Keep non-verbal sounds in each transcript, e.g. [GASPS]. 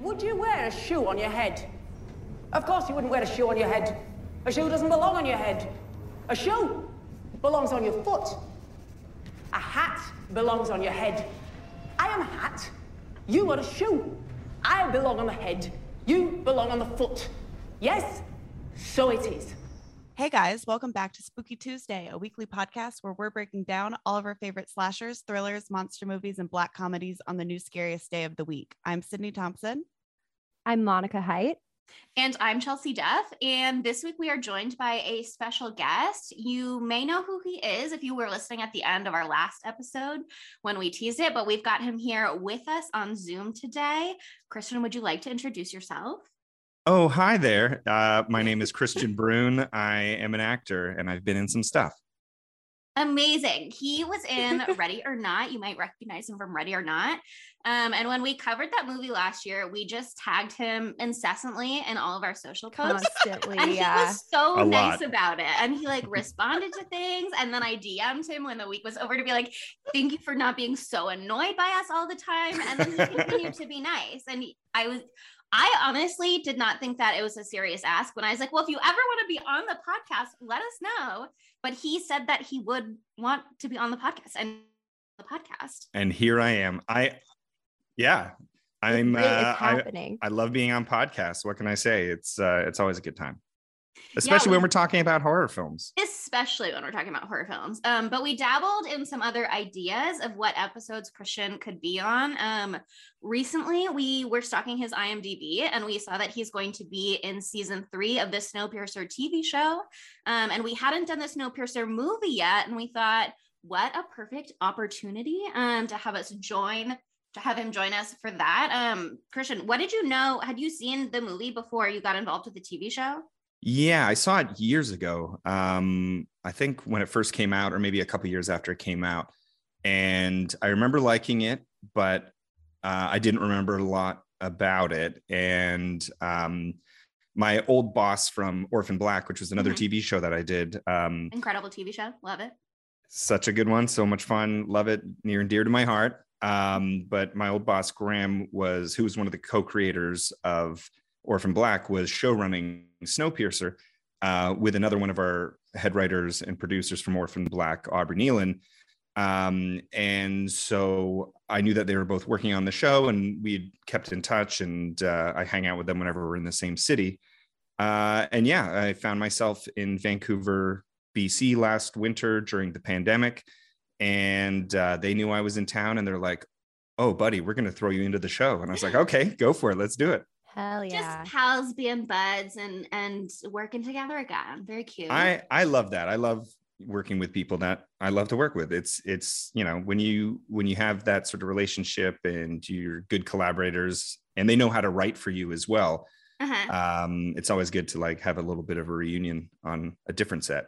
Would you wear a shoe on your head? Of course you wouldn't wear a shoe on your head. A shoe doesn't belong on your head. A shoe belongs on your foot. A hat belongs on your head. I am a hat. You are a shoe. I belong on the head. You belong on the foot. Yes, so it is. Hey guys, welcome back to Spooky Tuesday, a weekly podcast where we're breaking down all of our favorite slashers, thrillers, monster movies, and black comedies on the new scariest day of the week. I'm Sydney Thompson. I'm Monica Height. And I'm Chelsea Duff. And this week we are joined by a special guest. You may know who he is if you were listening at the end of our last episode when we teased it, but we've got him here with us on Zoom today. Kristian, would you like to introduce yourself? Oh, hi there. Uh, my [LAUGHS] name is Kristian Bruun. I am an actor and I've been in some stuff. Amazing. He was in [LAUGHS] Ready or Not. You might recognize him from Ready or Not. Um, and when we covered that movie last year, we just tagged him incessantly in all of our social posts. [LAUGHS] Constantly, And he was so A nice lot. about it. And he like responded to things. And then I DM'd him when the week was over to be like, thank you for not being so annoyed by us all the time. And then he continued to be nice. And I was, I honestly did not think that it was a serious ask when I was like, well, if you ever want to be on the podcast, let us know. But he said that he would want to be on the podcast and the podcast. And here I am. I, yeah, I'm, Great, uh, it's I, happening. I love being on podcasts. What can I say? It's, uh, it's always a good time, especially when we- we're talking about horror films. especially when we're talking about horror films. Um, but we dabbled in some other ideas of what episodes Kristian could be on. Um, recently, we were stalking his IMDb and we saw that he's going to be in season three of the Snowpiercer TV show. Um, and we hadn't done the Snowpiercer movie yet, and we thought, what a perfect opportunity um, to have us join. To have him join us for that. Um, Kristian, what did you know? Had you seen the movie before you got involved with the TV show? Yeah, I saw it years ago. Um, I think when it first came out, or maybe a couple years after it came out, and I remember liking it, but uh, I didn't remember a lot about it. And um, my old boss from Orphan Black, which was another Mhm. TV show that I did, um, Incredible TV show. Love it. such a good one, so much fun, love it, near and dear to my heart. Um, but my old boss Graham was, who was one of the co-creators of Orphan Black, was showrunning Snowpiercer uh, with another one of our head writers and producers from Orphan Black, Aubrey Nealon. Um, and so I knew that they were both working on the show, and we kept in touch. And uh, I hang out with them whenever we're in the same city. Uh, and yeah, I found myself in Vancouver, BC last winter during the pandemic, and uh, they knew I was in town, and they're like, "Oh, buddy, we're going to throw you into the show." And I was like, [LAUGHS] "Okay, go for it. Let's do it." Hell yeah. Just pals being buds and and working together again. Very cute. I I love that. I love working with people that I love to work with. It's it's you know when you when you have that sort of relationship and you're good collaborators and they know how to write for you as well. uh-huh. Um, it's always good to like have a little bit of a reunion on a different set.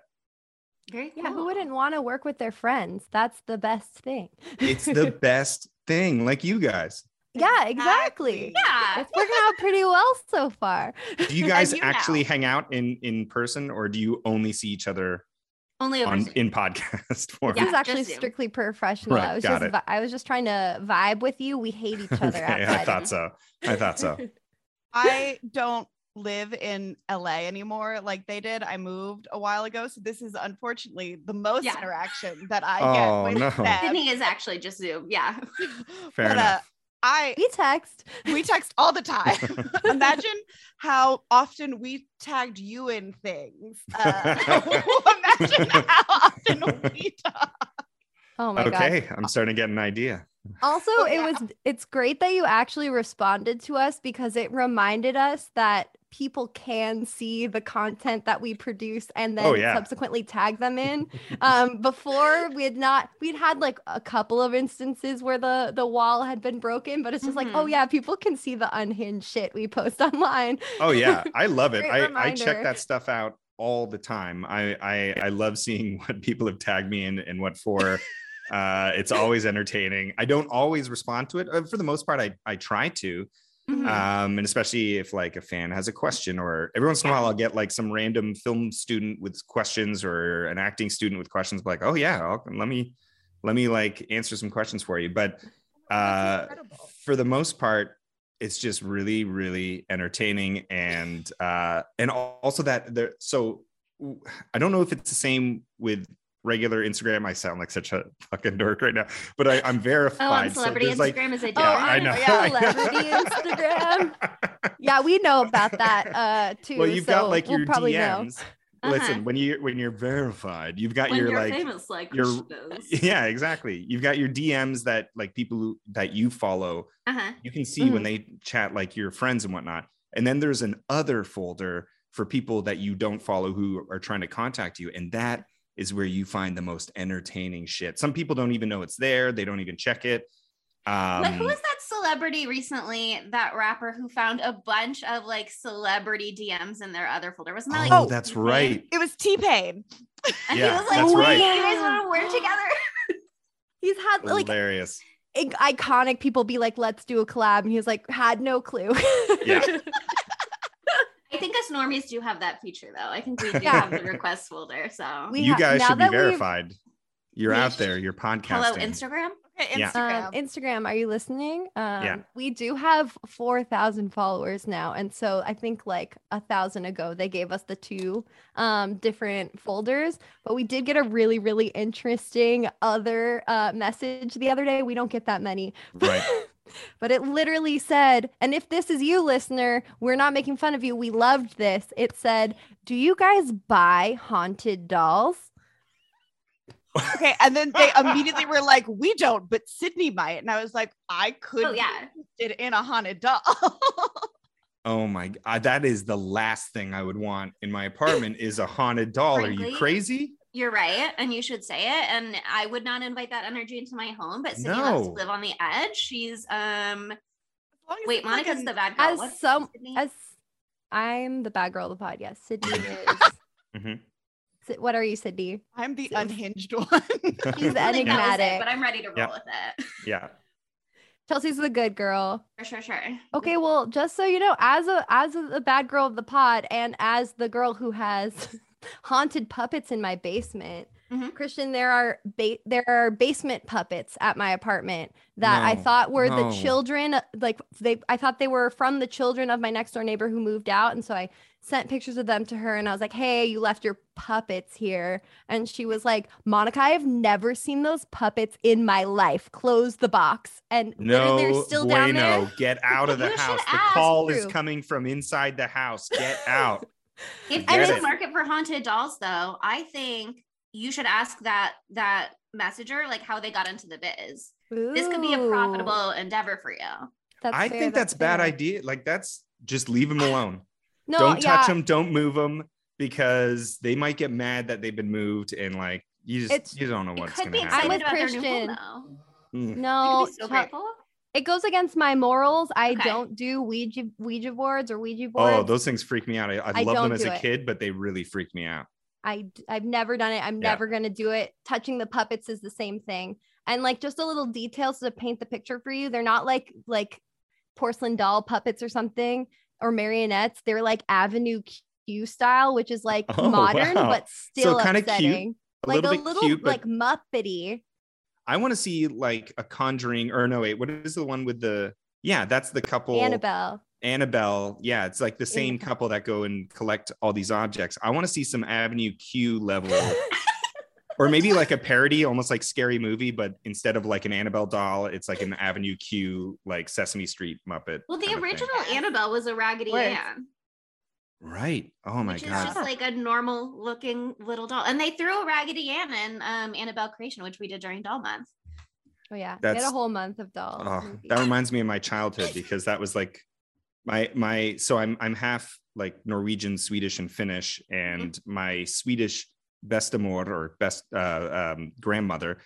Very cool. yeah, who wouldn't want to work with their friends? That's the best thing. It's the [LAUGHS] best thing, like you guys. Yeah, exactly. Yeah. It's working out pretty well so far. Do you [LAUGHS] guys you now. actually hang out in in person, or do you only see each other Only on Zoom. in podcast [LAUGHS] form? This is Yeah, actually just Zoom. strictly professional. Right, I was just it. I was just trying to vibe with you. We hate each other Okay. I thought so. I thought so. [LAUGHS] I don't live in LA anymore like they did. I moved a while ago. So this is unfortunately the most Yeah. interaction that I Oh, get with no. them. Sydney is actually just Zoom. Yeah. Fair but, uh, enough. I We text. we text all the time. [LAUGHS] Imagine how often we tagged you in things. Uh, [LAUGHS] imagine how often we talk. Oh my god. okay, I'm starting to get an idea. Also, Oh, it yeah. was it's great that you actually responded to us because it reminded us that people can see the content that we produce and then Oh, yeah. subsequently tag them in. [LAUGHS] um before we had not we'd had like a couple of instances where the the wall had been broken, but it's just like, oh Mhm. yeah, people can see the unhinged shit we post [LAUGHS] online. Oh yeah, I love it. Great I, I check that stuff out all the time. I, I I love seeing [LAUGHS] what people have tagged me in and what for. Uh, it's always entertaining. I don't always respond to it. Uh, For the most part, I I try to. Mhm. Um, and especially if like a fan has a question, or every once in a while, I'll get like some random film student with questions or an acting student with questions. Like, oh yeah, I'll, let me let me like answer some questions for you. But uh, for the most part, it's just really, really entertaining, and uh, and also that there. So I don't know if it's the same with regular Instagram. I sound like such a fucking dork right now, but I, I'm [LAUGHS] Oh, verified. on celebrity so there's, like, Instagram is it Oh, yeah, different? I know. yeah, [LAUGHS] [LAUGHS] celebrity Instagram. Yeah, we know about that uh too. well, you've so got like we'll your probably know. DMs. Uh-huh. Listen, when you when you're verified, you've got when your you're like famous like your- Krishna's. yeah, exactly. You've got your DMs that like people who, that you follow. Uh-huh. You can see Mm-hmm. when they chat like your friends and whatnot. And then there's an other folder for people that you don't follow who are trying to contact you, and that is where you find the most entertaining shit. Some people don't even know it's there. They don't even check it. Um, But who was that celebrity recently? That rapper who found a bunch of like celebrity DMs in their other folder. Wasn't that like? oh, Oh, that's T-Pain? right. It was T Pain. And Yeah, he was like, that's right. you guys want to work together?" [LAUGHS] He's had like Hilarious. iconic people be like, let's do a collab. And he was like, had no clue. Yeah. [LAUGHS] I think us normies do have that feature though. I think we do Yeah. have the request folder. So We you ha- guys should be verified. You're out there. You're podcasting. hello Instagram. Okay, Instagram. Um, Instagram, are you listening? Um, Yeah. We do have 4,000 followers now. And so I think like a thousand ago, they gave us the two um, different folders. But we did get a really, really interesting other uh, message the other day. We don't get that many. [LAUGHS] Right. But it literally said, and if this is you, listener, we're not making fun of you. We loved this. It said, Do you guys buy haunted dolls? okay, and then they immediately were like, "We don't," but Sydney might, and I was like, "I could Oh be yeah. interested in a haunted doll." [LAUGHS] Oh my god, uh, that is the last thing I would want in my apartment is a haunted doll. Are you crazy? You're right, and you should say it. And I would not invite that energy into my home. But Sydney loves to live on the edge. She's um. As Wait, it's like Monica's a- the bad girl. As What's some, Sydney? as I'm the bad girl of the pod. Yes. Sydney [LAUGHS] is. Mhm. What are you, Sydney? I'm the So- unhinged one. [LAUGHS] She's I think that was it, enigmatic. but I'm ready to roll Yep. with it. [LAUGHS] Yeah. Chelsea's the good girl. For sure, sure. Okay, well, just so you know, as a as a, the bad girl of the pod, and as the girl who has haunted puppets in my basement, Mhm. Christian, there are ba- there are basement puppets at my apartment that I thought were no. the children. Like they, I thought they were from the children of my next door neighbor who moved out, and so I sent pictures of them to her, and I was like, "Hey, you left your puppets here," and she was like, "Monica, I have never seen those puppets in my life. Close the box." And No, they're still down there. bueno. Get out of the [LAUGHS] house. The ask. call is coming from inside the house. Get out. If there's a market for haunted dolls, though, I think you should ask that that messenger like how they got into the biz. This could be a profitable endeavor for you. that's I fair, think that's bad idea. Like that's just leave them [SIGHS] alone. No, don't touch yeah, them. Don't move them because they might get mad that they've been moved and like you just It's- you don't know what's gonna happen. with excited about their new Kristian. home. Mm. No, could be so Chel- grateful. It goes against my morals. I Okay. don't do Ouija Ouija boards or Ouija oh, boards. Oh, those things freak me out. I, I, I love them as a it. kid, but they really freak me out. I I've never done it. I'm Yeah. never gonna do it. Touching the puppets is the same thing. And like just a little details to paint the picture for you. They're not like like porcelain doll puppets or something or marionettes. They're like Avenue Q style, which is like [LAUGHS] Oh, modern wow. but still kinda cute. A like little a bit little cute, but like muppety. I want to see like a Conjuring or no wait, what is the one with the yeah, that's the couple Annabelle. Annabelle. Yeah, it's like the same Annabelle. couple that go and collect all these objects. I want to see some Avenue Q level [LAUGHS] or maybe like a parody, almost like scary movie, but instead of like an Annabelle doll, it's like an Avenue Q like Sesame Street Muppet. Well, the kind of thing. original Annabelle was a Raggedy Wait. Ann, Right. Oh my which is god. just like a normal looking little doll. And they threw a Raggedy Ann in um, Annabelle Creation, which we did during Doll Month. Oh yeah. we had a whole month of dolls. Oh, that reminds me of my childhood because that was like my my so I'm I'm half like Norwegian, Swedish, and Finnish, and my Swedish bestamor or best uh, um, grandmother,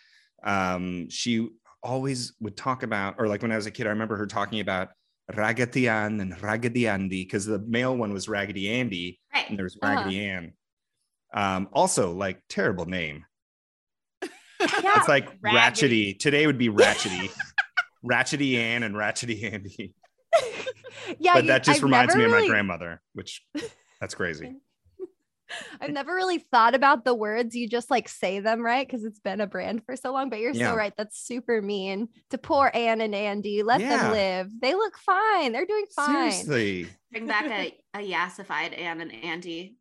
um, she always would talk about, or like when I was a kid, I remember her talking about Raggedy Ann and Raggedy Andy because the male one was Raggedy Andy and Right. there's Uh-huh. Raggedy Ann. Um, also, like terrible name. Yeah. [LAUGHS] It's like Raggedy. ratchety. Today would be ratchety. [LAUGHS] ratchety Ann and ratchety Andy. [LAUGHS] yeah, but you- that just I've reminds me of my grandmother, which that's crazy. I've never really thought about the words. You just like say them right because it's been a brand for so long. But you're Yeah. so right. That's super mean to poor Anne and Andy. Let Yeah. them live. They look fine. They're doing fine. Seriously. Bring back a, a yassified Anne and Andy.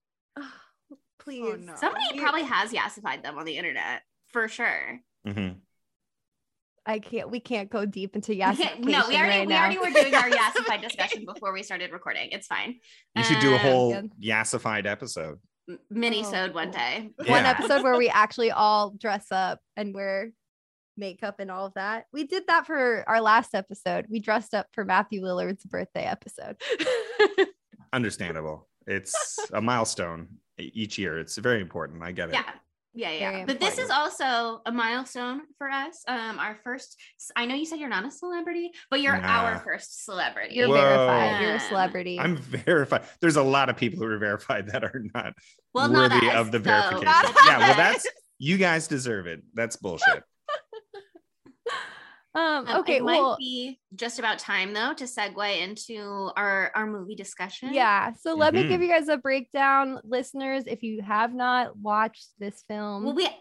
Please. no. Somebody You- probably has yassified them on the internet for sure. Mhm. I can't. We can't go deep into We yassification no, we already right we already were doing our [LAUGHS] yassified discussion before we started recording. It's fine. You should do a Um, whole good. yassified episode. Mini Oh, sode one cool. day. One episode where we [LAUGHS] actually all dress up and wear makeup and all of that. We did that for our last episode. We dressed up for Matthew Lillard's birthday episode. [LAUGHS] Understandable. It's a milestone each year. It's very important. I get it. Yeah. Yeah, yeah. Very But this is also a milestone for us. Um, our first I know you said you're not a celebrity, but you're Nah. our first celebrity. You're Whoa. verified. You're a celebrity. I'm [LAUGHS] verified. There's a lot of people who are verified that are not well, not worthy us, of the verification. Yeah, well, that's you guys deserve it. That's bullshit. Um, Um, okay, it might be just about time though to segue into our our movie discussion. yeah. So let me Mhm. give you guys a breakdown, listeners. If you have not watched this film, Well, we pause.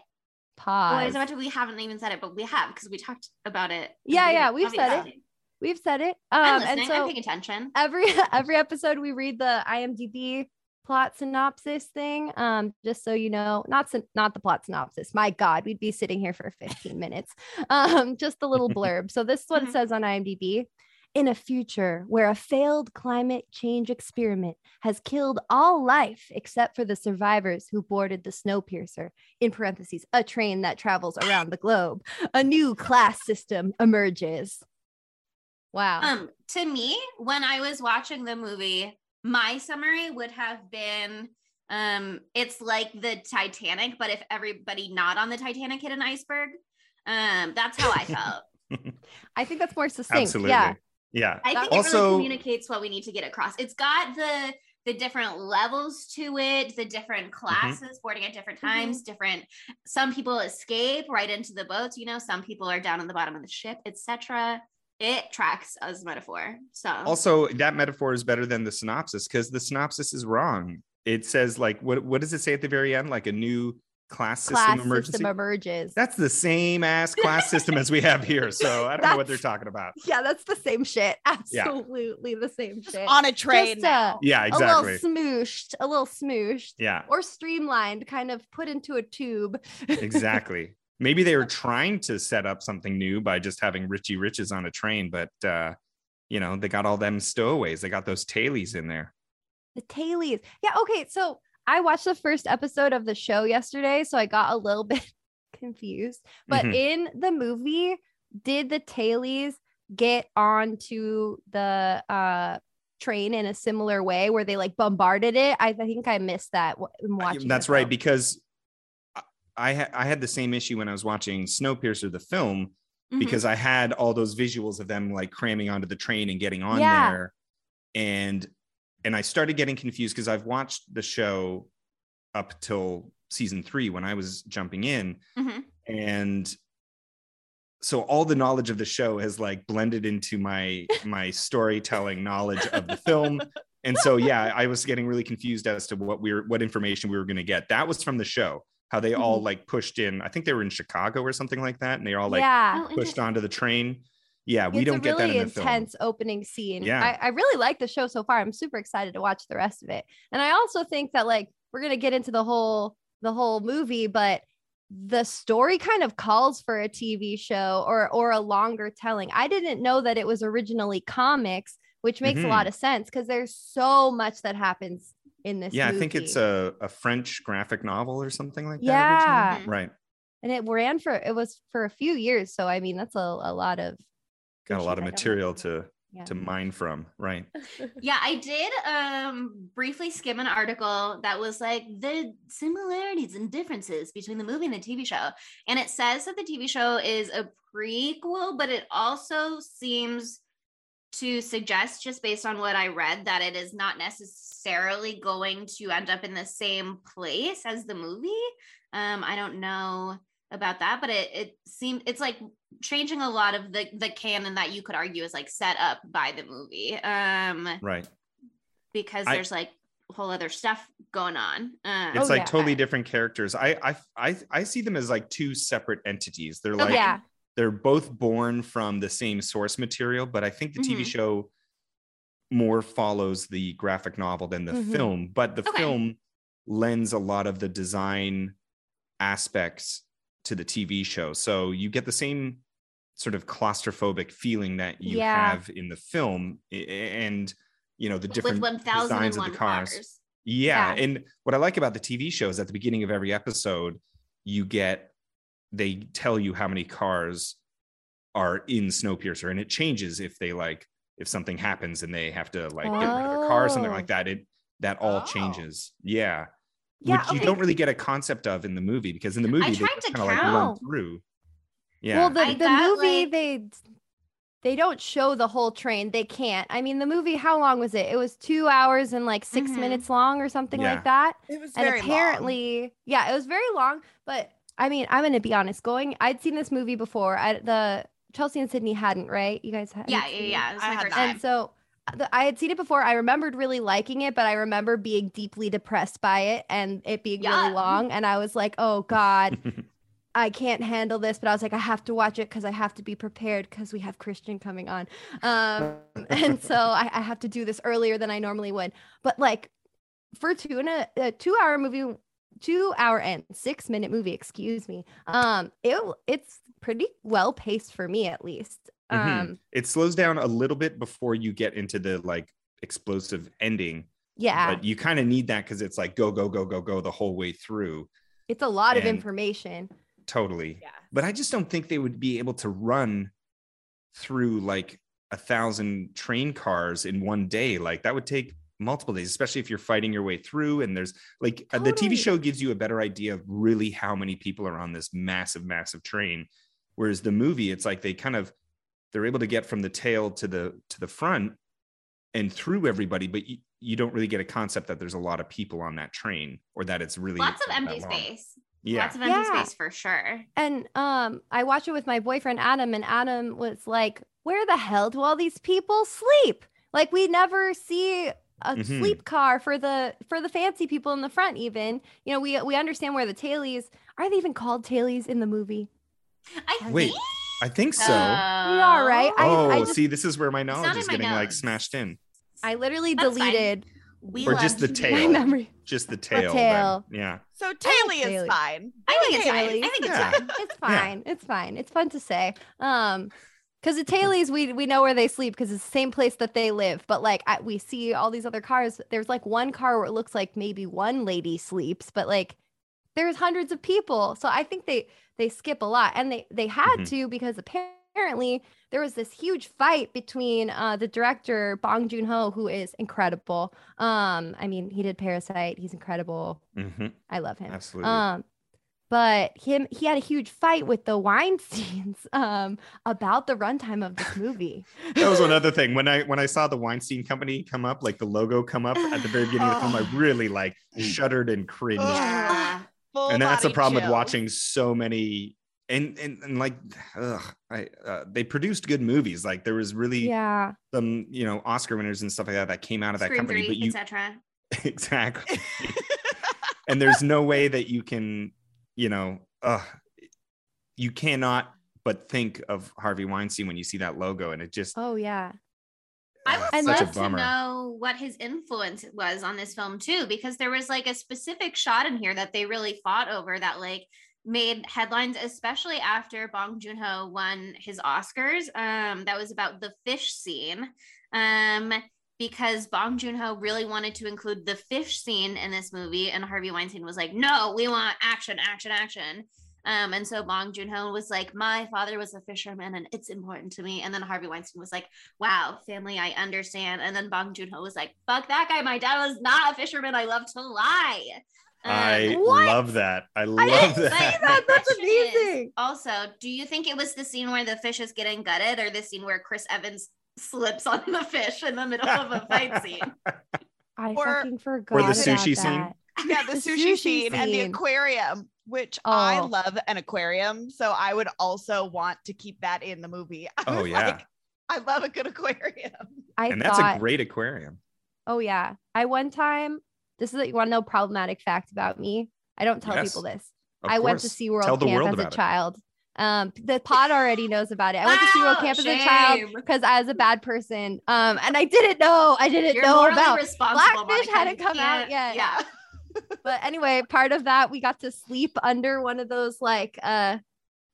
well, I pause. was about to, we haven't even said it, but we have because we talked about it. in the Yeah, yeah, we've said it. Obviously. We've said it. I'm Um, listening. and so I'm paying attention. every [LAUGHS] every episode we read the IMDb plot synopsis thing. Um, just so you know, not syn- not the plot synopsis. My God, we'd be sitting here for 15 minutes. [LAUGHS] Um, just the little [LAUGHS] blurb. So this is what it Mhm. says on IMDb. In a future where a failed climate change experiment has killed all life except for the survivors who boarded the Snowpiercer, in parentheses, a train that travels around the globe, a new class system emerges. Wow. Um, to me, when I was watching the movie, my summary would have been um it's like the Titanic, but if everybody not on the Titanic hit an iceberg. Um, that's how I felt. [LAUGHS] I think that's more succinct. Absolutely. Yeah. Yeah. I think it really communicates what we need to get across. It's got the the different levels to it, the different classes boarding at different times, different some people escape right into the boats, you know, some people are down on the bottom of the ship, etc. It tracks as metaphor. So Also, that metaphor is better than the synopsis because the synopsis is wrong. It says like what what does it say at the very end? Like a new class system class emergency. system emerges. That's the same ass class system as we have here. So I don't know what they're talking about. yeah, that's the same shit. Yeah. Absolutely the same shit. on a train Just, now. uh, Yeah, A exactly. little smooshed, a little smooshed, Yeah, or streamlined, kind of put into a tube. [LAUGHS] exactly. Maybe they were trying to set up something new by just having Richie Riches on a train, but uh, you know, they got all them stowaways. They got those tailies in there. the tailies. Yeah. Okay. So I watched the first episode of the show yesterday, so I got a little [LAUGHS] bit confused. But Mhm. in the movie, did the tailies get onto the uh train in a similar way where they like bombarded it? I, I think I missed that in watching. That's right because I- I ha- I had the same issue when I was watching Snowpiercer the film Mhm. because I had all those visuals of them like cramming onto the train and getting on Yeah. there, and and I started getting confused because I've watched the show up till season three when I was jumping in, Mhm. and so all the knowledge of the show has like blended into my [LAUGHS] my storytelling knowledge of the film and so yeah i was getting really confused as to what we were what information we were going to get that was from the show how they all Mhm. like pushed in i think they were in chicago or something like that and they all like yeah. Oh, pushed onto the train yeah we it's don't a get that in the film intense opening scene. Yeah. I, I really like the show so far. I'm super excited to watch the rest of it. And I also think that like we're gonna get into the whole the whole movie, but the story kind of calls for a TV show or or a longer telling. I didn't know that it was originally comics, which makes Mhm. a lot of sense because there's so much that happens in this. yeah i think it's a, a french graphic novel or something like that Yeah. right and it ran for it was for a few years. So I mean that's a, a lot of got a lot of I don't know. material to Yeah. to mine from right [LAUGHS] Yeah, I did um briefly skim an article that was like the similarities and differences between the movie and the TV show. And it says that the TV show is a prequel, but it also seems to suggest just based on what I read that it is not necessarily going to end up in the same place as the movie. Um I don't know about that, but it it seemed it's like changing a lot of the the canon that you could argue is like set up by the movie. Um right. because I- there's like whole other stuff going on. Um, It's Oh, like yeah. totally different characters. I, I I I see them as like two separate entities. They're like Okay. yeah. They're both born from the same source material, but I think the TV Mhm. show more follows the graphic novel than the Mhm. film. But the Okay. film lends a lot of the design aspects to the TV show. So you get the same sort of claustrophobic feeling that you Yeah. have in the film and you know the different with 1001 designs of the cars. cars. Yeah. Yeah. And what I like about the TV show is at the beginning of every episode, you get, they tell you how many cars are in Snowpiercer. And it changes if they like, if something happens and they have to like get rid of a car or something Oh. like that. It, that all Oh. changes. Yeah. Yeah, Which you okay. don't really get a concept of in the movie because in the movie, they just kind of like run through. Yeah. Well, the, I the movie like- they they don't show the whole train. They can't. I mean, the movie. How long was it? It was two hours and like 6 Mhm. minutes long or something Yeah. like that. It was and very long. apparently, yeah, it was very long. But I mean, I'm gonna be honest. Going, I'd seen this movie before. I, the Chelsea and Sydney hadn't, right? You guys had. Yeah, yeah, yeah. It was I my had first time. And so uh, the, I had seen it before. I remembered really liking it, but I remember being deeply depressed by it and it being Yeah. really long. And I was like, oh God, [LAUGHS] I can't handle this. But I was like, I have to watch it because I have to be prepared because we have Kristian coming on. Um, [LAUGHS] and so I, I have to do this earlier than I normally would. But like for two and a, a two hour movie, two hour and six minute movie, excuse me. Um, it it's pretty well paced for me at least. Mhm. Um, it slows down a little bit before you get into the like explosive ending. yeah. But you kind of need that because it's like go, go, go, go, go the whole way through. It's a lot of information. Totally. Yeah. But I just don't think they would be able to run through like a thousand train cars in one day. Like that would take multiple days, especially if you're fighting your way through. And there's like uh, the TV show gives you a better idea of really how many people are on this massive, massive train. Whereas the movie, it's like they kind of they're able to get from the tail to the to the front and through everybody, but you, you don't really get a concept that there's a lot of people on that train or that it's really Lots of empty space. Yeah. Lots of empty Yeah. space for sure. And um, I watched it with my boyfriend Adam, and Adam was like, "Where the hell do all these people sleep? Like, we never see a Mhm. sleep car for the for the fancy people in the front. Even you know, we we understand where the tailies are. They even called tailies in the movie. I Wait, think I think so. so. We are, right? I- oh, I just- see, this is where my knowledge is in my getting like smashed in. I literally That's fine. deleted We Or just the tail. my memory. Just the tail. then. tail. Yeah. So Taily is Taily. fine. I think it's fine. I think it's fine. It's fine. It's fine. It's fun to say. Um, because the tailies, we we know where they sleep because it's the same place that they live. But like I, we see all these other cars. There's like one car where it looks like maybe one lady sleeps, but like there's hundreds of people. So I think they they skip a lot, and they they had Mhm. to because apparently there was this huge fight between uh, the director Bong Joon Ho, who is incredible. Um, I mean, he did Parasite. He's incredible. hmm I love him. Absolutely. Um, but him he had a huge fight with the Weinsteins [LAUGHS] um about the runtime of this movie. that was one other thing. When I when I saw the Weinstein Company come up, like the logo come up at the very beginning of the film, I [SIGHS] really like shuddered and cringed. Yeah. [SIGHS] And that's the body problem with watching so many and and, and like ugh, I, uh, they produced good movies like there was really yeah. some you know oscar winners and stuff like that that came out of that Scream company but three, you etc. [LAUGHS] exactly [LAUGHS] and there's no way that you can you know uh you cannot but think of harvey weinstein when you see that logo and it just Oh yeah. I would And such love to know what his influence was on this film too, because there was like a specific shot in here that they really fought over that like made headlines, especially after Bong Joon Ho won his Oscars. Um, that was about the fish scene. Um, because Bong Joon Ho really wanted to include the fish scene in this movie, and Harvey Weinstein was like, "No, we want action, action, action." Um, and so Bong Joon Ho was like, "My father was a fisherman, and it's important to me." And then Harvey Weinstein was like, "Wow, family, I understand." And then Bong Joon Ho was like, "Fuck that guy! My dad was not a fisherman. I love to lie." Um, i What? love that i I love didn't that that. That's question is, amazing. also, do you think it was the scene where the fish is getting gutted, or the scene where Chris Evans slips on the fish in the middle of a fight scene? [LAUGHS] I Or- fucking forgot. Or the about sushi scene. [LAUGHS] Yeah, the The sushi, sushi scene, and the aquarium. which I Oh. love an aquarium. So I would also want to keep that in the movie. [LAUGHS] I Oh, yeah. like, I love a good aquarium. I and that's a great aquarium. oh yeah. I one time, this is a, you want to know problematic fact about me. I don't tell Yes, people this. Of I went to course. SeaWorld Tell the camp world as a about it. Child. Um, the pod already knows about it. I went to SeaWorld Wow, camp as a child because I was a bad person. Um, and I didn't know. I didn't You're know about. Blackfish Monica. hadn't come out yet. Yeah. [LAUGHS] but anyway, part of that we got to sleep under one of those like uh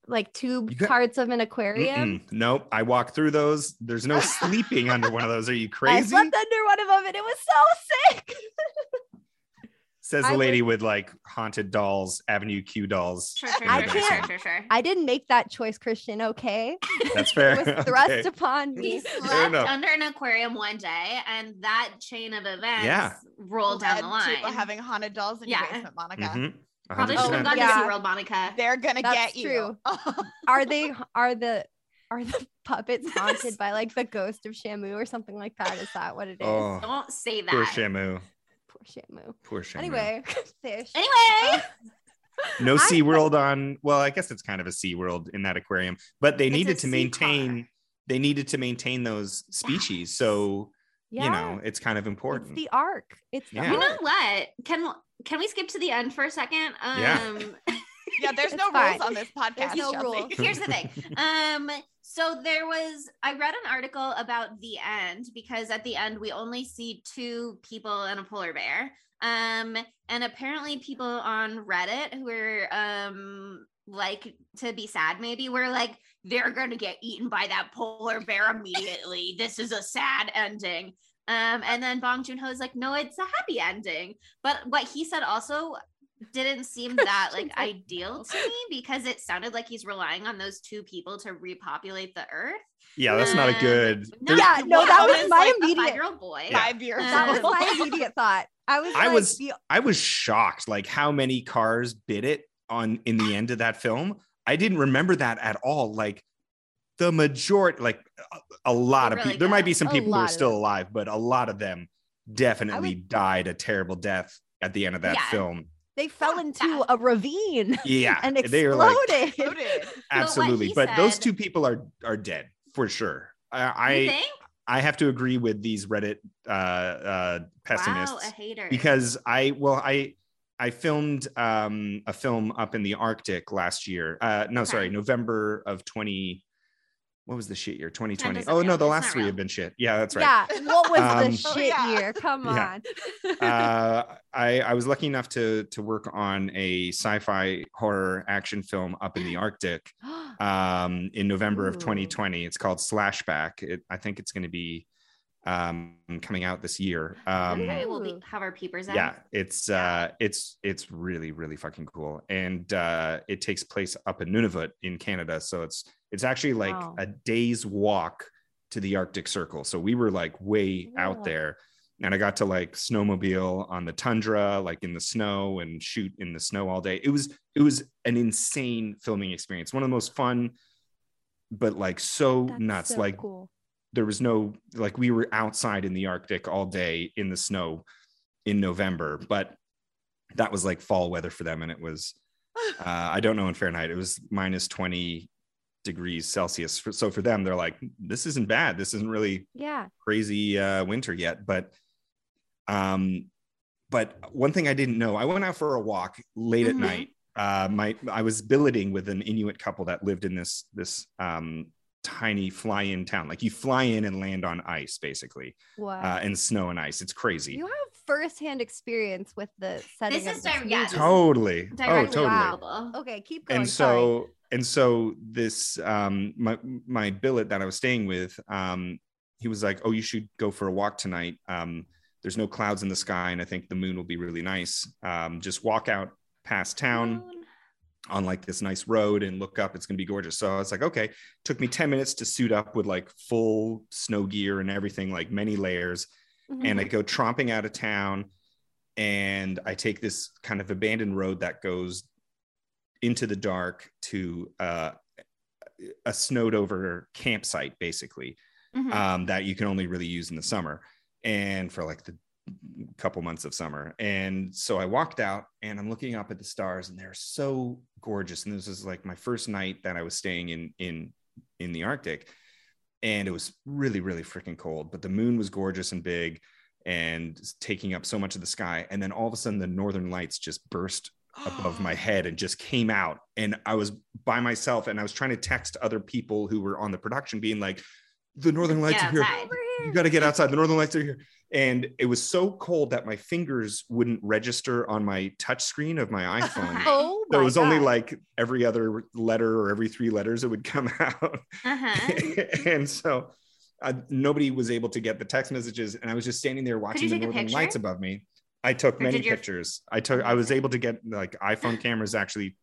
like tube got- parts of an aquarium. Mm-mm. Nope. I walked through those. There's no [LAUGHS] sleeping under one of those. Are you crazy? I crazy? slept under one of them and it was so sick. [LAUGHS] Says I the would- lady with like haunted dolls, Avenue Q dolls. Sure, sure, I sure, sure, can't- sure, sure. I didn't make that choice, Kristian. Okay, [LAUGHS] That's fair. it was [LAUGHS] thrust Okay. upon We me. slept under an aquarium one day, and that chain of events Yeah. rolled down the to line. having haunted dolls in Yeah. your basement, Monica. Mhm. Probably should have gone Yeah. to SeaWorld, Monica. They're gonna That's get you. [LAUGHS] Are they? Are the? Are the puppets haunted by like the ghost of Shamu or something like that? Is that what it is? Oh, Don't say that. poor Shamu. Poor Shamu. Poor Shamu. Anyway, [LAUGHS] fish. Anyway, no Sea World on. Well, I guess it's kind of a Sea World in that aquarium, but they It's needed to maintain. car. They needed to maintain those species, so Yeah, you know it's kind of it's important. the arc. It's the Yeah. you know what? Can can we skip to the end for a second? Um, Yeah. [LAUGHS] yeah, there's no fine. rules on this podcast. no Chelsea. rules. here's the thing [LAUGHS] um so there was i read an article about the end because at the end we only see two people and a polar bear um and apparently people on reddit who are um like to be sad maybe were like they're gonna get eaten by that polar bear immediately this is a sad ending um and then bong joon-ho is like no it's a happy ending but what he said also didn't seem that [LAUGHS] like ideal to me because it sounded like he's relying on those two people to repopulate the earth. yeah, that's not a Um, good. no, Yeah, no, that of was my like, immediate- five-year-old boy. Yeah. Five years. That was Um, my [LAUGHS] immediate thought. I was. I like, was- the- I was shocked, like how many cars bit it on in the end of that film. I didn't remember that at all. Like the majority, like a, a lot They of really people. There might be some people who are still alive, but a lot of them definitely would- died a terrible death at the end of that Yeah. film. They fell Yeah. into a ravine [LAUGHS] Yeah, and they were like exploded. Exploded. [LAUGHS] absolutely. he But those two people are are dead for sure. I I, think? I have to agree with these Reddit uh, uh, pessimists. Wow, a hater. because I well I I filmed um a film up in the Arctic last year. Uh no, sorry, November of 20 what was the shit year? 2020. Oh no, the last three real. have been shit. Yeah, that's right. Yeah, what was Um, the Oh, shit yeah. year? Come Yeah. on. uh, I, I was lucky enough to to work on a sci-fi horror action film up in the Arctic [GASPS] um, in November of 2020. It's called Slashback. It, I think it's going to be um, coming out this year. Um, okay, we'll be, have our peepers out. yeah it's uh it's it's really really fucking cool and uh it takes place up in nunavut in canada so it's it's actually like Wow. a day's walk to the arctic circle so we were like way Yeah. out there and i got to like snowmobile on the tundra like in the snow and shoot in the snow all day it was it was an insane filming experience one of the most fun but like so That's nuts so like cool. There was no like we were outside in the arctic all day in the snow in november but that was like fall weather for them and it was [SIGHS] uh, i don't know in fahrenheit it was minus 20 degrees celsius so for them they're like this isn't bad this isn't really Yeah. crazy uh, winter yet but um but one thing i didn't know i went out for a walk late Mhm. at night uh my i was billeting with an inuit couple that lived in this this um tiny fly in town like you fly in and land on ice basically Wow. uh and snow and ice it's crazy you have firsthand experience with the setting This is this direct- yeah, movie. this- totally oh totally Wow. Okay, keep going. and sorry. so and so this um my my billet that i was staying with um he was like oh you should go for a walk tonight um there's no clouds in the sky and i think the moon will be really nice um just walk out past town on like this nice road and look up it's going to be gorgeous so i was like okay took me 10 minutes to suit up with like full snow gear and everything like many layers and I Mhm. go tromping out of town and I take this kind of abandoned road that goes into the dark to uh, a snowed over campsite basically Mhm. um, that you can only really use in the summer and for like the couple months of summer. And so I walked out and I'm looking up at the stars and they're so gorgeous. And this is like my first night that I was staying in in in the Arctic. And it was really, really freaking cold, but the moon was gorgeous and big and taking up so much of the sky. And then all of a sudden the northern lights just burst above my [GASPS] head and just came out. And I was by myself and I was trying to text other people who were on the production, being like, the northern lights Get are here. Outside. You got to get outside. The northern lights are here. And it was so cold that my fingers wouldn't register on my touch screen of my [LAUGHS] iPhone. Oh, So it my was only like every other letter or every three letters it would come [LAUGHS] out. Uh-huh. [LAUGHS] and so uh, nobody was able to get the text messages. And I was just standing there watching the northern lights above me. I took Or many did your- pictures. I took, I was able to get like iPhone cameras actually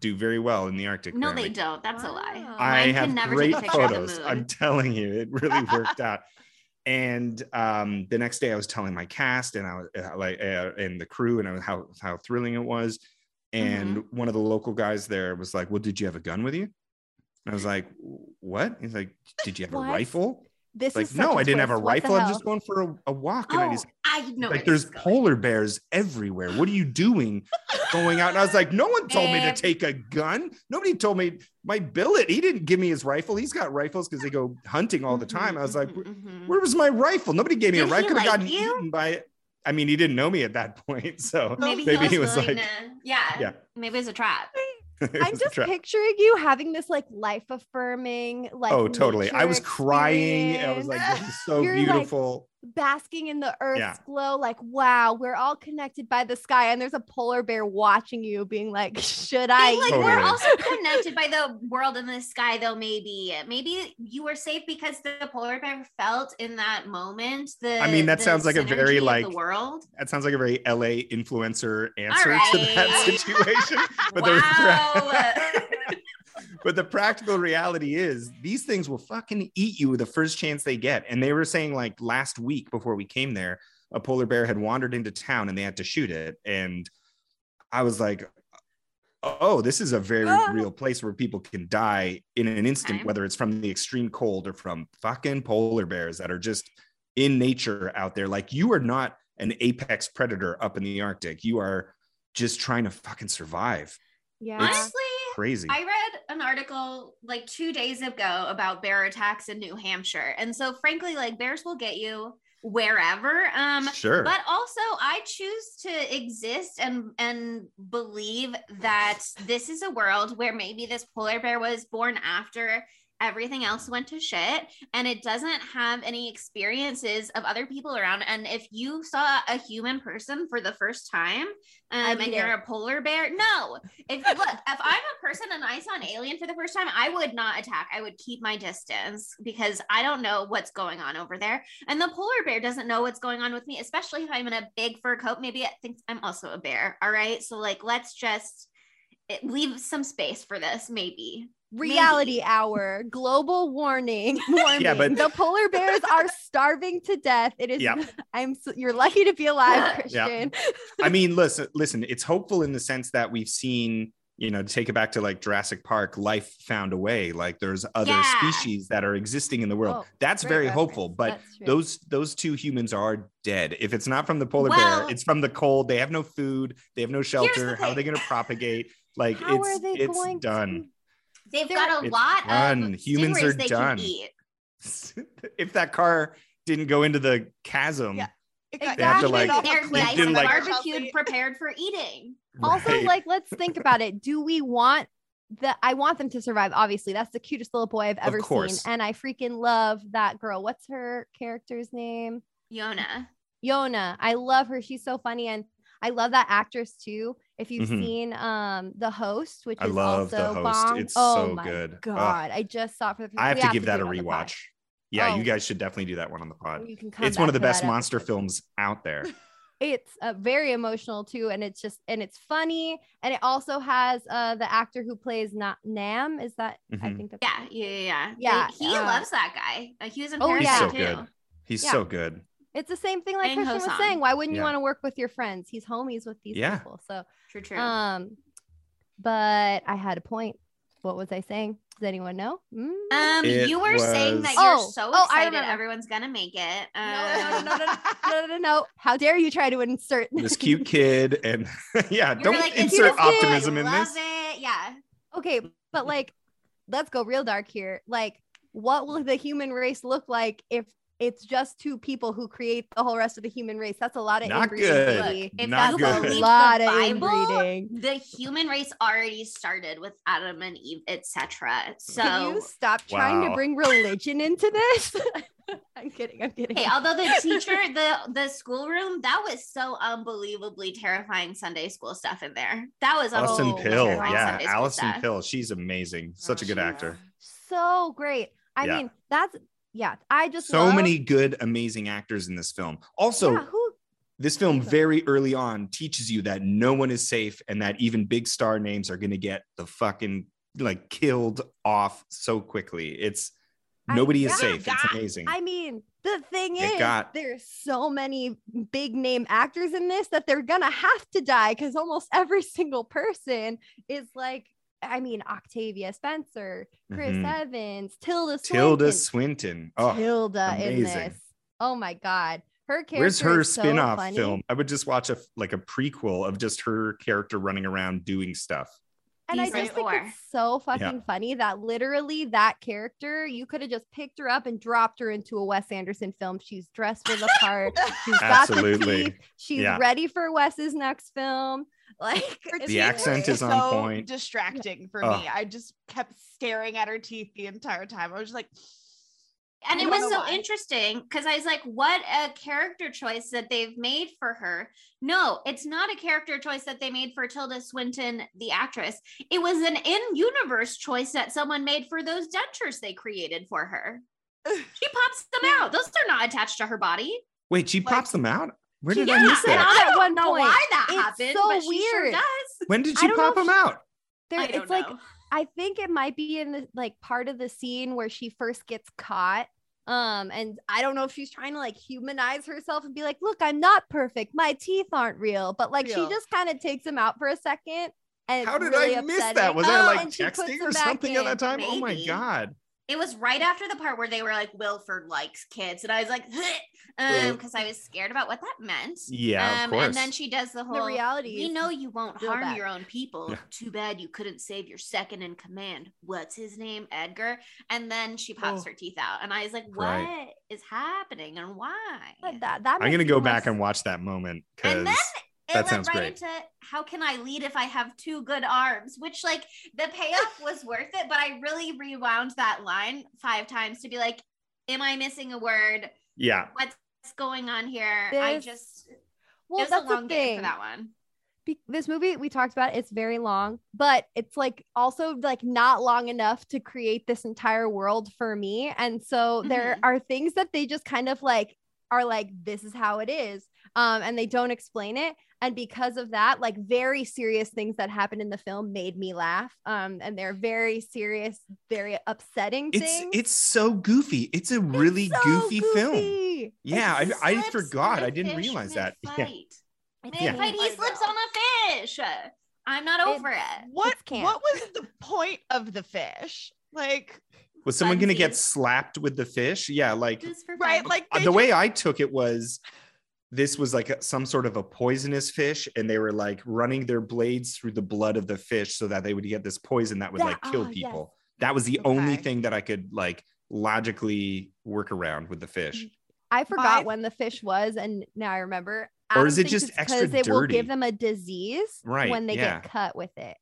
do very well in the Arctic. No, apparently. they don't. That's a lie. Wow. I Mine have can never great take a picture of the photos. I'm telling you, it really worked out. And um, the next day, I was telling my cast and I was uh, like, uh, and the crew, and I was, how how thrilling it was. And Mm-hmm. one of the local guys there was like, "Well, did you have a gun with you?" And I was [LAUGHS] like, "What?" He's like, "Did you have What? a rifle?" This Like, is no, I didn't have a rifle. I'm just going for a, a walk. And I Oh, just, I know. like, there's polar bears everywhere. What are you doing going out? And I was like, no one told me to take a gun. Nobody told me my billet. He didn't give me his rifle. He's got rifles because they go hunting all the time. I was like, Mhm, mhm, mhm. where was my rifle? Nobody gave me Did a rifle. Could have like gotten you? eaten by it. I mean, he didn't know me at that [LAUGHS] point. So maybe, maybe he he was, was like- to, yeah, Yeah. maybe it's a trap. [LAUGHS] I'm just picturing you having this like life affirming, like oh, totally. I was crying. I was like, this is so You're, beautiful. Basking in the earth's Yeah. glow. Like, wow, we're all connected by the sky, and there's a polar bear watching you, being like, "Should I?" Being like eat we're also connected by the world in the sky, though. Maybe, maybe you were safe because the polar bear felt in that moment. The I mean, that sounds like a very, like, the world. That sounds like a very LA influencer answer All to that [LAUGHS] situation. But the wow. [LAUGHS] [LAUGHS] but the practical reality is these things will fucking eat you the first chance they get. And they were saying like last week before we came there, a polar bear had wandered into town and they had to shoot it. And I was like, oh, this is a very Ah. real place where people can die in an instant, Okay. whether it's from the extreme cold or from fucking polar bears that are just in nature out there. Like you are not an apex predator up in the Arctic. You are just trying to fucking survive. yeah. Honestly, Crazy. I read an article like two days ago about bear attacks in New Hampshire, and so frankly, like bears will get you wherever. Um, sure. but also i choose to exist and and believe that this is a world where maybe this polar bear was born after everything else went to shit and it doesn't have any experiences of other people around and if you saw a human person for the first time um, and eat you're a polar bear no if look if i'm a person and i saw an alien for the first time i would not attack i would keep my distance because i don't know what's going on over there and the polar bear doesn't know what's going on with me, especially if I'm in a big fur coat. Maybe it thinks I'm also a bear. All right. So, like, let's just eh, leave some space for this, maybe. Reality hour, global warning, [LAUGHS] warning. Yeah, but- the polar bears are starving to death. It is. Yep. I'm. You're lucky to be alive, Yeah. Kristian. I mean, listen, listen, it's hopeful in the sense that we've seen, you know, to take it back to like Jurassic Park, life found a way. Like there's other Yeah. species that are existing in the world. Oh, That's very reference. hopeful. But those those two humans are dead. If it's not from the polar Well- bear, it's from the cold. They have no food, they have no shelter. How are they gonna propagate? Like How it's it's going done. They've got a lot done. of Humans are they done. Can eat. [LAUGHS] if that car didn't go into the chasm, Yeah. It got They have to, eaten like- off a They're nice and like- barbecued, prepared for eating. [LAUGHS] also like let's think about it do we want the i want them to survive obviously that's the cutest little boy i've ever seen and i freaking love that girl what's her character's name Yona. yona i love her she's so funny and i love that actress too if you've Mhm. seen um the host which I is love The also Host. Bong. It's oh so my good. Ugh. god i just saw it for the first I have we to give that a do it on the pod. rewatch. Yeah, Oh. you guys should definitely do that one on the pod. You can come It's one of the best monster episode. films out there. [LAUGHS] it's uh, very emotional too and it's just and it's funny and it also has uh the actor who plays not nam is that i Mhm. think that's Yeah, yeah, yeah. yeah. Yeah, he uh, loves that guy. Uh, he was in Oh, Parasite yeah. He's so too. good. He's Yeah. so good. It's the same thing like And kristian was saying why wouldn't you want to work with your friends he's homies with these Yeah. people so True, true. um but i had a point what was i saying Does anyone know? Mm. Um, It you were saying that you're Oh, so oh, I excited remember. everyone's gonna make it. no, Um, no, no, no, [LAUGHS] no, no, no, no. How dare you try to insert [LAUGHS] this cute [LAUGHS] kid and yeah, you were don't like, insert so good, optimism in love this. It. Yeah. Okay, but like, let's go real dark here. Like, what will the human race look like if it's just two people who create the whole rest of the human race? That's a lot of Not inbreeding. good. If Not you good. a lot the of Bible, inbreeding. the human race already started with Adam and Eve, etc. So Can you stop trying to bring religion into this? [LAUGHS] I'm kidding. I'm kidding. Hey, although the teacher, the the schoolroom, that was so unbelievably terrifying Sunday school stuff in there. That was Alison Oh, Pill, yeah, Sunday Alison. Pill, she's amazing. Such a oh, good actor. is. so great. I Yeah. mean, that's yeah. I just So love- many good, amazing actors in this film. Also, yeah, who this film very early on teaches you that no one is safe and that even big star names are going to get the fucking like killed off so quickly. It's I- nobody is yeah. safe. It's amazing. I mean, the thing It is, got- there's so many big name actors in this that they're gonna have to die because almost every [LAUGHS] single person is like, I mean, Octavia Spencer, Chris Mhm. Evans, Tilda Swinton, Tilda Swinton. Oh, Tilda in this. Oh my god, her character. where's her is spin-off funny. film? I would just watch a like a prequel of just her character running around doing stuff. And I just think four. it's so fucking funny that literally that character, you could have just picked her up and dropped her into a Wes Anderson film. She's dressed for the part. [LAUGHS] She's got the Absolutely. teeth. She's Yeah. ready for Wes's next film. [LAUGHS] Like The accent were is on so point. Distracting for Ugh. me. I just kept staring at her teeth the entire time. I was just like, [SIGHS] And it was so why. interesting because I was like, what a character choice that they've made for her. No, it's not a character choice that they made for Tilda Swinton, the actress. It was an in universe choice that someone made for those dentures they created for her. [LAUGHS] She pops them out. Those are not attached to her body. Wait, she Like- pops them out? Where She did I miss did. That? At I don't one know point. why that It's happened, so but she sure weird. does. When did I she pop know them she- out? there I it's don't like know. I think it might be in the like part of the scene where she first gets caught. Um, and I don't know if she's trying to like humanize herself and be like, look, I'm not perfect. My teeth aren't real. But like Real. she just kind of takes him out for a second. And How did really I miss upsetting. that? Was Oh, I like and she puts texting or something at that time? Oh my god. It was right after the part where they were like, Wilford likes kids. And I was like, um, because I was scared about what that meant. Yeah, of um, course. and then she does the whole The reality We know you won't harm bad. your own people. Yeah. Too bad you couldn't save your second in command. What's his name? Edgar. And then she pops Oh. her teeth out. And I was like, what Right. is happening and why? That, that I'm gonna go back s- and watch that moment because And then it that led sounds right great. into how can I lead if I have two good arms? Which like the payoff was worth it, but I really rewound that line five times to be like, Am I missing a word? yeah, What's going on here? I This- just it well, was that's a the long game thing. for that one. Be- this movie we talked about it's very long but it's like also like not long enough to create this entire world for me and so there Mhm. are things that they just kind of like are like this is how it is um and they don't explain it and because of that like very serious things that happen in the film made me laugh um and they're very serious very upsetting it's things it's so goofy. It's a really It's so goofy, film. Yeah, I, I forgot. I didn't realize that. [LAUGHS] Yeah. mid-fight. It's Yeah. Mid-fight, he slips on a fish. I'm not over it. what what was the point of the fish? Like, Was someone gonna get slapped with the fish? Yeah, like right, like uh, they the way I took it was this was like some sort of a poisonous fish, and they were like running their blades through the blood of the fish so that they would get this poison that would That- like kill oh, yes. people. That was the only thing that I could like logically work around with the fish. Mm, I forgot My- when the fish was, and now I remember. Or is it thinks just it's extra 'cause it will give them a disease Right, when they yeah. get cut with it.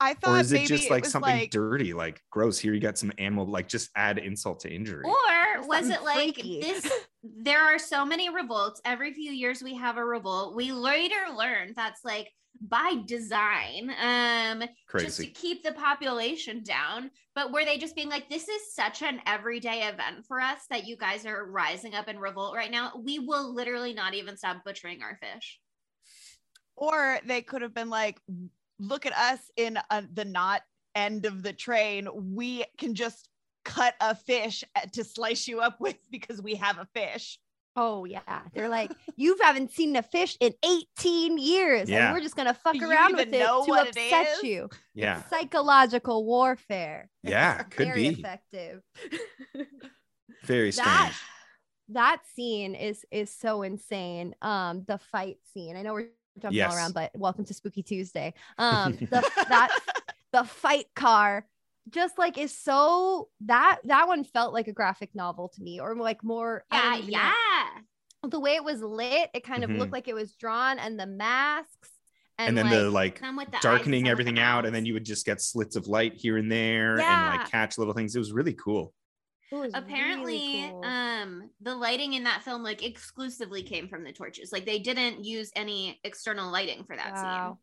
I thought Or is it maybe just like was something like, dirty, like gross? Here you got some animal, like just add insult to injury. Or was something it like freaky. this? [LAUGHS] There are so many revolts. Every few years we have a revolt. We later learned that's like by design, um, just to keep the population down. But were they just being like, this is such an everyday event for us that you guys are rising up in revolt right now? We will literally not even stop butchering our fish. or they could have been like, look at us in uh the not end of the train. We can just cut a fish uh, to slice you up [LAUGHS] with because we have a fish. Oh yeah, they're like you haven't seen a fish in 18 years, Yeah. and we're just gonna fuck You around with it to what it upset you. [LAUGHS] Yeah. Psychological warfare. [LAUGHS] Yeah. Could Very be. effective. Very strange. that that scene is is so insane. Um, the fight scene. I know we're jumping all around, but welcome to Spooky Tuesday. [LAUGHS] Um, the that the fight car just like is so that that one felt like a graphic novel to me, or like more. I Yeah, know. the way it was lit, it kind of Mhm. looked like it was drawn, and the masks, and, And, then like, the like the darkening some everything out, and then you would just get slits of light here and there and like catch little things. It was really cool. It was apparently really cool. um the lighting in that film like exclusively came from the torches like they didn't use any external lighting for that Wow.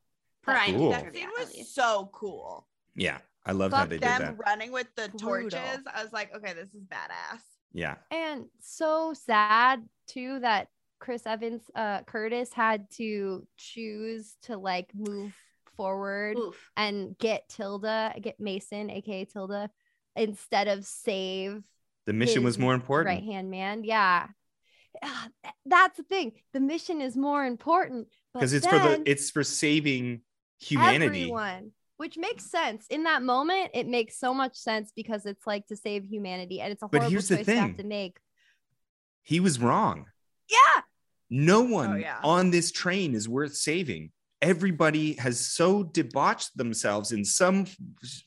scene per cool. That scene was so cool. Yeah. I love how Fuck they did them that. running with the Brutal. torches. I was like, okay, this is badass. Yeah. and so sad too that Chris Evans, uh, Curtis had to choose to like move forward Oof. and get Tilda, get Mason, aka Tilda, instead of save The mission was more important. right hand man. Yeah. Ah, That's the thing. The mission is more important Because it's for the it's for saving humanity. everyone, which makes sense in that moment. It makes so much sense because it's like to save humanity, and it's a But horrible here's the choice to have thing. to make. He was wrong. Yeah, No one yeah. on this train is worth saving. Everybody has so debauched themselves in some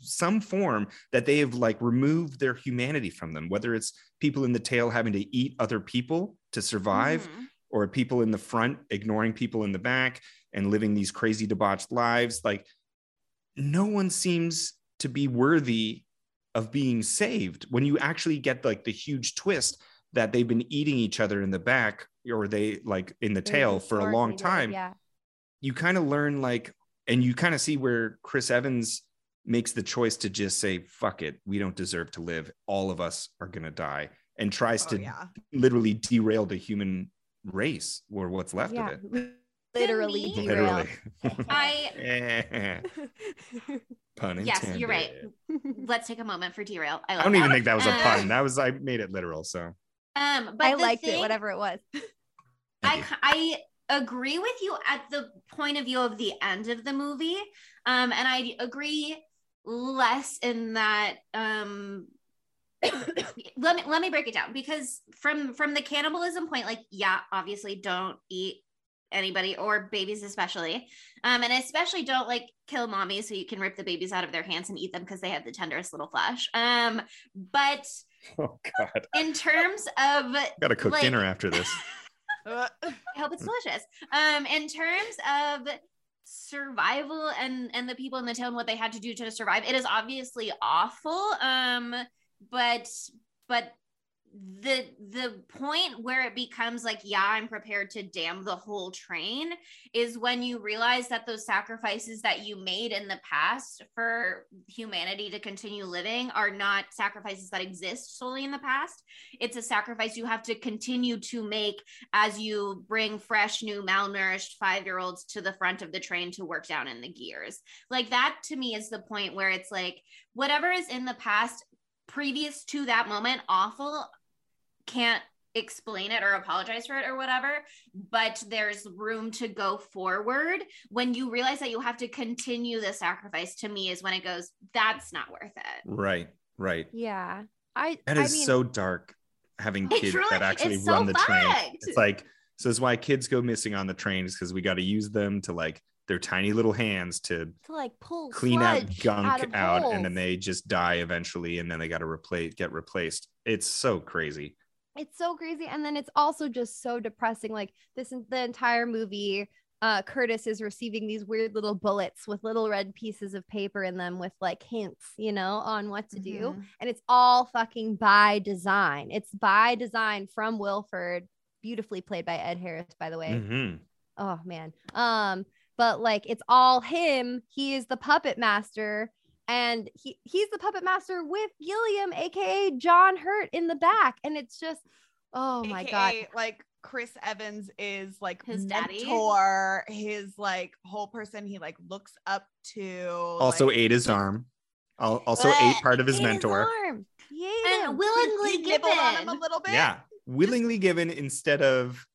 some form that they have like removed their humanity from them. Whether it's people in the tail having to eat other people to survive, Mhm. or people in the front ignoring people in the back and living these crazy debauched lives like no one seems to be worthy of being saved when you actually get like the huge twist that they've been eating each other in the back or they like in the tail for a long time Yeah, you kind of learn like and you kind of see where chris evans makes the choice to just say fuck it we don't deserve to live all of us are going to die and tries Oh, to yeah. literally derail the human race or what's left yeah. of it. Literally. Literally. I- [LAUGHS] [LAUGHS] Pun Yes, you're right. let's take a moment for derail i, I don't even think that was a Um, pun. That was I made it literal. So um but I the liked it, whatever it was. I, Thank you. k- I agree with you at the point of view of the end of the movie. Um, and I agree less in that um [COUGHS] let me let me break it down because from from the cannibalism point, like, yeah, obviously don't eat anybody or babies especially. Um, and especially don't like kill mommies so you can rip the babies out of their hands and eat them because they have the tenderest little flesh. Um, but [LAUGHS] oh god, in terms of gotta cook like- dinner after this. [LAUGHS] I hope it's [LAUGHS] delicious. Um, in terms of survival and and the people in the town, what they had to do to survive, it is obviously awful. Um, but but the the point where it becomes like yeah i'm prepared to damn the whole train is when you realize that those sacrifices that you made in the past for humanity to continue living are not sacrifices that exist solely in the past. It's a sacrifice you have to continue to make as you bring fresh new malnourished five year olds to the front of the train to work down in the gears. Like that to me is the point where it's like whatever is in the past previous to that moment awful can't explain it or apologize for it or whatever but there's room to go forward when you realize that you have to continue the sacrifice to me is when it goes that's not worth it Right, right. Yeah. I That I is mean, so dark. Having kids truly- that actually it's so run the train. It's like so. It's why kids go missing on the trains because we got to use them to like their tiny little hands to to like pull clean out gunk of out, and then they just die eventually, and then they got to replace get replaced. It's so crazy. It's so crazy and then it's also just so depressing like this is the entire movie uh curtis is receiving these weird little bullets with little red pieces of paper in them with like hints you know on what to do Mhm. and it's all fucking by design. It's by design from wilford beautifully played by ed harris by the way. Mhm. oh man. Um but like it's all him. He is the puppet master and he he's the puppet master with gilliam aka john hurt in the back and it's just oh my god Like Chris Evans is like His daddy? mentor, his like whole person he like looks up to. Also like, ate his arm. Also Bleh. ate part of his Ate mentor. arm. He ate and him. willingly he nibbled on him a little bit. Yeah, willingly given instead of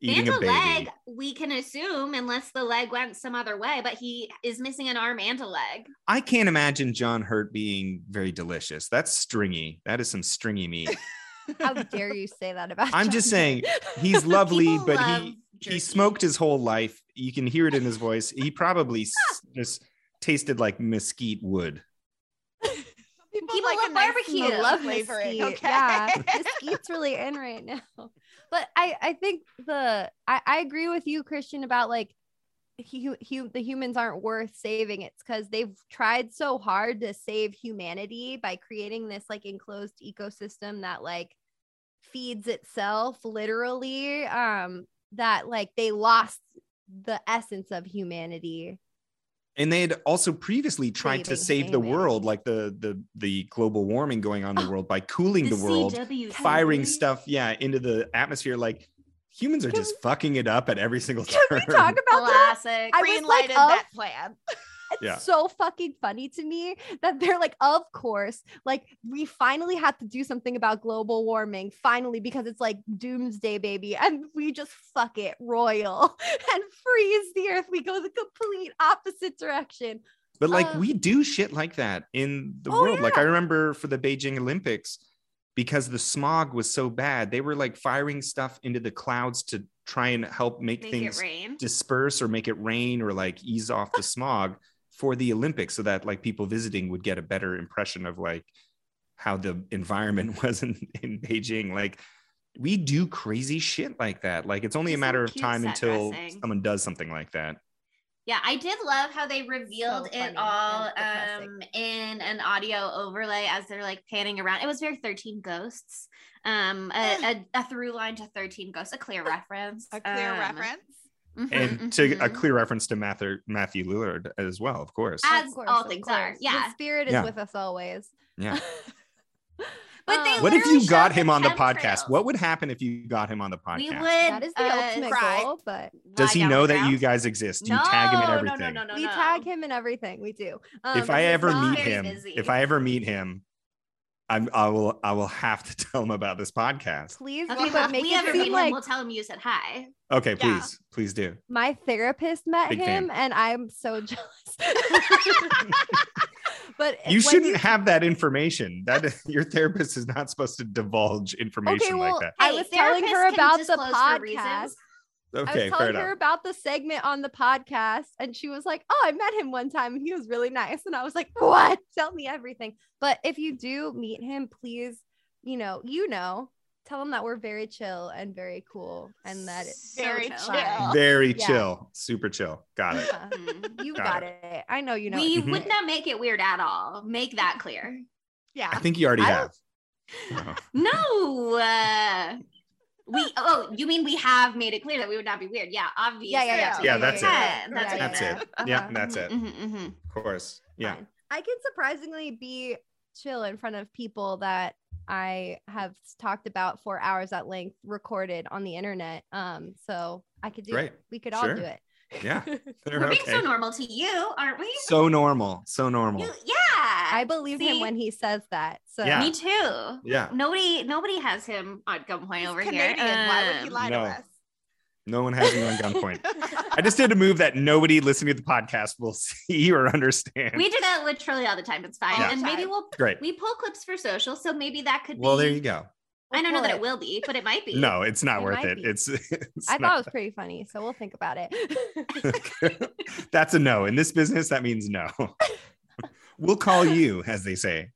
eating and a a baby. leg, we can assume, unless the leg went some other way, but he is missing an arm and a leg. I can't imagine John Hurt being very delicious. That's stringy. That is some stringy meat. [LAUGHS] How dare you say that about? I'm John just saying he's [LAUGHS] lovely, but love he jerky. he smoked his whole life. You can hear it in his voice. He probably s- [LAUGHS] just tasted like mesquite wood. People like love a nice barbecue. smoke love mesquite. okay? Yeah, mesquite's really in right now. But I, I think the I, I agree with you, Kristian, about like hu- hu- the humans aren't worth saving. It's because they've tried so hard to save humanity by creating this like enclosed ecosystem that like feeds itself literally. Um, that like they lost the essence of humanity. And they had also previously tried to Saving save the world, like the the the global warming going on in the ah, world by cooling the, world, CW firing series. stuff, yeah, into the atmosphere. Like humans are Can just fucking it up at every single Can turn. we talk about that? Classic. I was Green like, lighted of- that plan. It's Yeah. so fucking funny to me that they're like, of course, like we finally have to do something about global warming, finally, because it's like doomsday, baby. And we just fuck it royal [LAUGHS] and freeze the earth. We go the complete opposite direction. But like Uh, we do shit like that in the Oh, world. Like I remember for the Beijing Olympics, because the smog was so bad, they were like firing stuff into the clouds to try and help make, Make things rain. disperse or make it rain or like ease off the [LAUGHS] smog for the Olympics so that like people visiting would get a better impression of like how the environment [LAUGHS] was in, in Beijing. Like we do crazy shit like that. Like it's only a matter of time until dressing. someone does something like that. Yeah, I did love how they revealed So it all um in an audio overlay as they're like panning around. It was very 13 ghosts. Um a, a, a through line to 13 ghosts, a clear reference. A clear Um, reference. Mhm, and to a mhm. clear reference to Matthew Matthew Lillard as well, of course. As Of course, all of things are, yeah. The spirit is Yeah. with us always. Yeah. [LAUGHS] But they Um, What if you got him on the chemtrails. podcast? What would happen if you got him on the podcast? we would that is the uh, ultimate cry. goal, but Does he know on the that you guys exist? Do you no, tag him in everything? No, no, no, no, we no. tag him in everything. We do. Um, if I ever meet him, busy. if I ever meet him, I'm I will I will have to [LAUGHS] tell him about this podcast. please Okay, do, well, but make we it seem like him, we'll tell him you said hi. Okay, Yeah. please, please do. my therapist met Big him fan. and I'm so [LAUGHS] jealous. [LAUGHS] but You shouldn't have that information. That your therapist is not supposed to divulge information well, like that. I was telling her about the podcast. Reasons. I was Okay, fair telling enough. her about the segment on the podcast, and she was like, "Oh, I met him one time, and he was really nice." And I was like, "What? Tell me everything." But if you do meet him, please, you know, you know, tell him that we're very chill and very cool, and that it, So Very chill. chill. Very Yeah. chill, super chill. Got it. Yeah, Mhm. you Got got it. I know you know. we it. Mhm. would not make it weird at all. Make that clear. Yeah. I think you already I have. Oh. [LAUGHS] No. Uh, we [LAUGHS] oh, you mean we have made it clear that we would not be weird? Yeah, obviously. Yeah, yeah, yeah. Yeah, that's it. That's, Yeah, That's it. yeah. Yeah, Uh-huh. that's it. Mhm, mhm, mhm. Of course. Yeah. Fine. I can surprisingly be chill in front of people that I have talked about for hours at length, recorded on the internet. Um, so I could do Great. it. We could all Sure. do it. Yeah. [LAUGHS] They're We're being so normal to you, aren't we? So normal. So normal. You- yeah. I believe him when he says that. So Yeah. Me too. Yeah. Nobody, nobody has him on gunpoint He's over Canadian. here. Why would he Um, lie no. to us? No one has me on [LAUGHS] gunpoint. I just did a move that nobody listening to the podcast will [LAUGHS] see or understand. We do that literally all the time. It's fine, Yeah. and maybe we'll Great. we pull clips for social, so maybe that could be. Well, there you go. I don't know We'll that it will be, but it might be. No, it's not It worth it. be. It's, [LAUGHS] it's I thought it was pretty funny. So we'll think about it. [LAUGHS] That's a no. In this business, that means no. [LAUGHS] we'll call you, as they say.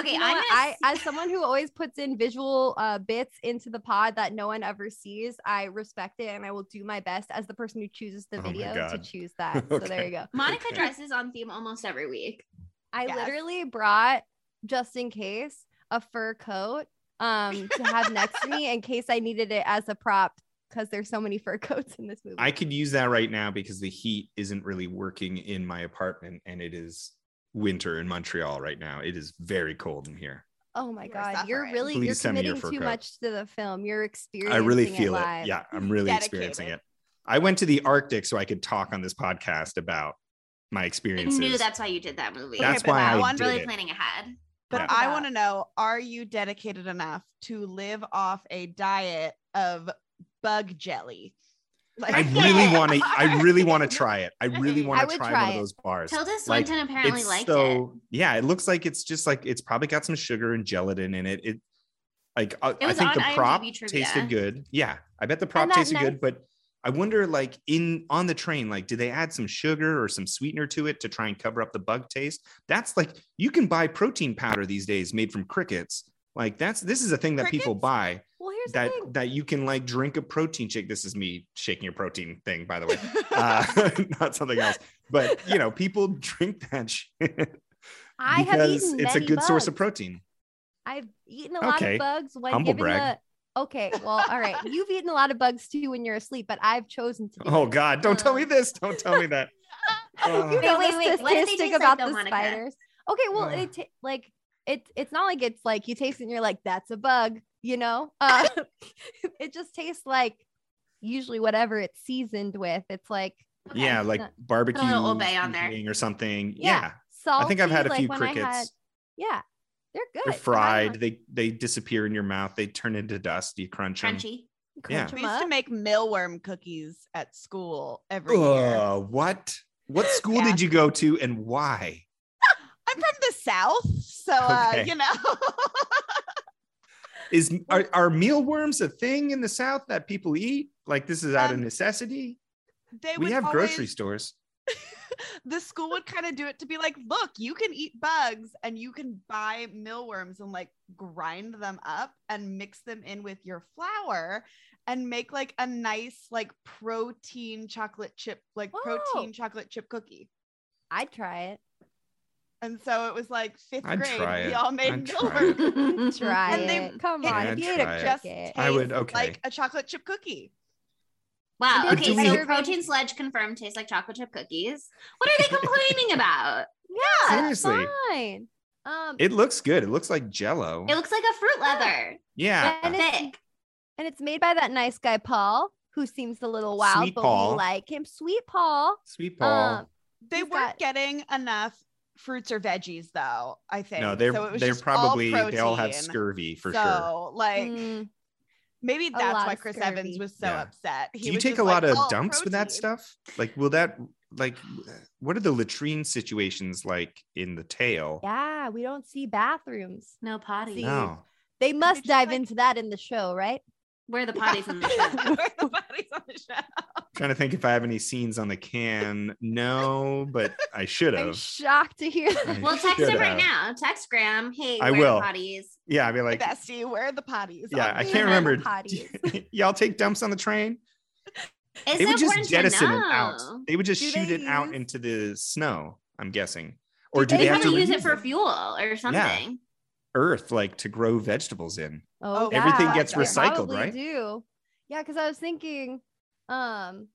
Okay, You know I'm what? gonna. I, s- as someone who always puts in visual uh, bits into the pod that no one ever sees, I respect it and I will do my best as the person who chooses the Oh video to choose that. So there you go. Monica Okay. dresses on theme almost every week. I Yes. literally brought just in case a fur coat um to have next to me in case I needed it as a prop because there's so many fur [LAUGHS] coats in this movie. I could use that right now because the heat isn't really working in my apartment and it is winter in Montreal right now. It is very cold in here. oh my You are god, you're really Please you're send your committing too coat. much to the film. You're experiencing I really feel it. live. Yeah, I'm really experiencing it. I went to the Arctic so I could talk on this podcast about my I knew that's why you did that movie. That's Okay, why now I on did really it. planning ahead. But Yeah. I want to know are you dedicated enough to live off a diet of bug jelly? Like, I really want to. I really want to [LAUGHS] try it. I really want to try, try one of those bars. Tilda Like, Swinton apparently it's liked so yeah. It looks like it's just like it's probably got some sugar and gelatin in it. It like I, It I was think on the IMDb prop trivia. tasted good. Yeah, I bet the prop tasted nice- good, but. I wonder, like in on the train, like did they add some sugar or some sweetener to it to try and cover up the bug taste? That's like you can buy protein powder these days made from crickets. Like that's this is a thing that people buy Well, here's that the thing. that you can like drink a protein shake. This is me shaking a protein thing, by the way, [LAUGHS] uh, [LAUGHS] not something else. But you know, people [LAUGHS] drink that shit I have because eaten it's a good source of protein. I've eaten a lot of bugs when Humble brag. a. Okay, well, all right. You've eaten a lot of bugs too when you're asleep, but I've chosen to. Oh. God, don't tell me Um, this. Don't tell me that. [LAUGHS] You Wait, know wait, the wait, what did they statistic about though, the Monica? spiders. Okay, well, Ugh. it ta- like it's it's not like it's like you taste it and you're like that's a bug, you know. Uh, [LAUGHS] it just tastes like usually whatever it's seasoned with. It's like Yeah, it's like not- barbecue Old on there. or something. Yeah. Yeah, salty. I think I've had a like few when crickets. had- yeah, they're good. They're fried. They they disappear in your mouth. They turn into dust. You crunch them. Crunchy. Yeah. crunch we 'em used to make mealworm cookies at school every year. Uh, what? What [LAUGHS] school Yeah. did you go to and why? [LAUGHS] I'm from the South, so uh, you know. [LAUGHS] Is are, are mealworms a thing in the South that people eat? Like this is out of Um, necessity? they We would have grocery stores. [LAUGHS] the school would kind of do it to be like, look, you can eat bugs and you can buy mealworms and like grind them up and mix them in with your flour and make like a nice like protein chocolate chip, like Whoa. protein chocolate chip cookie. I'd try it. And so it was like 5th I'd grade. try We it. all made I'd try mealworm try And they- it. Come on, if you I'd ate try a it. just. I would- okay. like a chocolate chip cookie. Wow. But Okay, so we- protein sludge confirmed tastes like chocolate chip cookies. What are they [LAUGHS] complaining about? Yeah, Seriously. fine. Um, It looks good. It looks like Jello. It looks like a fruit leather. Yeah. And it's- Thick. and it's made by that nice guy Paul, who seems a little wild, Sweet but Paul. we like him. Sweet Paul. Sweet Paul. Um, They weren't got- getting enough fruits or veggies though, I think. no, they're So it was they're just all probably they all have scurvy for so, sure. like mm, maybe that's why Chris scurvy. Evans was so Yeah. upset. He Do you take a lot like, of "Oh, dumps with that stuff? Like, will that like what are the latrine situations like in the tail? yeah, we don't see bathrooms. No potty. No. They must dive like- into that in the show, right? Where the potties in the show? [LAUGHS] Where the bodies on the show. Trying to think if I have any scenes on the can. No, but I should I'm have. shocked to hear that. I Well, text should him right have. now. Text Graham. Hey, I where will. are the potties? Yeah, I'd be like, Bestie, where are the potties? yeah, I can't remember. potties. [LAUGHS] Y'all take dumps on the train? It's they would just important jettison it out. They would just Do shoot they it out into the snow. I'm guessing, or Do do they, they have to use it for fuel or something. Yeah. earth like to grow vegetables in? Oh, oh Everything yeah, gets recycled, right? Do yeah, because I was thinking, um,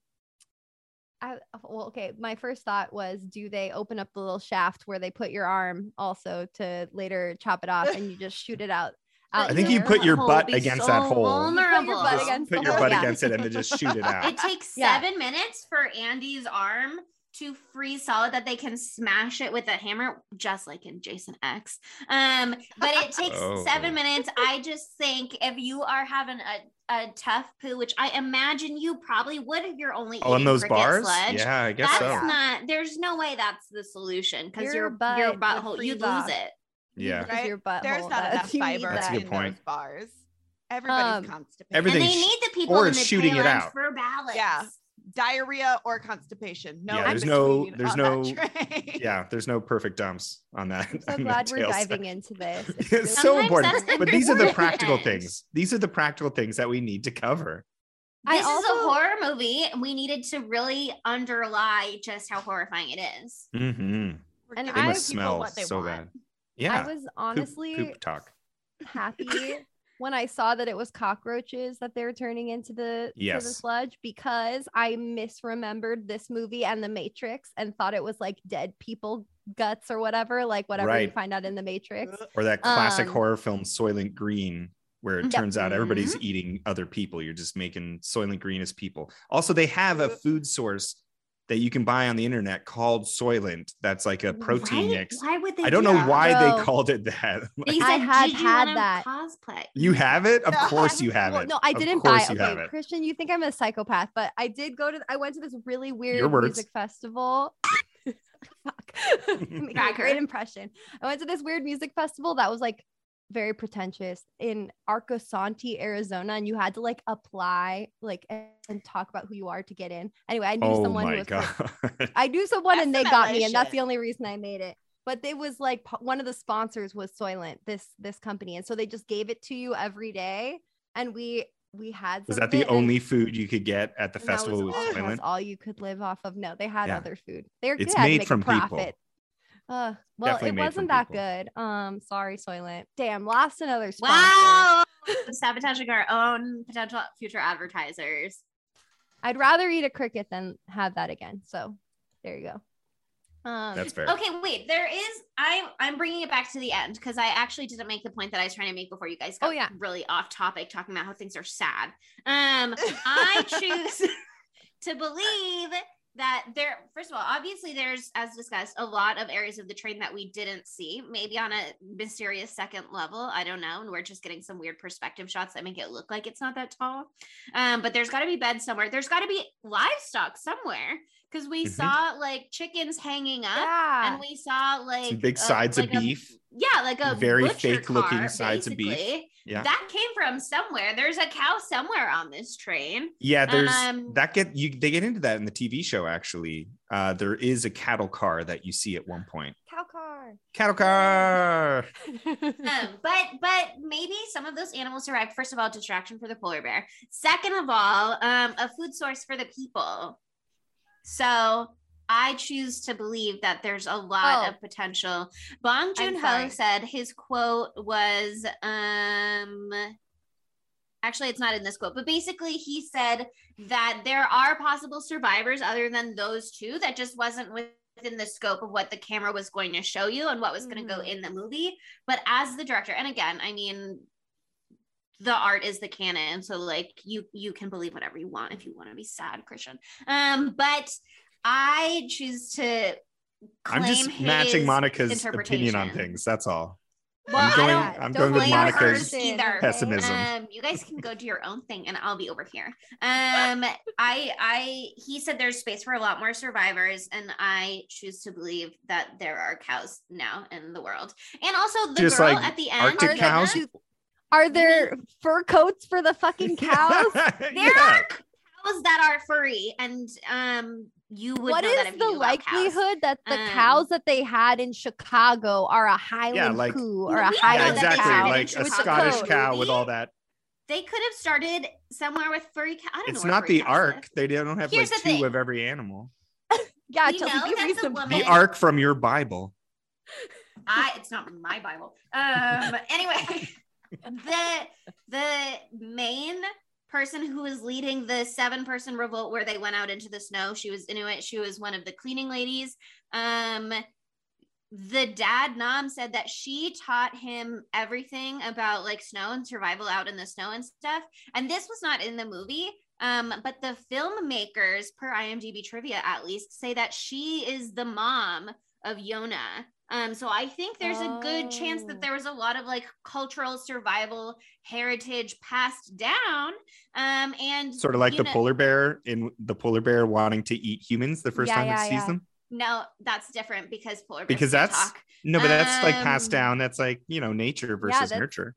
I well, okay. My first thought was, do they open up the little shaft where they put your arm also to later chop it off and you just shoot it out? [LAUGHS] out I think you put your butt against so that hole. Vulnerable. Put your butt against your butt yeah. against it and then just shoot it [LAUGHS] out. It takes Yeah. seven minutes for Andy's arm to freeze solid that they can smash it with a hammer, just like in Jason X. Um, but it [LAUGHS] takes Oh. seven minutes. I just think if you are having a, a tough poo, which I imagine you probably would if you're only Oh, on eating those bars? sludge. Yeah, I guess That's so. not. There's no way that's the solution because Your your butt your butthole you freeze lose it. Yeah. Because your butthole There's not does. enough You need fiber That's a good in point. those bars. Everybody's Um, constipated. Everything and they need the people or in the shooting it out. for balance. Yeah. Diarrhea or constipation. No, Yeah, there's no- there's no- [LAUGHS] Yeah, there's no perfect dumps on that. I'm so on glad that we're diving side. into this. [LAUGHS] It's It's so Sometimes important. that's But these are the practical [LAUGHS] things. These are the practical things that we need to cover. I This is a horror movie. and We needed to really underlie just how horrifying it is. Mm-hmm. And They I- must smell what they so want. bad. Yeah. I was Poop- honestly poop talk. happy when I saw that it was cockroaches that they were turning into the to the sludge because I misremembered this movie and The Matrix and thought it was like dead people guts or whatever, like whatever you find out in The Matrix. Or that classic Um, horror film Soylent Green, where it Yep. turns out everybody's Mhm. eating other people. You're just making Soylent Green as people. Also, they have a food source that you can buy on the internet called Soylent. That's like a protein Right? mix. Why would they? I don't do know that? why Bro. they called it that. [LAUGHS] They I said, had "Did you had that." Cosplay. you have it? Of No, course you have Well, it. no, I didn't buy it. Okay, it. Kristian, you think I'm a psychopath, but I did go to. I went to this really weird words. music festival. [LAUGHS] Fuck, [LAUGHS] Making a great impression. I went to this weird music festival that was like very pretentious in Arcosanti, Arizona, and you had to like apply, like, and, and talk about who you are to get in. Anyway, I knew Oh someone who was god. like, [LAUGHS] I knew someone and they got LA me, and that's the only reason I made it. But it was like one of the sponsors was Soylent, this this company, and so they just gave it to you every day, and we we had. Was that the only food you could get at the and that was festival all, Soylent? all you could live off of. No, they had Yeah. other food. They're It's they had to made make from a people. Profit. Uh, well, Definitely it wasn't that people. good. Um, sorry, Soylent. Damn, lost another sponsor. Wow, [LAUGHS] sabotaging our own potential future advertisers. I'd rather eat a cricket than have that again. So there you go. Um, That's fair. Okay, wait. There is. I'm. I'm bringing it back to the end because I actually didn't make the point that I was trying to make before you guys got Oh, yeah. really off topic, talking about how things are sad. [LAUGHS] Um, I choose [LAUGHS] to believe that there. First of all, obviously, there's as discussed a lot of areas of the train that we didn't see. Maybe on a mysterious second level. I don't know, and we're just getting some weird perspective shots that make it look like it's not that tall. Um, but there's got to be beds somewhere. There's got to be livestock somewhere because we Mhm. saw like chickens hanging up yeah. and we saw like Some big a- sides like of a- beef. yeah, like a Very fake-looking car, sides of beef. Basically. Yeah. That came from somewhere. There's a cow somewhere on this train. Yeah, there's Um, that get you they get into that in the TV show actually. Uh there is a cattle car that you see at one point. cow car. Cattle car. [LAUGHS] Um, but but maybe some of those animals survived. First of all, distraction for the polar bear. Second of all, um, a food source for the people. So I choose to believe that there's a lot Oh. of potential. Bong Joon Ho said his quote was um actually it's not in this quote, but basically he said that there are possible survivors other than those two that just wasn't within the scope of what the camera was going to show you and what was going to go Mhm. in the movie. But as the director, and again, I mean the art is the canon so like you you can believe whatever you want if you want to be sad kristian um but i choose to I'm just claim matching Monica's opinion on things. That's all. well, I'm going don't I'm going with Monica's Monica's either. pessimism. Um, you guys can go do your own thing, and I'll be over here. Um, I, I, he said there's space for a lot more survivors, and I choose to believe that there are cows now in the world, and also the Just girl like at the end. Arctic Are there- cows? do- Are there fur coats for the fucking cows? [LAUGHS] There Yeah. are cows that are furry, and um, you would what know that is if the you knew about cows. likelihood that the Um, cows that they had in Chicago are a Highland like- coo or a know Yeah, Highland that exactly. cow? Like a Scottish cow with all that. They could have started somewhere with furry cow. I don't It's know where not the cows ark. live. They don't have Here's like two thing. of every animal. [LAUGHS] Yeah, We Chelsea, know be that's a woman. The ark from your Bible. I it's not my Bible. Um anyway, [LAUGHS] the the main person who was leading the seven person revolt where they went out into the snow, she was Inuit, she was one of the cleaning ladies. Um the dad Nam said that she taught him everything about like snow and survival out in the snow and stuff. And this was not in the movie. Um, but the filmmakers, per IMDb trivia at least, say that she is the mom of Yona. Um, so I think there's a good chance Oh. that there was a lot of like cultural survival heritage passed down. Um, and Sort of like the know- polar bear in the polar bear wanting to eat humans the first Yeah, time yeah, it sees yeah. them. No, that's different because polar bears Because that's- talk. No, but that's like passed Um, down. That's like, you know, nature versus that's- nurture.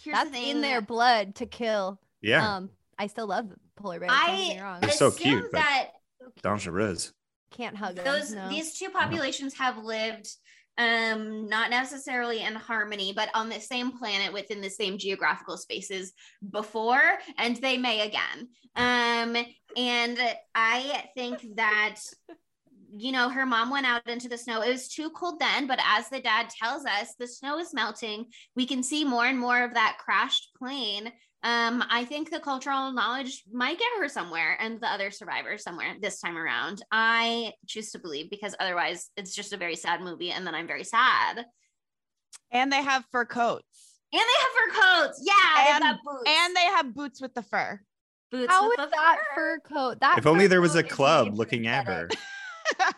Here's That's the in their blood to kill. Yeah. Um, I still love polar bear. Don't get me I wrong. They're so assume cute, but- that Dangerous. Can't hug them. those no. these two populations have lived um not necessarily in harmony but on the same planet within the same geographical spaces before and they may again. Um and i think that you know her mom went out into the snow. It was too cold then but as the dad tells us the snow is melting. We can see more and more of that crashed plane um i think the cultural knowledge might get her somewhere and the other survivors somewhere this time around i choose to believe because otherwise it's just a very sad movie and then i'm very sad and And they have fur coats. And they have fur coats yeah And- they've boots And they have boots with the fur. boots How with is the that fur. fur coat? That If only there was a club looking at her. [LAUGHS]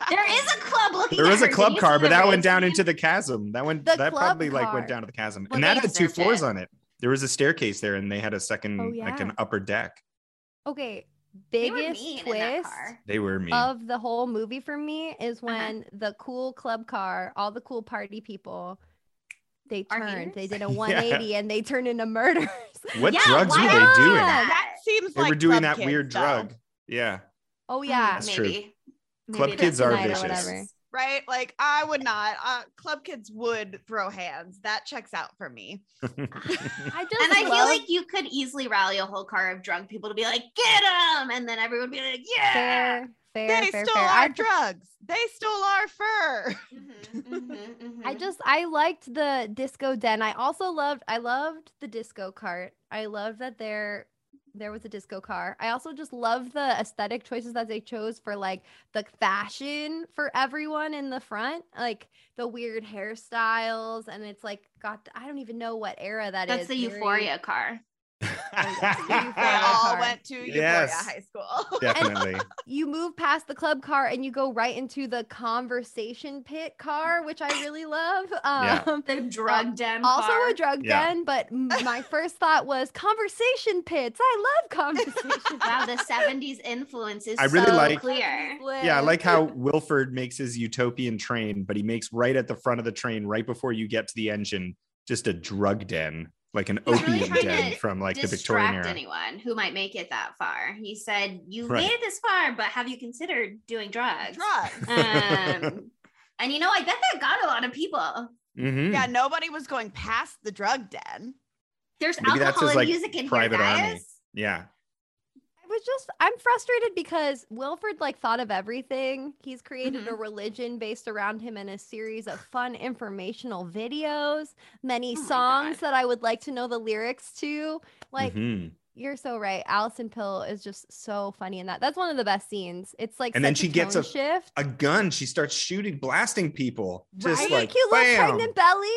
There is a club looking. There was a club car, but that went down into the chasm. That went The that club probably like went down to the chasm. Well, and that had two floors it. on it. There was a staircase there, and they had a second, Oh, like an upper deck. Okay, biggest mean in that twist. They were mean. of the whole movie for me is Uh-huh. when the cool club car, all the cool party people, they turned. They did a [LAUGHS] 180 and they turned into murderers. [LAUGHS] what Yeah, drugs were they doing? Yeah. That seems They like were doing club that weird though. drug. Yeah. Oh yeah, That's true. Maybe. Club Maybe kids are what it vicious. Is. Whatever. right? Like I would not. Uh, club kids would throw hands. That checks out for me. [LAUGHS] I [LAUGHS] just And I feel like you could easily rally a whole car of drunk people to be like, "Get them, and then everyone would be like, "Yeah." fair, fair, they fair, stole fair. our I, drugs. They stole our fur. [LAUGHS] Mhm, mhm, I mhm. just I liked the disco den. I also loved I loved the disco cart. I loved that there there was a disco car. I also just love the aesthetic choices that they chose for like the fashion for everyone in the front, like the weird hairstyles, and it's like got I don't even know what era that is. that's the very- Euphoria car. [LAUGHS] They all card. went to Euphoria Yes. High School. [LAUGHS] Definitely. You move past the club car and you go right into the conversation pit car, which I really love. Yeah. Um, The drug den. also car. a drug Yeah. den, but [LAUGHS] my first thought was conversation pits. I love conversation. Pits. Wow, the 70s influence is I really so like- clear. yeah, I like how Wilford makes his utopian train, but he makes right at the front of the train, right before you get to the engine, just a drug den, like an He's opium trying den from like the Victorian Distract era. anyone who might make it that far. He said, "You Right. made it this far, but have you considered doing drugs?" Drugs. Um, [LAUGHS] and you know, I bet that got a lot of people. Mhm. Yeah, nobody was going past the drug den. There's Maybe alcohol his, and like, music in private here, army. Yeah. I was just I'm frustrated because Wilford like thought of everything. He's created a religion based around him and a series of fun informational videos, many Oh songs that I would like to know the lyrics to. Like Mhm. you're so right. Alison Pill is just so funny in that. That's one of the best scenes. It's like And then such a she gets a- shift. a gun. She starts shooting, blasting people. Just Right? like cute little pregnant belly.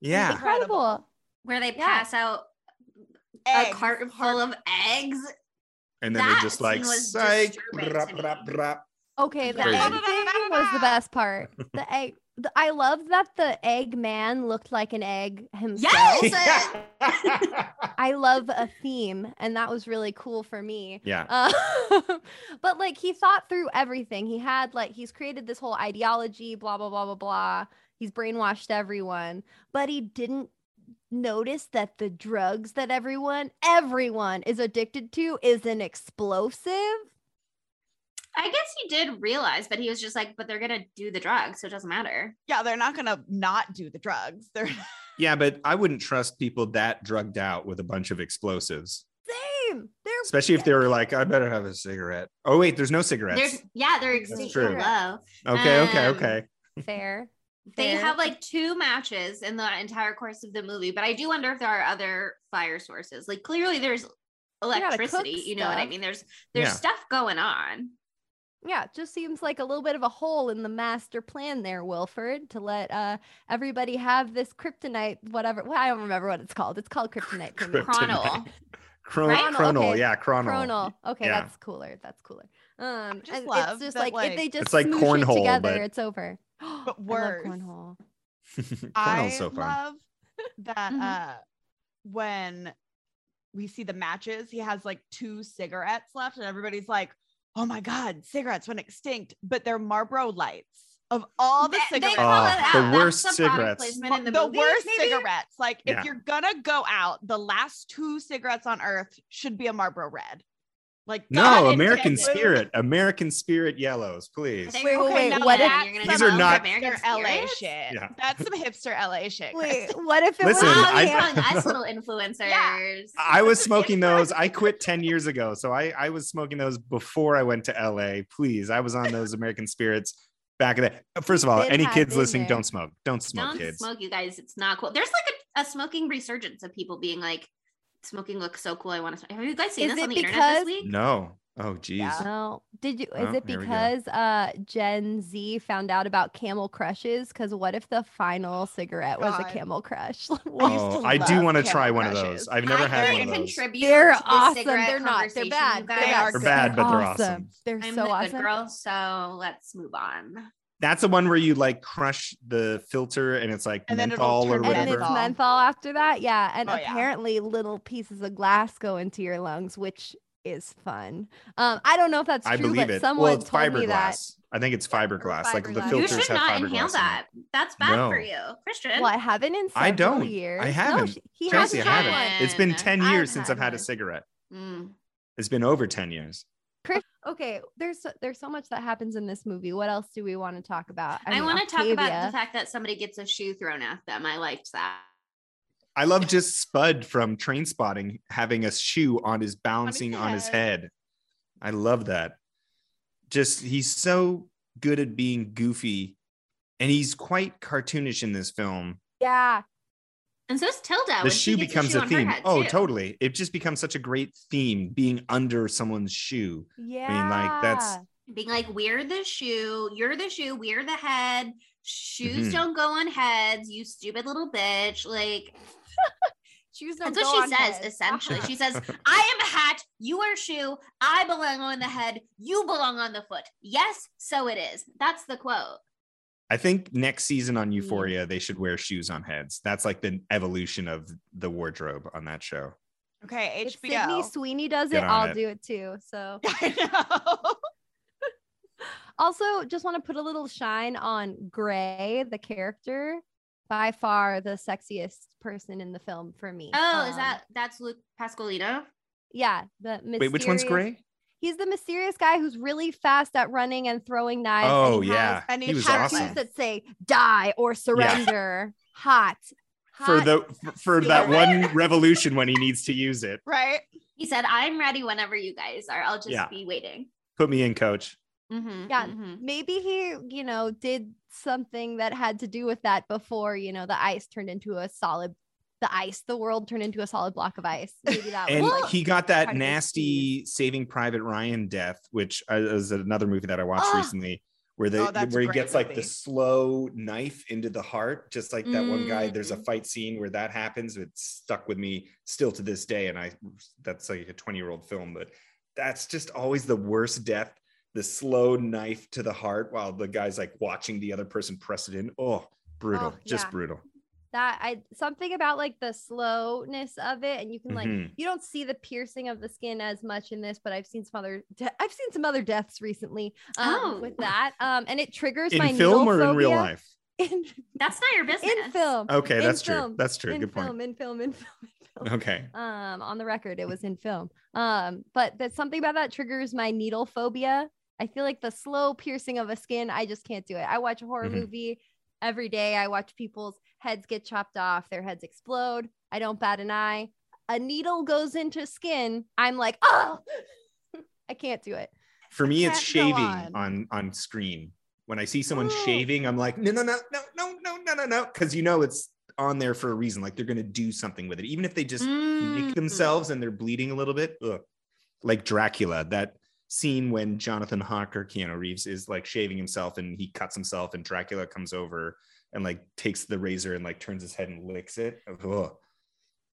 Yeah. Incredible. Where they Yeah. pass out Eggs. a carton full of eggs. And then they're That just like was psych. disturbing brap, to me. brap, brap. Okay, the Crazy. egg thing was the best part. The [LAUGHS] egg. The, I love that the egg man looked like an egg himself. Yes! [LAUGHS] I love a theme, and that was really cool for me. yeah. Uh, [LAUGHS] but like he thought through everything. He had like he's created this whole ideology, blah blah blah blah blah. He's brainwashed everyone, but he didn't notice that the drugs that everyone everyone is addicted to is an explosive. I guess he did realize, but he was just like, but they're gonna do the drugs, so it doesn't matter. Yeah, they're not gonna not do the drugs. They're [LAUGHS] Yeah, but I wouldn't trust people that drugged out with a bunch of explosives, Same. They're especially if they were like, I better have a cigarette. Oh, wait, there's no cigarettes. There's yeah, they're That's true. low. Okay, okay, um, okay. fair. They fair. have like two matches in the entire course of the movie, but I do wonder if there are other fire sources. Like clearly there's gotta cook electricity, you know what I mean? There's there's Yeah. stuff going on. Yeah, it just seems like a little bit of a hole in the master plan there, Wilford, to let uh everybody have this kryptonite, whatever. Well, I don't remember what it's called. It's called kryptonite to me. Kryptonite. Kronole. Chron- Right? Kronole, Okay. yeah, kronole. Kronole. Okay, Yeah. that's cooler. That's cooler. Um, just love it's just that, like, like- if they just It's like cornhole, it together, but- it's over. But [GASPS] I love worse. cornhole. [LAUGHS] I so fun. love that Mhm. uh when we see the matches, he has like two cigarettes left, and everybody's like, "Oh my god, cigarettes went extinct!" But they're Marlboro lights of all the They- they cigarettes. call Oh, it the out. That's worst the cigarettes. in the, the movie, worst maybe? cigarettes. Like Yeah. if you're gonna go out, the last two cigarettes on earth should be a Marlboro Red. Like No, American intended. Spirit, American Spirit yellows, please. Wait, wait, going wait, to what if- you're gonna These are not- American hipster LA Spirit? shit. Yeah. That's some hipster LA shit. Wait, what if it Listen, was Wow, I- you're us [LAUGHS] little influencers. I was smoking those. I quit 10 years ago. So I, I was smoking those before I went to LA. Please. I was on those American Spirits back in the First of all, Been any kids listening, there. don't smoke. Don't smoke, Don't kids. smoke, you guys. It's not cool. There's like a, a smoking resurgence of people being like, smoking looks so cool. I want to smoke. Have you guys seen Is this on it the internet this week? No. Oh, geez. Yeah. No. Did you? Is Oh, it here we go. because uh Gen Z found out about Camel Crushes? Because what if the final cigarette was a Camel Crush? [LAUGHS] I Oh, to I do want to try one of those. I've never I had one of those. They're awesome. They're not. They're bad. They're bad. They're bad, but they're awesome. They're I'm so the awesome. good girl, so let's move on. That's the one where you like crush the filter and it's like And then menthol or whatever. And red. whatever. it's Menthol. menthol after that. Yeah. And Oh, yeah. apparently little pieces of glass go into your lungs, which is fun. Um, I don't know if that's I true, believe but it. someone Well, it's told me that. fiberglass. I think it's fiberglass. Like the fiberglass. You filters should have not fiberglass. inhale in that. That's bad No. for you, Kristian. Well, I haven't in several I don't. years. I haven't. sh- he Chelsea, hasn't I haven't. It's been 10 years had since I've had a cigarette. Mm. It's been over 10 years. Chris, okay, there's so, there's so much that happens in this movie. What else do we want to talk about? I, mean, want to talk about the fact that somebody gets a shoe thrown at them. I liked that. I love just Spud from Trainspotting having a shoe on his balancing on his head. head. I love that. Just he's so good at being goofy and he's quite cartoonish in this film. Yeah, And so is Tilda. the when shoe gets becomes shoe a theme. Oh, too. totally. It just becomes such a great theme being under someone's shoe. yeah. I mean, like, that's- Being like, we're the shoe, you're the shoe, we're the head. Shoes Mhm. don't go on heads, you stupid little bitch. Like, [LAUGHS] shoes don't that's go what on she says, heads. essentially. [LAUGHS] She says, I am a hat, you are a shoe, I belong on the head, you belong on the foot. Yes, so it is. That's the quote. I think next season on Euphoria, they should wear shoes on heads. That's like the evolution of the wardrobe on that show. Okay, if Sydney HBO. Sweeney does Get it, I'll it. do it too. So [LAUGHS] I know. also just want to put a little shine on Gray, the character. By far the sexiest person in the film for me. Oh, is Um, that that's Luke Pasqualino? yeah? The Wait, which one's gray? He's the mysterious guy who's really fast at running and throwing knives. Oh and he yeah, has and he he was tattoos awesome. that say "die" or "surrender." Hot. For the for, for that one revolution when he needs to use it. right? He said, I'm ready whenever you guys are. I'll just Yeah. be waiting. Put me in, coach. Mhm, Yeah. mhm. maybe he, you know, did something that had to do with that before, you know, the ice turned into a solid the ice, the world turned into a solid block of ice. Maybe that [LAUGHS] And was he got that nasty Saving Private Ryan death, which uh, is another movie that I watched Oh. recently, where they Oh, where he great gets like the slow knife into the heart, just like that one guy. There's a Mm. fight scene where that happens. It's stuck with me still to this day, and I that's like a 20 year old film, but that's just always the worst death. The slow knife to the heart while the guy's like watching the other person press it in. Oh, brutal, Oh, just brutal. That I something about like the slowness of it, and you can like Mhm. you don't see the piercing of the skin as much in this, but I've seen some other de- I've seen some other deaths recently um, with Oh. that, um, and it triggers my film needle or in real life? [LAUGHS] In, That's not your business. in film. Okay, in that's true. That's true. In Good point. film, in film, in [LAUGHS] film, in film. Okay. um on the record it was in film um but there's something about that triggers my needle phobia i feel like the slow piercing of a skin i just can't do it i watch a horror Mhm. movie every day i watch people's heads get chopped off their heads explode i don't bat an eye a needle goes into skin i'm like oh [LAUGHS] i can't do it For me, it's shaving on. on. on screen. When I see someone Oh. shaving, I'm like, no, no, no, no, no, no, no, no, no, because you know it's on there for a reason. Like they're gonna do something with it, even if they just Mm. nick themselves and they're bleeding a little bit. Ugh. Like Dracula, that scene when Jonathan Harker, Keanu Reeves, is like shaving himself and he cuts himself, and Dracula comes over and like takes the razor and like turns his head and licks it. Ugh.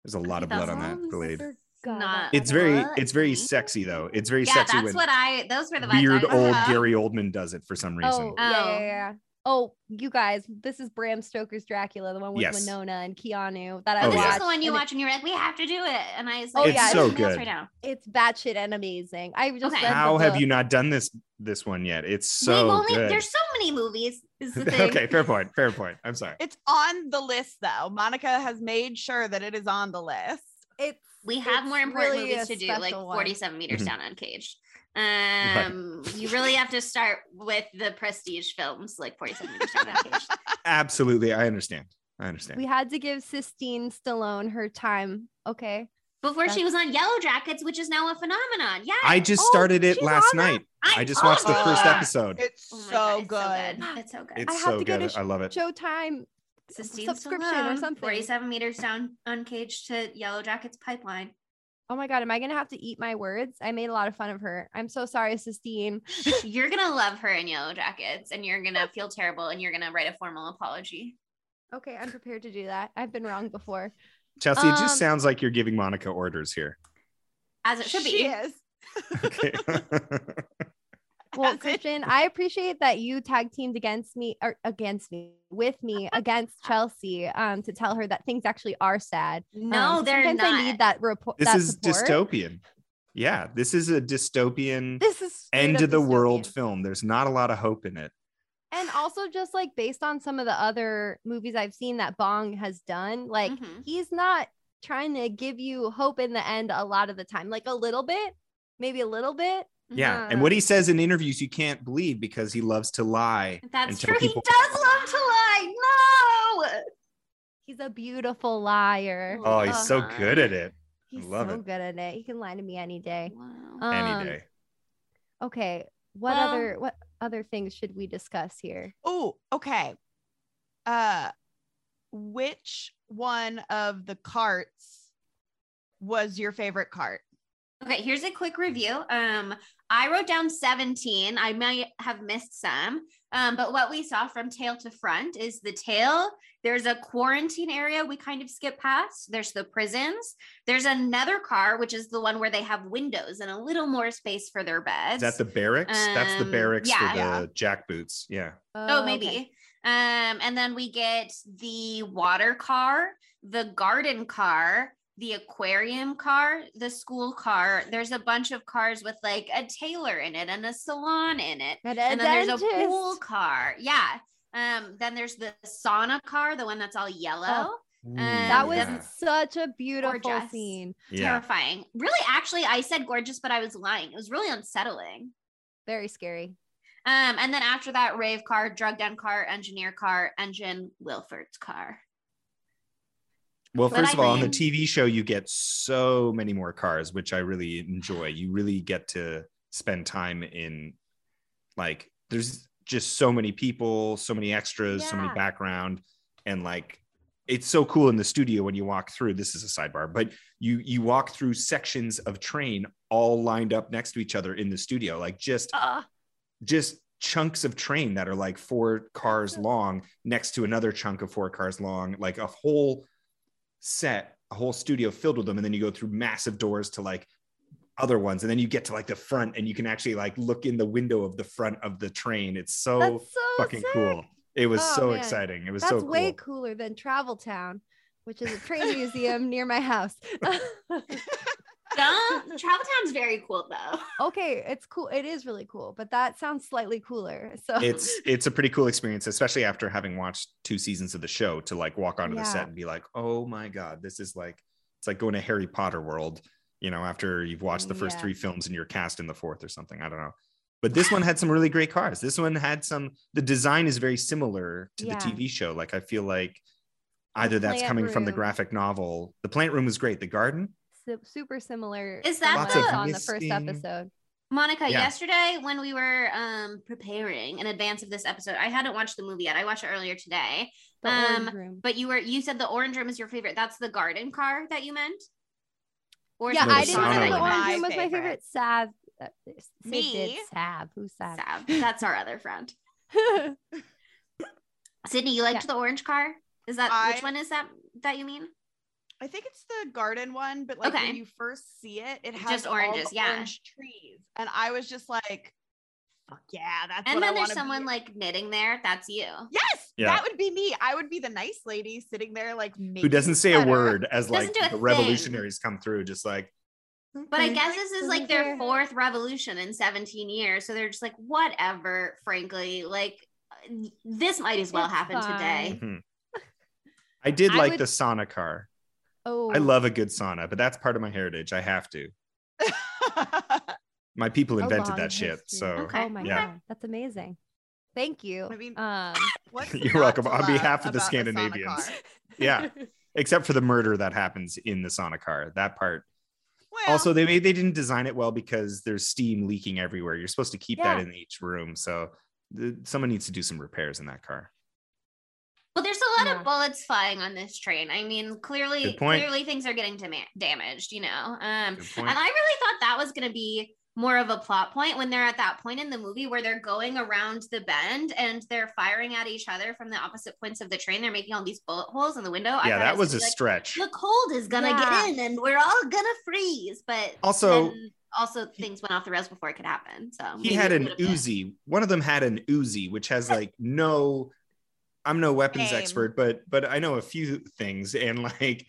There's a lot of think blood on that blade. not- It's very, What? it's very sexy though. It's very Yeah, sexy that's when what I. Those were the weird old. Gary Oldman does it for some reason. Oh, yeah, yeah, Oh. yeah. Oh, you guys, this is Bram Stoker's Dracula, the one with Yes. Winona and Keanu that I Oh, This yeah. is the one you and it- watch and you're like, we have to do it. And I was Oh, like, yeah, It's so "Nothing else good. Right now. It's batshit and amazing. I just Okay. read the How have book. you not done this this one yet? It's so We've only good. there's so many movies. Is [LAUGHS] the thing. okay, fair point. Fair point. I'm sorry. It's on the list though. Monica has made sure that it is on the list. It's We have it's more important really movies to do, like special one. 47 meters Mhm. down uncaged. Um, you really have to start with the prestige films, like 47 meters down. Absolutely, I understand. I understand. We had to give Sistine Stallone her time. Okay. Before she was on Yellow Jackets, which is now a phenomenon. Yeah. I just Oh, started it last night. I just watched the Oh, first episode. It's Oh so God, good. It's so good. It's I have so to good. a sh- I love it. Showtime Sistine subscription or something. 47 meters down uncaged to Yellow Jackets pipeline. Oh my god, am I gonna have to eat my words? I made a lot of fun of her. I'm so sorry, Sistine. you're gonna [LAUGHS] love her in Yellow Jackets, and you're gonna feel terrible, and you're gonna write a formal apology. Okay, I'm prepared to do that. I've been wrong before. Chelsea, it just Um, sounds like you're giving Monica orders here. As it should She be. is. Okay. [LAUGHS] [LAUGHS] Well, [LAUGHS] Kristian, I appreciate that you tag teamed against me or against me with me [LAUGHS] against Chelsea um to tell her that things actually are sad. No, Um, they're sometimes I need that report. this that is support. dystopian. Yeah, this is a dystopian This is end of the world film. There's not a lot of hope in it. And also just like based on some of the other movies I've seen that Bong has done, like Mhm. he's not trying to give you hope in the end a lot of the time. Like a little bit, maybe a little bit. Yeah. And what he says in interviews, you can't believe because he loves to lie. That's true. people- He does love to lie. No. He's a beautiful liar. Oh, he's so Uh-huh. good at it. He's love so it. good at it. He can lie to me any day. Wow. Any Um, day. Okay. What Well- other what other things should we discuss here? Oh, okay. Uh which one of the carts was your favorite cart? Okay, here's a quick review. Um, I wrote down 17. I might have missed some. Um, but what we saw from tail to front is the tail. There's a quarantine area we kind of skip past. There's the prisons. There's another car, which is the one where they have windows and a little more space for their beds. Is that the barracks? That's the Um, barracks yeah. for the Yeah. jackboots. Yeah. Oh, maybe. Um, and then we get the water car, the garden car, the aquarium car, the school car. There's a bunch of cars with like a tailor in it and a salon in it. And, And then there's a pool car. Yeah. Um, then there's the sauna car, the one that's all yellow. Ooh, That was yeah. such a beautiful Gorgeous. scene. yeah. Terrifying. Really, actually, I said gorgeous, but I was lying. It was really unsettling. Very scary. Um, and then after that, rave car, drug den car, engineer car, engine, Wilford's car. Well, But first I of all, on the TV show, you get so many more cars, which I really enjoy. You really get to spend time in, like, there's just so many people, so many extras, so many background, and like, it's so cool in the studio when you walk through. This is a sidebar, but you you walk through sections of train all lined up next to each other in the studio, like just Ah, just chunks of train that are like four cars long next to another chunk of four cars long, like a whole set, a whole studio filled with them. And then you go through massive doors to like other ones. And then you get to like the front and you can actually like look in the window of the front of the train. It's so so fucking sick. cool. It was Oh, so man. exciting. It was That's so cool. way cooler than Travel Town, which is a train [LAUGHS] museum near my house. [LAUGHS] Don't Travel Town's very cool though. [LAUGHS] okay, it's cool. It is really cool, but that sounds slightly cooler. So it's [LAUGHS] it's a pretty cool experience, especially after having watched two seasons of the show to like walk onto the set and be like, oh my god, this is like it's like going to Harry Potter world, you know, after you've watched the first Yeah. three films and you're cast in the fourth or something. I don't know. But this one had some really great cars. This one had some the design is very similar to Yeah. the TV show. Like I feel like either that's plant coming from the graphic novel. The plant room was great. The garden, su- super similar. Is that what Lots I of saw on the first episode? Monica, Yeah. yesterday when we were um preparing in advance of this episode, I hadn't watched the movie yet. I watched it earlier today. The Um, room. But you were you said the orange room is your favorite. That's the garden car that you meant? Or is Yeah, it I the didn't sauna know the orange room was my favorite. favorite. Sav. uh, Sid did. Me? Sav. Who's Sav? Sav. [LAUGHS] That's our other friend. [LAUGHS] Sydney, you liked the orange car? Is that I- which one is that that you mean? I think it's the garden one, but like Okay. when you first see it, it has Just all oranges, the yeah. orange trees, and I was just like, "Fuck yeah, that's And what I then there's someone be. like knitting there. That's you. Yes, Yeah. that would be me. I would be the nice lady sitting there, like who doesn't say a word as Doesn't like do a the thing. revolutionaries come through, just like But I guess this is like their fourth revolution in 17 years. So they're just like, whatever, frankly. Like, this might as well It's happen today. Mhm. I did I like would- the sauna car. Oh, I love a good sauna, but that's part of my heritage. I have to. [LAUGHS] My people invented long that shit. So Okay. Oh my Yeah. god, that's amazing. Thank you. I mean- um, [LAUGHS] You're welcome. On behalf of the Scandinavians. car? yeah, [LAUGHS] except for the murder that happens in the sauna car. That part. Well, Also, they made they didn't design it well because there's steam leaking everywhere. You're supposed to keep that in each room. So the, someone needs to do some repairs in that car. Well, there's a lot lot Yeah. of bullets flying on this train. I mean, clearly, clearly things are getting dama- damaged. You know, um, and I really thought that was going to be more of a plot point when they're at that point in the movie where they're going around the bend and they're firing at each other from the opposite points of the train. They're making all these bullet holes in the window. Yeah, thought that it was a like, stretch. the cold is gonna Yeah. get in and we're all gonna freeze. But Also- then also things went off the rails before it could happen. So he had an would've been- Uzi. One of them had an Uzi, which has [LAUGHS] like no. I'm no weapons Aim. expert, but but I know a few things, and like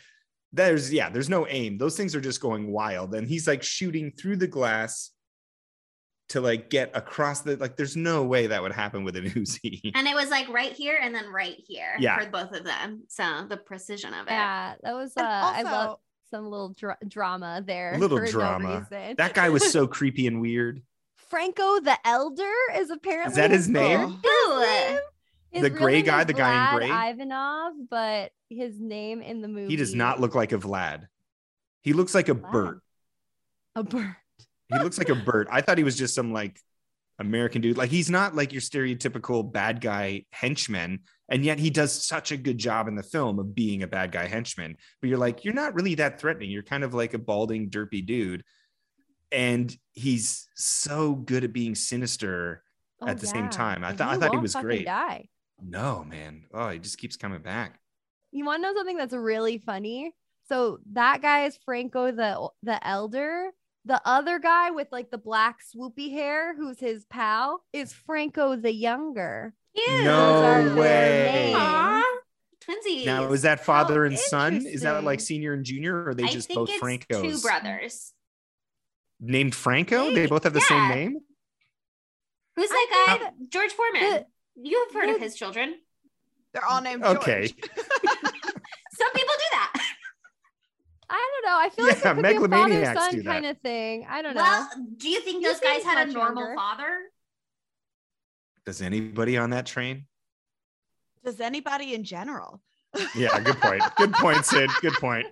there's yeah, there's no aim. Those things are just going wild, and he's like shooting through the glass to like get across the like. There's no way that would happen with an [LAUGHS] Uzi. And it was like right here and then right here Yeah. for both of them. So the precision of it. Yeah, that was uh And I love also- some little dra- drama there. Little for no drama. That guy was so [LAUGHS] creepy and weird. Franco the Elder is apparently Is that his name? His The gray guy, the guy in gray? Ivanov, but his name in the movie. He does not look like a Vlad. He looks like a Vlad. Bert. a bird. He looks like a Bert. I thought he was just some like American dude. Like he's not like your stereotypical bad guy henchman, and yet he does such a good job in the film of being a bad guy henchman. But you're like, you're not really that threatening. You're kind of like a balding, derpy dude, and he's so good at being sinister. Oh, At the same time, I thought- I thought he was great. Die. No, man. Oh, he just keeps coming back. You want to know something that's really funny? So that guy is Franco the the elder. The other guy with like the black swoopy hair, who's his pal, is Franco the younger. Cute. No Those are their way. names. Twinsies. Now, is that oh, father and son? Is that like senior and junior, or are they I just think both it's Francos? two brothers. Named Franco? They both have the Yeah. same name? Who's I that guy? think George Foreman. the- You've heard of his children. They're all named Okay. George. [LAUGHS] Some people do that. I don't know. I feel like Yeah, it could be a father son kind of thing. I don't know. Well, do you think He those guys seems had a normal younger. father? Does anybody on that train? Does anybody in general? [LAUGHS] Yeah, good point. Good point, Sid. Good point.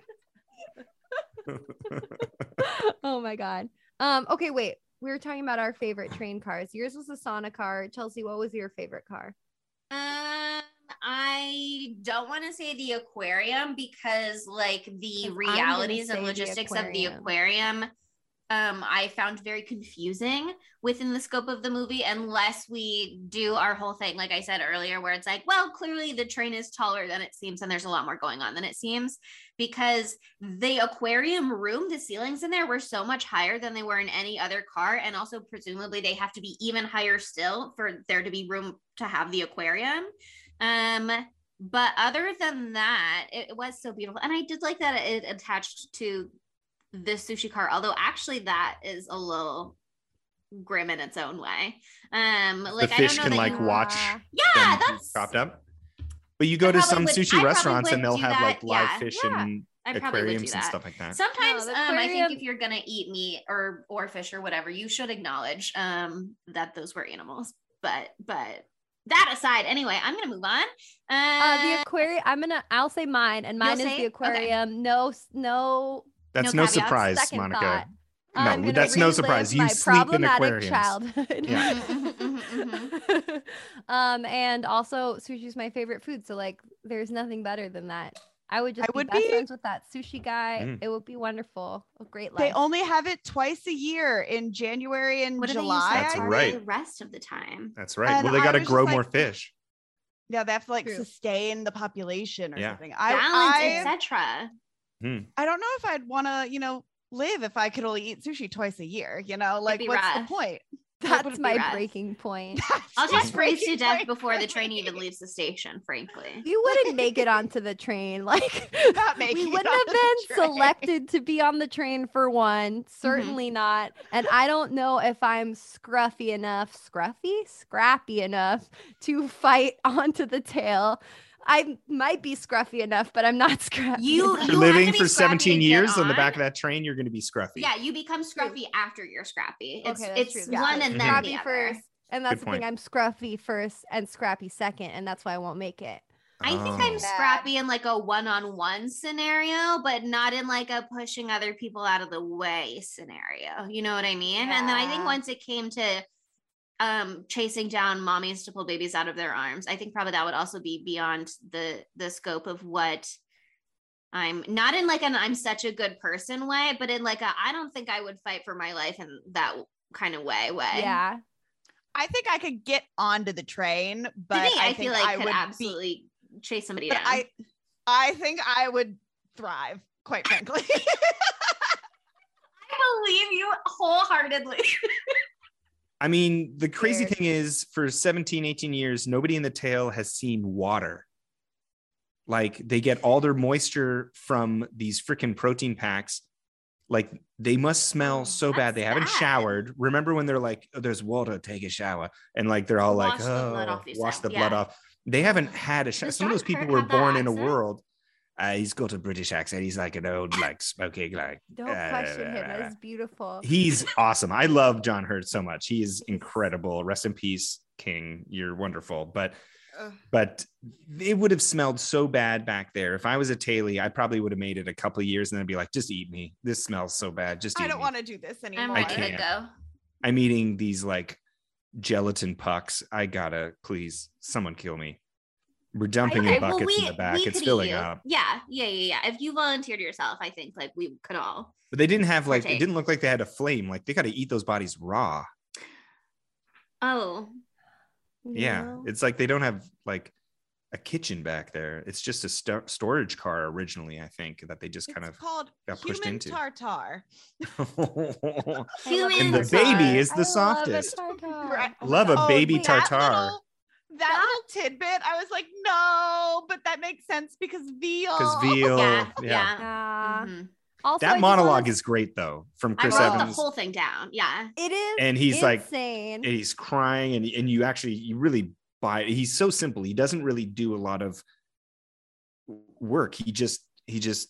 [LAUGHS] oh my god. Um. Okay. Wait. We were talking about our favorite train cars. Yours was the Sauna car. Chelsea, what was your favorite car? Um, I don't want to say the aquarium because, like, the realities and the logistics of the aquarium. Um, I found very confusing within the scope of the movie unless we do our whole thing, like I said earlier, where it's like, well, clearly the train is taller than it seems, and there's a lot more going on than it seems because the aquarium room, the ceilings in there were so much higher than they were in any other car. And also, presumably, they have to be even higher still for there to be room to have the aquarium. Um, but other than that, it was so beautiful. And I did like that it attached to the sushi car, although actually that is a little grim in its own way. Um, like the I fish don't know can that like you- watch Uh, yeah, that's propped up. But you go I to some would- sushi probably restaurants and they'll have that, like live yeah, fish yeah. and I probably would do aquariums and stuff like that. Sometimes the um, I think if you're gonna eat meat or or fish or whatever, you should acknowledge um that those were animals. But but that aside, anyway, I'm gonna move on. Uh, uh, the aquarium. I'm gonna. I'll say mine, and You'll mine is say the it? Okay. aquarium. No, no. That's no no, surprise, Second Monica. thought. No, that's no surprise. You sleep in problematic aquariums. childhood. Yeah. Mhm, mhm, mhm, um, and also sushi is my favorite food. So like, there's nothing better than that. I would just I be would best be- friends with that sushi guy. Mm. It would be wonderful. A great life. They only have it twice a year in January and What do they use July. That's I for think. right. The rest of the time. That's right. And well, they got to was just grow like- more fish. Yeah, they have to like True. sustain the population or Yeah. something. I Balance, I, etc. I don't know if I'd want to, you know, live if I could only eat sushi twice a year. You know, like what's rough. the point? That's my rough. breaking point. [LAUGHS] I'll just freeze to death before the [LAUGHS] train even leaves the station, frankly. You wouldn't make it onto the train. [LAUGHS] Like Not we making wouldn't have been selected to be on the train for one. Mm-hmm. Certainly not. And I don't know if I'm scruffy enough, scruffy, scrappy enough to fight onto the tail. I might be scruffy enough, but I'm not [LAUGHS] scrappy. You- enough. You're living for 17 years on the back of that train, you're going to be scruffy. Yeah, you become scruffy after you're scrappy. It's Okay, it's true, one true. and then scrappy the other. first. And that's Good the thing. I'm scruffy first and scrappy second, and that's why I won't make it. I think oh. I'm Oh. scrappy in like a one-on-one scenario, but not in like a pushing other people out of the way scenario. You know what I mean? And then I think once it came to um chasing down mommies to pull babies out of their arms. I think probably that would also be beyond the the scope of what I'm not in like an I'm such a good person way, but in like a I don't think I would fight for my life in that kind of way way. Yeah. I think I could get onto the train, but But I, I, feel think like I could would absolutely chase somebody down. I, I think I would thrive, quite frankly. [LAUGHS] I believe you wholeheartedly. [LAUGHS] I mean, the crazy Weird. thing is for 17, 18 years, nobody in the tail has seen water. Like they get all their moisture from these freaking protein packs. Like they must smell Oh, so bad. that's They haven't sad. showered. Remember when they're like, oh, there's water, take a shower. And like they're all like, Wash the blood oh, off, you wash said. the blood Yeah. off. They haven't had a shower. Some of those people were born in a accent? world. Uh, he's got a British accent. He's like an old, like smoking, like Don't question him. That is beautiful. He's [LAUGHS] awesome. I love John Hurt so much. He is incredible. Rest in peace, King. You're wonderful. But Ugh. but it would have smelled so bad back there. If I was a Taily, I probably would have made it a couple of years and then be like, just eat me. This smells so bad. Just eat I don't me. want to do this anymore. I'm anymore. ready to can't. go. I'm eating these like gelatin pucks. I gotta please someone kill me. We're dumping Okay, in well, buckets in the back. It's filling you. up. Yeah, yeah, yeah, yeah. If you volunteered yourself, I think like we could all. But they didn't have like it didn't look like they had a flame. Like they gotta eat those bodies raw. Oh, Yeah, No. it's like they don't have like a kitchen back there. It's just a sto- storage car originally, I think, that they just It's kind of. called got pushed human into. tartar. I [LAUGHS] Human and the tartar. baby is I the love a softest. tartar. [LAUGHS] Love a Oh, baby that tartar. little- that little tidbit, I was like, no, but that makes sense because veal. Because [LAUGHS] veal, yeah, yeah. yeah. Ah. Mhm. Also, That just wanna monologue s- is great though, from Chris I Chris wrote the whole thing down. Yeah. It is. and he's like, insane. and he's crying, and and you actually you really buy. It. He's so simple. He doesn't really do a lot of work. He just he just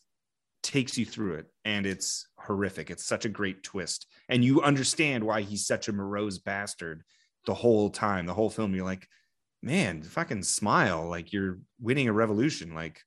takes you through it, and it's horrific. It's such a great twist, and you understand why he's such a morose bastard the whole time. The whole film, you're like, man, fucking smile, like you're winning a revolution, like.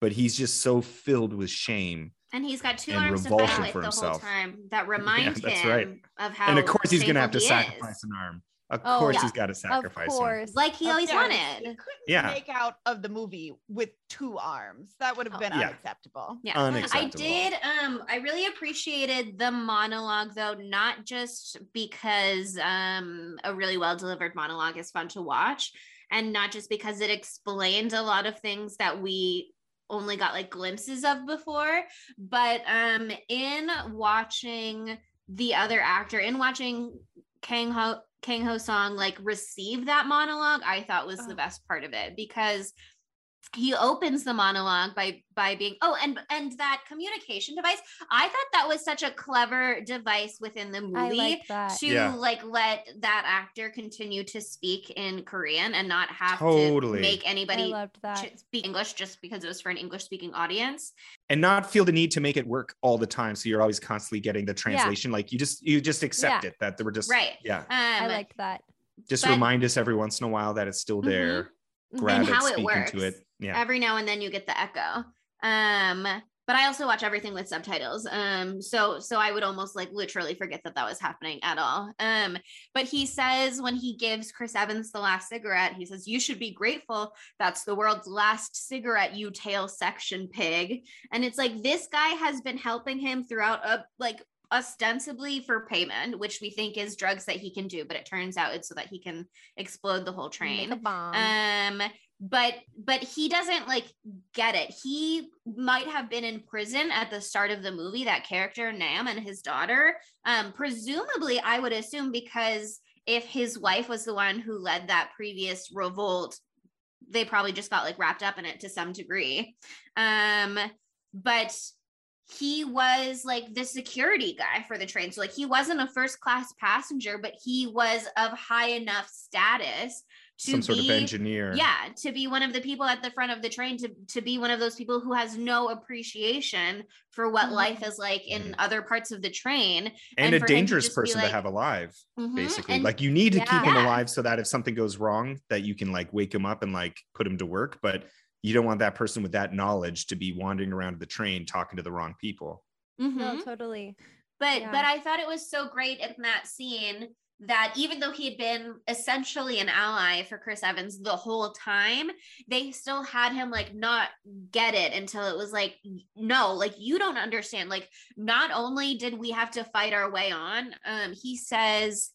But he's just so filled with shame And he's got two arms to fight revulsion with for the himself. whole time that [LAUGHS] remind that's him right. of how. and of course he's gonna have to sacrifice is. an arm of Oh, course yeah. he's got to sacrifice Of course. like he Of always course, He wanted. couldn't Yeah. make out of the movie with two arms. That would have Oh, been yeah. unacceptable. Yeah. I unacceptable did um I really appreciated the monologue though not just because um a really well delivered monologue is fun to watch and not just because it explained a lot of things that we only got like glimpses of before but um in watching the other actor in watching Kang Ho Kang Ho Song like receive that monologue I thought was the Oh. best part of it because he opens the monologue by by being oh and and that communication device i thought that was such a clever device within the movie like to Yeah. like let that actor continue to speak in korean and not have Totally. to make anybody loved that. ch- speak english just because it was for an english speaking audience and not feel the need to make it work all the time so you're always constantly getting the translation like you just you just accept Yeah. it that they were just Right. yeah um I like that. just but- remind us every once in a while that it's still there Mhm. Grab And it how it works. it. yeah. every now and then you get the echo. Um but i also watch everything with subtitles. Um so so i would almost like literally forget that that was happening at all. Um but he says when he gives chris evans the last cigarette he says you should be grateful that's the world's last cigarette you tail section pig. And it's like this guy has been helping him throughout a like ostensibly for payment which we think is drugs that he can do but it turns out it's so that he can explode the whole train. um but but he doesn't like get it. He might have been in prison at the start of the movie that character nam and his daughter. Um presumably i would assume because if his wife was the one who led that previous revolt they probably just got like wrapped up in it to some degree. Um but he was like the security guy for the train so like he wasn't a first class passenger but he was of high enough status to some sort of be- engineer yeah to be one of the people at the front of the train to to be one of those people who has no appreciation for what Mhm. life is like in Mhm. other parts of the train and, and a for him to dangerous person like- to have alive Mhm. basically And- like you need to keep him alive so that if something goes wrong that you can like wake him up and like put him to work but you don't want that person with that knowledge to be wandering around the train talking to the wrong people no, Mhm. totally. but Yeah. but i thought it was so great in that scene that even though he had been essentially an ally for Chris Evans the whole time, they still had him like not get it until it was like, no, like you don't understand. Like, not only did we have to fight our way on, um, he says,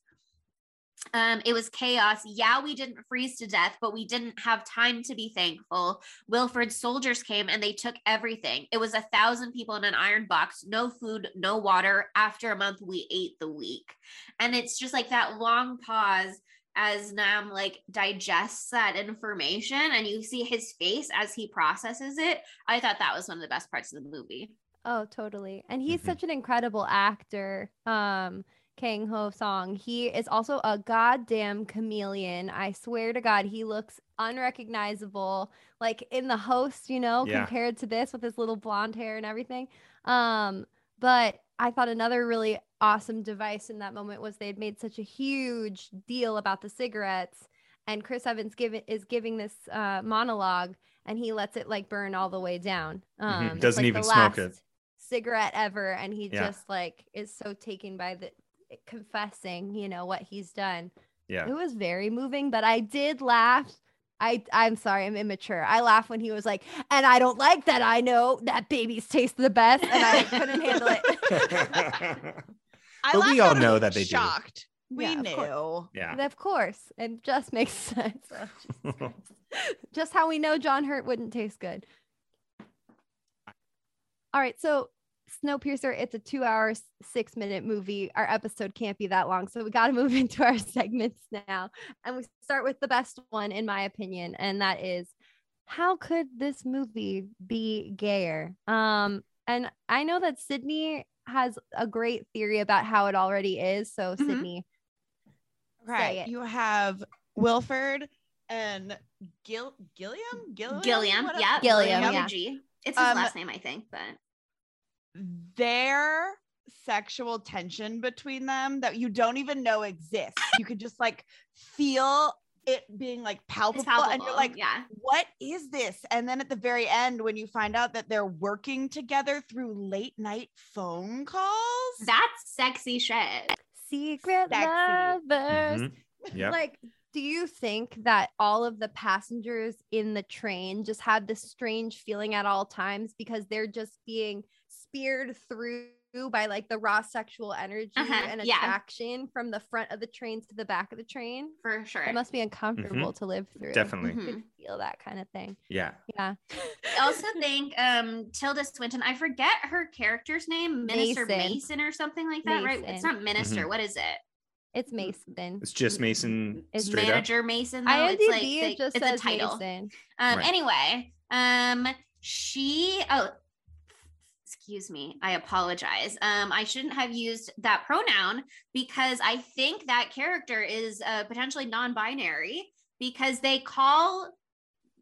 um, it was chaos. Yeah, we didn't freeze to death, but we didn't have time to be thankful. Wilford's soldiers came and they took everything. It was a thousand people in an iron box, no food, no water. After a month, we ate the week. And it's just like that long pause as Nam like digests that information and you see his face as he processes it. I thought that was one of the best parts of the movie. Oh, totally. And he's Mhm. such an incredible actor. Um, Kang Ho Song. He is also a goddamn chameleon. I swear to God, he looks unrecognizable. Like in the host, you know, Yeah. compared to this with his little blonde hair and everything. Um, but I thought another really awesome device in that moment was they'd made such a huge deal about the cigarettes, and Chris Evans give is giving this uh, monologue, and he lets it like burn all the way down. Um, Mm-hmm. Doesn't like, even smoke it. Cigarette ever, and he Yeah. just like is so taken by the confessing, you know, what he's done. Yeah. It was very moving, but I did laugh. I I'm sorry, I'm immature. I laugh when he was like, and I don't like that I know that babies taste the best, and I couldn't handle it. [LAUGHS] But we all know that they do. shocked. We Yeah, knew. course. yeah. And of course, it just makes sense. [LAUGHS] Oh, [LAUGHS] just how we know John Hurt wouldn't taste good. All right, so Snowpiercer, it's a two hour, six minute movie. Our episode can't be that long. So we got to [LAUGHS] move into our segments now. And we start with the best one, in my opinion, and that is how could this movie be gayer? Um, and I know that Sydney has a great theory about how it already is. So, Mhm. Sydney, Right. it. You have Wilford and Gil Gilliam? Gilliam? Gilliam, Whatever. yeah, Gilliam, with yeah. G. It's his Um, last name, I think, but Their sexual tension between them that you don't even know exists. You could just like feel it being like palpable, palpable. and you're like, yeah, what is this? And then at the very end, when you find out that they're working together through late night phone calls, that's sexy shit. secret Sexy. lovers. Mhm. [LAUGHS] Yep. Like, do you think that all of the passengers in the train just have this strange feeling at all times because they're just being speared through by like the raw sexual energy Uh-huh, and yeah. attraction from the front of the train to the back of the train? For sure. It must be uncomfortable to live through. Definitely. Mhm. You could feel that kind of thing. Yeah. Yeah. I also think um Tilda Swinton, I forget her character's name, Minister Mason. Mason, or something like that, right? It's not Minister. What is it? It's Mason. It's just Mason It's straight Manager Mason. Though. IMDb it's like it the- just it's says a title. Mason. Um, Right. anyway, um, she oh excuse me, I apologize. Um, I shouldn't have used that pronoun because I think that character is uh, potentially non-binary because they call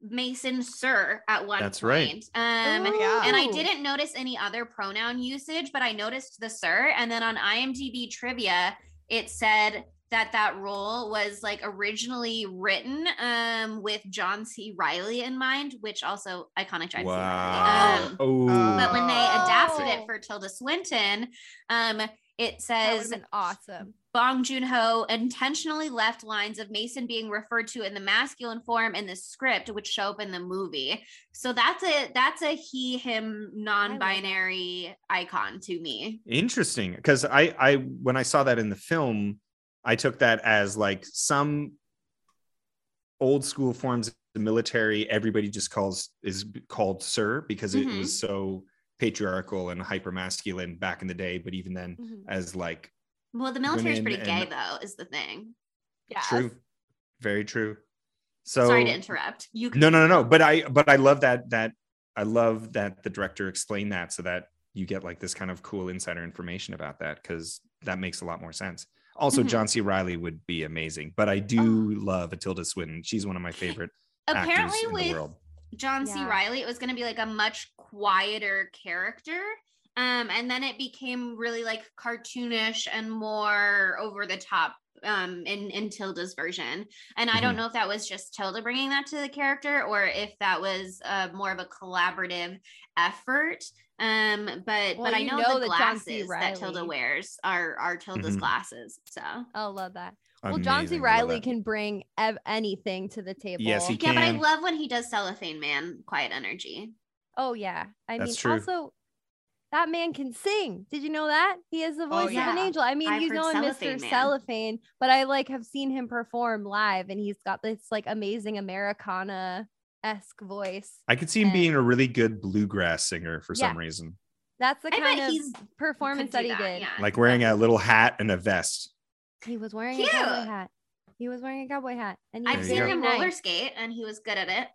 Mason Sir at one That's right. point. Um, yeah. and I didn't notice any other pronoun usage, but I noticed the sir. And then on IMDb trivia, it said that that role was like originally written um, with John C. Reilly in mind, which also iconic John C. Reilly. Wow. Um, Oh. but when they adapted Oh. it for Tilda Swinton, um, it That would have says been awesome. Bong Joon Ho intentionally left lines of Mason being referred to in the masculine form in the script, which show up in the movie. So that's a that's a he him non-binary icon to me. Interesting, because I, I when I saw that in the film, I took that as like some old school forms of the military. Everybody just calls is called sir because it Mhm. was so patriarchal and hyper masculine back in the day. But even then, Mhm. as like Well, the military is pretty gay and- though, is the thing. Yeah. True, very true. So Sorry to interrupt. You can- no no no no but i but i love that that i love that the director explained that so that you get like this kind of cool insider information about that because that makes a lot more sense also Mhm. john c reilly would be amazing but i do love Tilda swinton she's one of my favorite [LAUGHS] Apparently actors in the world John C. Reilly, it was going to be like a much quieter character. Um, and then it became really like cartoonish and more over the top um in in Tilda's version. And I don't Mhm. know if that was just Tilda bringing that to the character or if that was uh, more of a collaborative effort. Um, but Well, but I know, know the that glasses that Tilda wears are are Tilda's Mhm. glasses. So I love that. Well, John C. Reilly can bring ev- anything to the table. Yes, he can. yeah, but I love when he does cellophane man, quiet energy. Oh yeah. I That's mean, true. also that man can sing. Did you know that? He has the voice of an angel. I mean, I've you know him, Cellophane Mr. Man. Cellophane, but I like have seen him perform live, and he's got this like amazing Americana esque voice. I could see him and- being a really good bluegrass singer for Yeah. some reason, That's the I kind of he's performance Could that do he did. yeah. like wearing a little hat and a vest. He was wearing Cute. a cowboy hat. He was wearing a cowboy hat, and I've was There you seen him very roller skate and he was good at it.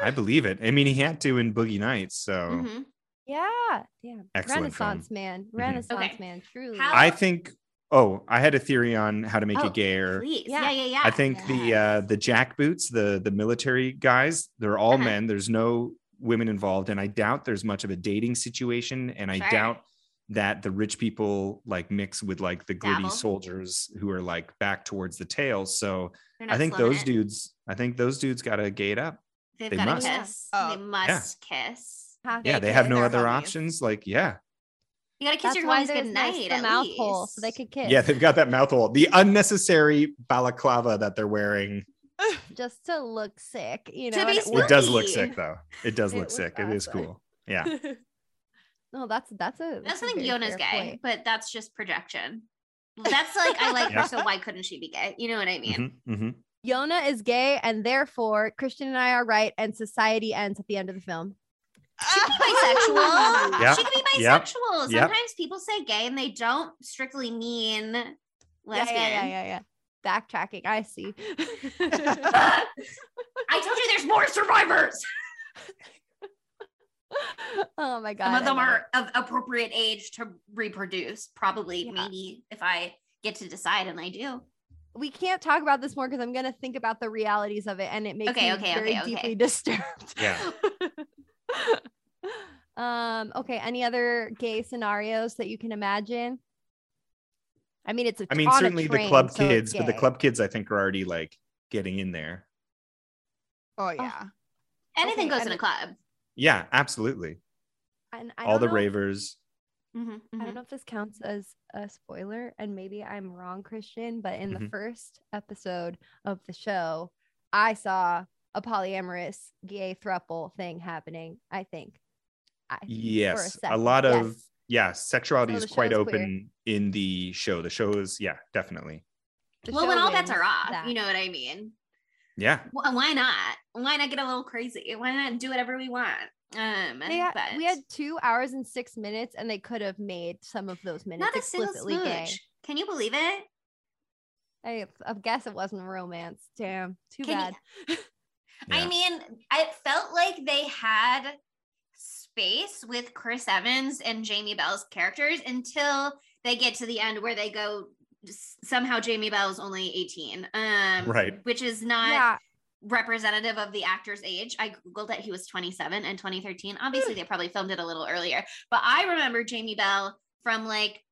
I believe it. I mean, he had to in Boogie Nights, so Mhm. Yeah, damn. Excellent Renaissance man, Mhm. Renaissance Okay. man, truly. How- I think. Oh, I had a theory on how to make Oh, it gayer. Please. Yeah. Yeah, yeah, yeah. I think the uh the jack boots, the the military guys, they're all Uh-huh. men. There's no women involved, and I doubt there's much of a dating situation. And I Sure. doubt that the rich people like mix with like the gritty Dabble. soldiers who are like back towards the tail. So I think those it. dudes, I think those dudes gotta gate up. They've they got to must. kiss. Oh. They must kiss. Have Yeah, they have no other homies. options. Like, yeah. You got to kiss That's your why homies there's good night. the at mouth least. hole so they could kiss. Yeah, they've got that mouth hole. The unnecessary balaclava that they're wearing. [LAUGHS] just to look sick, you To know. be it It does look sick though. It does [LAUGHS] It look looks sick. It is cool. Yeah. [LAUGHS] No, that's that's a. That's a I think very Yona's gay, point. but that's just projection. That's like I like Yeah. her, so why couldn't she be gay? You know what I mean? Mhm, mhm. Yona is gay, and therefore Kristian and I are right, and society ends at the end of the film. She could be bisexual. [LAUGHS] Yep. She could be bisexual. Yep. Sometimes people say gay and they don't strictly mean lesbian. Yeah, yeah, yeah, yeah. Backtracking, I see. [LAUGHS] [LAUGHS] I told you there's more survivors. oh my god! Some of them are of appropriate age to reproduce. Probably, Yeah. maybe if I get to decide, and I do. We can't talk about this more because I'm gonna think about the realities of it, and it makes Okay, me okay, very okay. deeply disturbed. Yeah. [LAUGHS] um. Okay. Any other gay scenarios that you can imagine? I mean, it's a I mean, on a certainly the club so kids, but the club kids I think are already like getting in there. Oh yeah. Anything Okay, goes in a club. Yeah, absolutely. And I All the know- ravers. Mhm, I mhm. don't know if this counts as a spoiler, and maybe I'm wrong, Kristian, but in the Mhm. first episode of the show, I saw a polyamorous gay thruple thing happening. I think. I, Yes. A, second. lot of Yes. yeah, sexuality So is the quite show's queer. open in the show. The show is yeah, definitely. The well, when all bets are off, that. you know what I mean. Yeah. Wh- Why not? Why not get a little crazy? Why not do whatever we want? Um, They had- but we had two hours and six minutes, and they could have made some of those minutes not a single explicitly gay. Can you believe it? I, I guess it wasn't romance. Damn, too Can you- [LAUGHS] bad. I mean, it felt like they had space with Chris Evans and Jamie Bell's characters until they get to the end where they go somehow Jamie Bell is only 18. Um Right. which is not yeah, representative of the actor's age. I googled that he was 27 in 2013. Obviously they probably filmed it a little earlier, but I remember Jamie Bell from like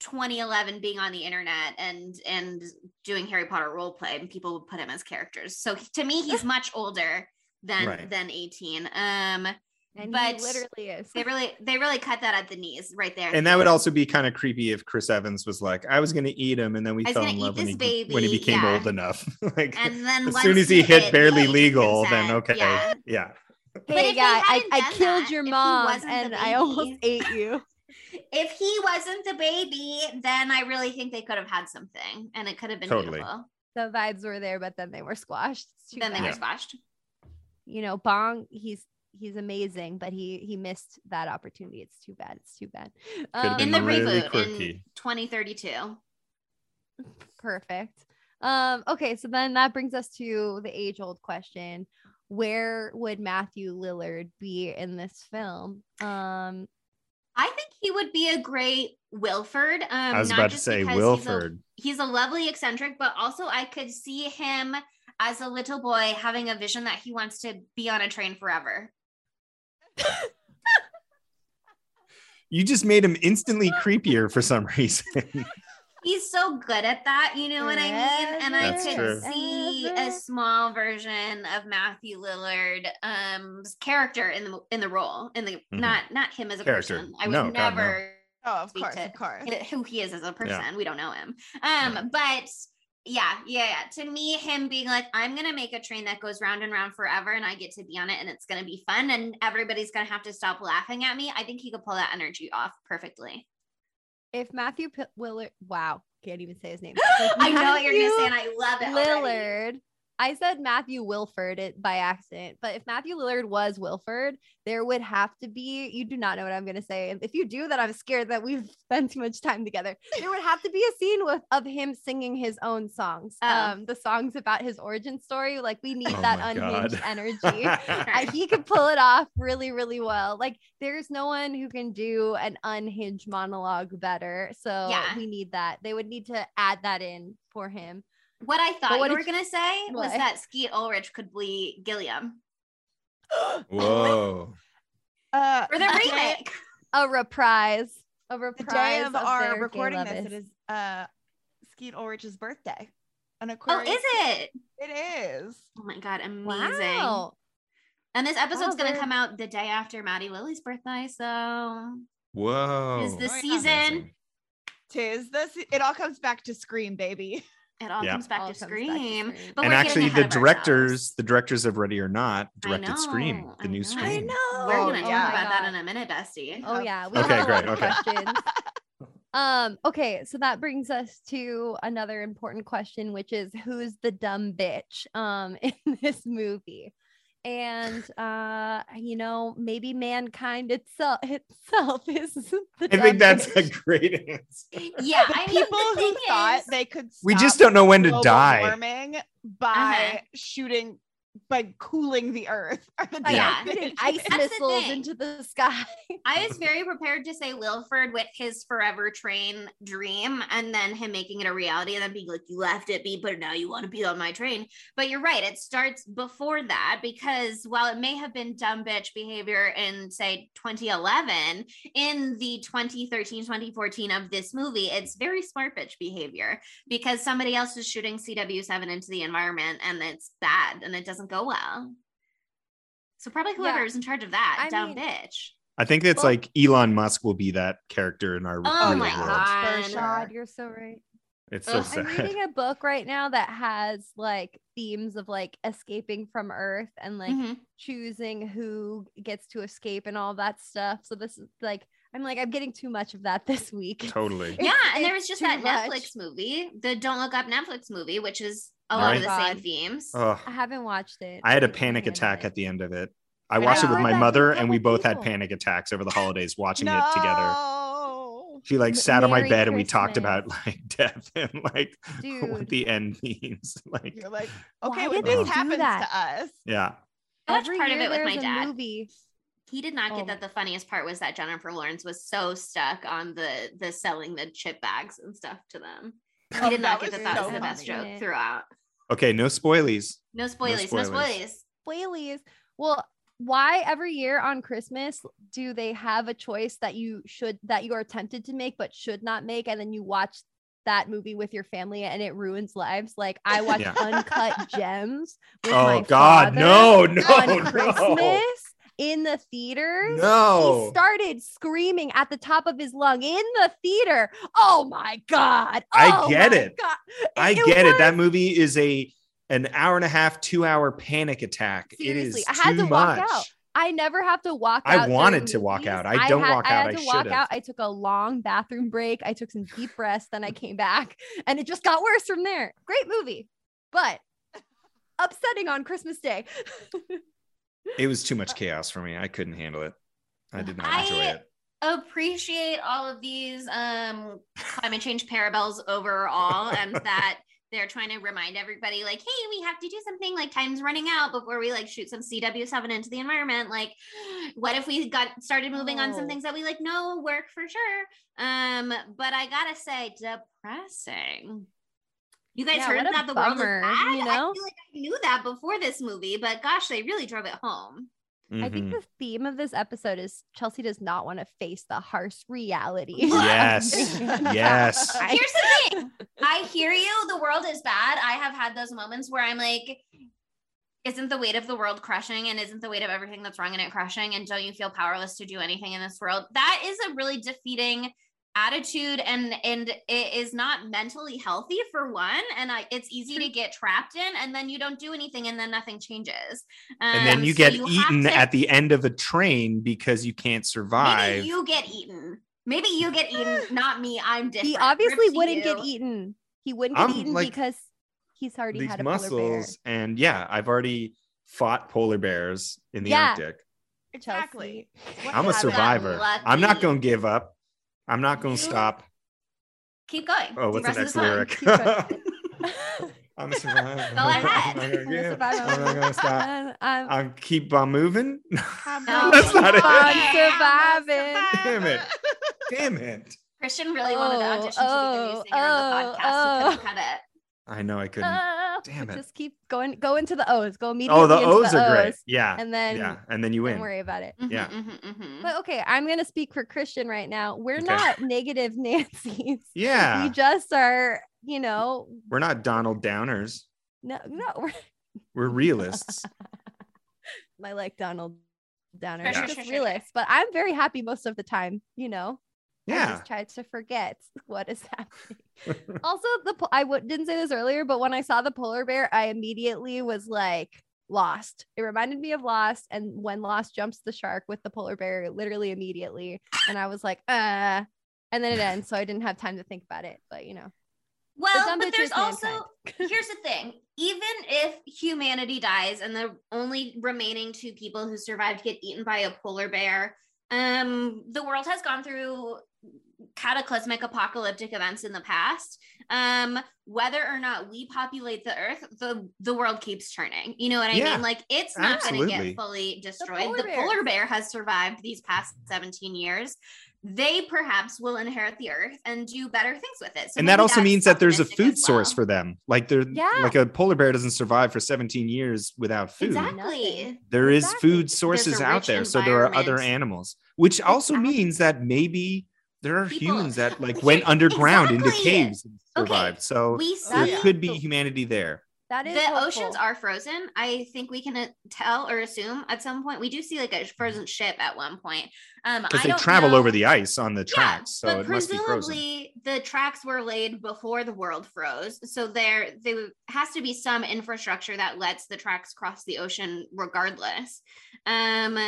2011 being on the internet and and doing Harry Potter role play and people would put him as characters. So to me [LAUGHS] he's much older than Right. than 18. Um and but he literally is. they really they really cut that at the knees right there. And that would also be kind of creepy if Chris Evans was like, I was gonna eat him, and then we fell in love when he, this when he became yeah. old enough. [LAUGHS] like and then as soon as he hit barely he legal, then okay. Yeah. Yeah. But hey if they guy, I, I killed that, your mom and I almost [LAUGHS] ate you. If he wasn't the baby, then I really think they could have had something and it could have been Totally. beautiful. The vibes were there, but then they were squashed. It's too Then they were squashed. You know, Bong, he's he's amazing, but he he missed that opportunity. It's too bad. It's too bad. Um, In the really reboot in 2032. perfect. Um, okay, so then that brings us to the age old question. Where would Matthew Lillard be in this film? Um, I think he would be a great Wilford. Um, I was not about to just say Wilford. He's a, he's a lovely eccentric, but also I could see him as a little boy having a vision that he wants to be on a train forever. [LAUGHS] You just made him instantly creepier for some reason. [LAUGHS] He's so good at that, you know what I mean? And I That's could true. see a small version of Matthew Lillard um character in the in the role in the Mhm. not not him as a Character. person. I would No, God, no. never Oh, of speak course, to of course. who he is as a person. Yeah. We don't know him. Um, but yeah, yeah, yeah. To me, him being like, I'm gonna make a train that goes round and round forever, and I get to be on it, and it's gonna be fun, and everybody's gonna have to stop laughing at me. I think he could pull that energy off perfectly. If Matthew P- Willard, wow, can't even say his name. [GASPS] I know what you're gonna say, and I love it. already. Lillard. I said Matthew Wilford it by accident, but if Matthew Lillard was Wilford, there would have to be. You do not know what I'm going to say, if you do, then I'm scared that we've [LAUGHS] spent too much time together. There would have to be a scene with of him singing his own songs, Oh. um, the songs about his origin story. Like we need Oh that unhinged God. energy. [LAUGHS] I, he could pull it off really, really well. Like there's no one who can do an unhinged monologue better. So Yeah. we need that. They would need to add that in for him. What I thought what you were you- gonna say was that Skeet Ulrich could be Gilliam [GASPS] Whoa. [GASPS] Uh, for the the day- remake. A reprise. A The reprise day of our recording this, Levis. it is uh Skeet Ulrich's birthday. An Oh, Aquarius. is it? It is. Oh my god, amazing! Wow. And this episode's Wow, gonna come out the day after Matty Lilly's birthday, so Whoa. is the Right. season. Tis this. It all comes back to Scream, baby. [LAUGHS] It all Yeah. comes back All to comes back to Scream. Scream. But and actually, the directors, ourselves. the directors of Ready or Not, I directed Scream, the I new know. Scream. know. We're gonna Oh, talk yeah. about that in a minute, Dusty. Oh yeah. We Okay, have a lot great, of okay. questions. [LAUGHS] Um, okay, so that brings us to another important question, which is who's the dumb bitch um [LAUGHS] in this movie? And uh, you know, maybe mankind itself [LAUGHS] itself is the I dumb think that's a great answer. Yeah, The I mean, people the who thought is- they could. We just don't know when to die. warming by Uh-huh. shooting by cooling the earth. [LAUGHS] are the Yeah. dumb shooting bitches. ice That's missiles thing. into the sky. [LAUGHS] I was very prepared to say Wilford with his forever train dream and then him making it a reality and then being like, You laughed at me, but now you want to be on my train. But you're right, it starts before that because while it may have been dumb bitch behavior in, say, 2011, in the 2013, 2014 of this movie, it's very smart bitch behavior because somebody else is shooting CW7 into the environment and it's bad and it doesn't go well. So probably Yeah. whoever is in charge of that, I dumb mean- bitch. I think it's Well- like Elon Musk will be that character in our Oh real my world. God. For God, sure. you're so right. It's so Ugh. sad. I'm reading a [LAUGHS] book right now that has like themes of like escaping from Earth and like Mhm. choosing who gets to escape and all that stuff. So this is like I'm like I'm getting too much of that [LAUGHS] this week. Totally. It's- yeah, and there was just that much. Netflix movie, the Don't Look Up Netflix movie, which is a Oh lot of the God. same themes. Ugh. I haven't watched it. I had a panic attack it. at the end of it. I I watched it with my mother, and we couple both had panic attacks over the holidays watching no. it together. She like M- sat on my Merry bed and we talked about like [LAUGHS] death and like what the end means. [LAUGHS] Like, You're like, Why okay, did they this do happens that? to us, yeah. I watched Every part of it with my dad. Movie. He did not oh. get Oh. that the funniest part was that Jennifer Lawrence was so stuck on the the selling the chip bags and stuff to them. He Oh, did not get that was that was the best joke throughout. Okay, no spoilies. No spoilies, no spoilers. spoilies. Whaleys. Well, why every year on Christmas do they have a choice that you should that you are tempted to make but should not make, and then you watch that movie with your family and it ruins lives? Like I [LAUGHS] watched Yeah. Uncut Gems. Oh God, no, [LAUGHS] no, on no. Christmas in the theaters. He started screaming at the top of his lung in the theater. Oh my god! I Oh get my it. God. I get it. That movie is a an hour and a half, two hour panic attack. Seriously, it I had to walk out. I never have to walk out. I wanted to walk out. I don't had, walk I out. had I walk out. I took a long bathroom break. I took some deep breaths. Then I came back, and it just got worse from there. Great movie, but upsetting on Christmas Day. [LAUGHS] It was too much chaos for me. I couldn't handle it. I did not enjoy I- it. appreciate all of these um climate change parallels overall and [LAUGHS] that they're trying to remind everybody like hey we have to do something like time's running out before we like shoot some cw7 into the environment like what if we got started moving on some Oh. things that we like know work for sure um but i gotta say depressing you guys Yeah, heard what a that the world is bad you i know? feel like i knew that before this movie but gosh they really drove it home I think Mhm. the theme of this episode is Chelsea does not want to face the harsh reality. [LAUGHS] [LAUGHS] Yes. Yes. [LAUGHS] Here's the thing. I hear you. The world is bad. I have had those moments where I'm like, isn't the weight of the world crushing and isn't the weight of everything that's wrong in it crushing? And don't you feel powerless to do anything in this world? That is a really defeating attitude and and it is not mentally healthy for one and I, it's easy to get trapped in and then you don't do anything and then nothing changes and then Um, you so get have eaten to- at the end of a train because you can't survive. maybe you get eaten maybe you get eaten [GASPS] not me i'm different he obviously wouldn't get eaten. He wouldn't get I'm, eaten like, because he's already had a polar bear. muscles, and yeah, I've already fought polar bears in the Yeah. Arctic. Exactly. What I'm a survivor. I'm not going to give up. I'm not going to stop. keep going Oh, what's the rest next of lyric? [LAUGHS] I'm a survivor. Go ahead. I'm not gonna I'm a give. survivor. I'm not gonna stop. And [LAUGHS] I'm I'm keep on moving. [LAUGHS] Come No. That's not it. I'm surviving. Damn it. Damn it. kristian really wanted to Oh, audition to be the new oh, singer of the oh, podcast he couldn't oh. Cut it I know I couldn't. Uh, Damn it. Just keep going. Go into the O's. Go immediately. oh, the into O's the are great. Yeah. And then yeah. And then you win. don't worry about it. Mhm, Yeah. mhm, mhm. But okay, I'm gonna speak for Kristian right now. We're Okay. not negative [LAUGHS] Nancy's. Yeah. We just are, you know, We're not Donald Downers. no, no. [LAUGHS] We're, We're realists. I like Donald Downer. Sure, He's just sure, sure, realist, but I'm very happy most of the time. You know, I Yeah. just tried to forget [LAUGHS] what is happening. [LAUGHS] also, the po- I w- didn't say this earlier, but when I saw the polar bear, I immediately was like Lost. It reminded me of Lost, and when Lost jumps the shark with the polar bear, literally immediately, and I was like, uh, and then it ends, so I didn't have time to think about it. But you know, well dumb but there's also [LAUGHS] here's the thing even if humanity dies and the only remaining two people who survived get eaten by a polar bear um the world has gone through cataclysmic apocalyptic events in the past. Um whether or not we populate the earth the the world keeps turning. You know what i Yeah, mean like it's not going to get fully destroyed. Polar the polar bear has survived these past 17 years they perhaps will inherit the earth and do better things with it So and that also means that there's a food as source for them. Like they're Yeah. like a polar bear doesn't survive for 17 years without food. Exactly. There is Exactly. food sources out there. So there are other animals, which also Exactly. means that maybe there are People- humans that like [LAUGHS] went underground into caves and Okay, survived. So We there see yeah. could be humanity there. That is the hopeful. oceans are frozen. I think we can uh, tell or assume at some point. We do see like a frozen ship at one point. Um, Because they don't travel know- over the ice on the Yeah, tracks. so but it must be frozen. presumably the tracks were laid before the world froze. So there, there has to be some infrastructure that lets the tracks cross the ocean regardless. Um,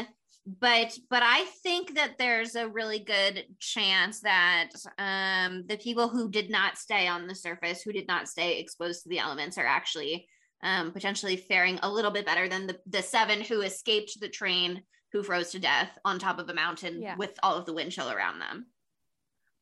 but but I think that there's a really good chance that um, the people who did not stay on the surface, who did not stay exposed to the elements, are actually um, potentially faring a little bit better than the, the seven who escaped the train who froze to death on top of a mountain Yeah. with all of the wind chill around them.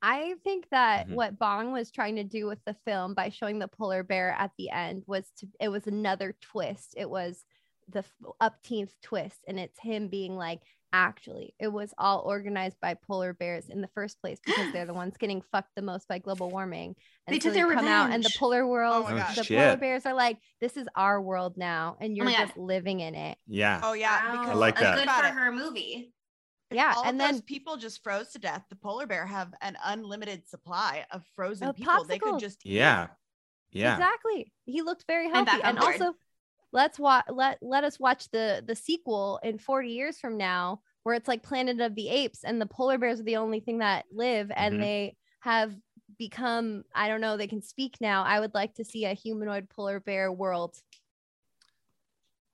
I think that Mhm. what Bong was trying to do with the film by showing the polar bear at the end was to it was another twist. It was the f- upteenth twist, and it's him being like, actually, it was all organized by polar bears in the first place because they're the [SIGHS] ones getting fucked the most by global warming. And They took their come out, and the polar oh world, my gosh. the polar bears are like, this is our world now, and oh you're my God. just living in it. Yeah. Oh yeah, Wow, because like a that. good About for her movie. if Yeah, all and then- people just froze to death. The polar bear have an unlimited supply of frozen Of people. They could popsicles. just. Yeah. Yeah. Exactly. He looked very I'm healthy. back on And also let's watch let let us watch the the sequel in 40 years from now where it's like Planet of the Apes and the polar bears are the only thing that live and Mhm. they have become I don't know, they can speak now. I would like to see a humanoid polar bear world.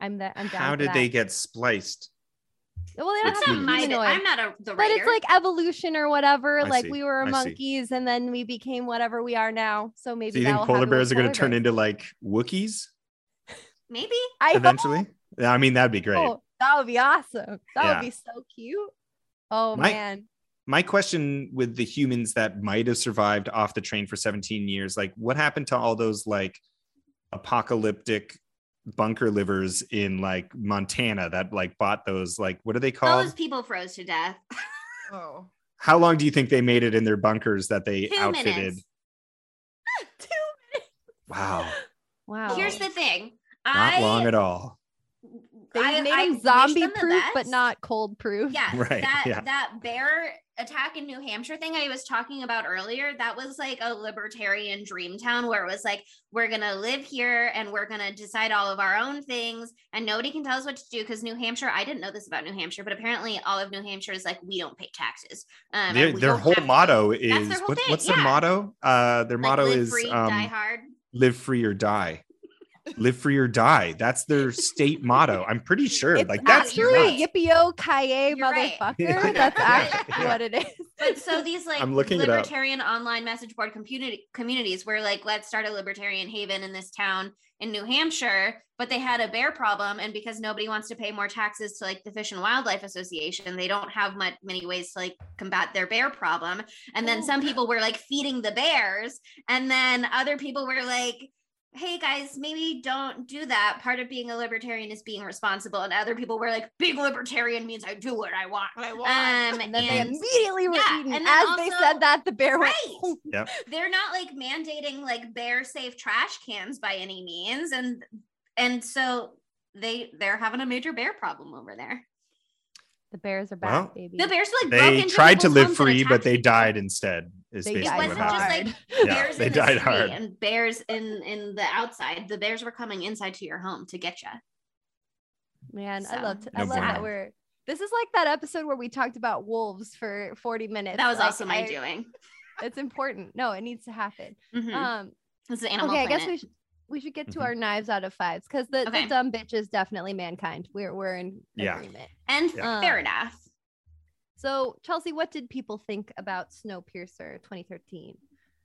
I'm that I'm down How did that. they get spliced? Well, they don't It's That's have not humanoid. my. I'm not a the but it's like evolution or whatever. I like see. we were I see. monkeys and then we became whatever we are now. So maybe Do you think polar bears with are going to turn into like Wookiees maybe. I eventually? Yeah, I mean, that'd be great. Oh, that would be awesome. That Yeah. would be so cute. Oh My- man. My question with the humans that might have survived off the train for 17 years, like what happened to all those like apocalyptic bunker livers in like Montana that like bought those like what are they called? Those people froze to death. [LAUGHS] Oh. How long do you think they made it in their bunkers that they Two outfitted? minutes. [LAUGHS] Wow, Wow. Here's the thing. Not I long at all. They I- made I him zombie them the proof, but not cold proof. Yeah, [LAUGHS] Right, that yeah. that bear attack in New Hampshire thing I was talking about earlier, that was like a libertarian dream town where it was like we're gonna live here and we're gonna decide all of our own things and nobody can tell us what to do because New Hampshire, I didn't know this about New Hampshire, but apparently all of New Hampshire is like we don't pay taxes. Um, their their whole have motto is their whole what, thing, what's their motto? Uh, their Like, motto live is free, um, die hard. live free or die. Live free or die. That's their state motto. I'm pretty sure. It's like that's you're actually right. yippee o ki You're right. motherfucker. Yeah. [LAUGHS] That's Yeah. actually what it is. But so these like I'm looking libertarian online message board community communities where like let's start a libertarian haven in this town in New Hampshire, but they had a bear problem and because nobody wants to pay more taxes to like the Fish and Wildlife Association, they don't have much many ways to like combat their bear problem. And then Oh. some people were like feeding the bears and then other people were like Hey guys, maybe don't do that. Part of being a libertarian is being responsible. And other people were like, being libertarian means I do what I want. What I want. Um, And then they immediately were yeah, eaten. and As then they said that, the bear went. Right. [LAUGHS] they're not like mandating like bear safe trash cans by any means and and so they they're having a major bear problem over there The bears are back, Well, baby. the bears like broke they tried to live free, but they died instead. Is They basically it died what wasn't just happened. like hard. Yeah, bears they in the died street hard. and bears in in the outside the bears were coming inside to your home to get you Man, I So, love I No love that we're this is like that episode where we talked about wolves for 40 minutes. that was Like, also my I- doing It's important. No, it needs to happen. Mhm. Um this is animal okay, I guess we should we should get to Mhm. our knives out of fives because the, Okay. the dumb bitch is definitely mankind. We're we're in Yeah. agreement. and Yeah. fair Um, enough So Chelsea, what did people think about Snowpiercer 2013?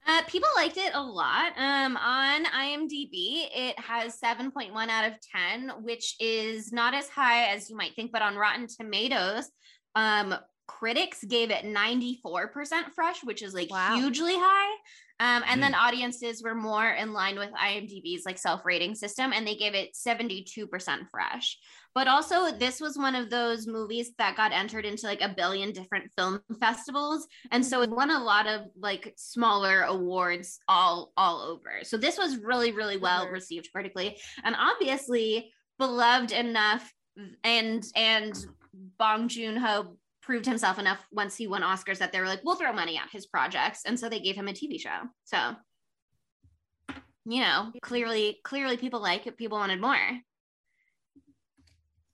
Uh, people liked it a lot. Um, on IMDb, it has 7.1 out of 10, which is not as high as you might think, but on Rotten Tomatoes, um, critics gave it 94% fresh, which is like Wow. hugely high. Um, and then audiences were more in line with IMDb's like self-rating system, and they gave it 72% fresh. But also, this was one of those movies that got entered into like a billion different film festivals, and so it won a lot of like smaller awards all all over. So this was really really well received critically, and obviously beloved enough. And and Bong Joon Ho proved himself enough once he won Oscars that they were like, we'll throw money at his projects, and so they gave him a TV show. So you know, clearly clearly people like it. People wanted more.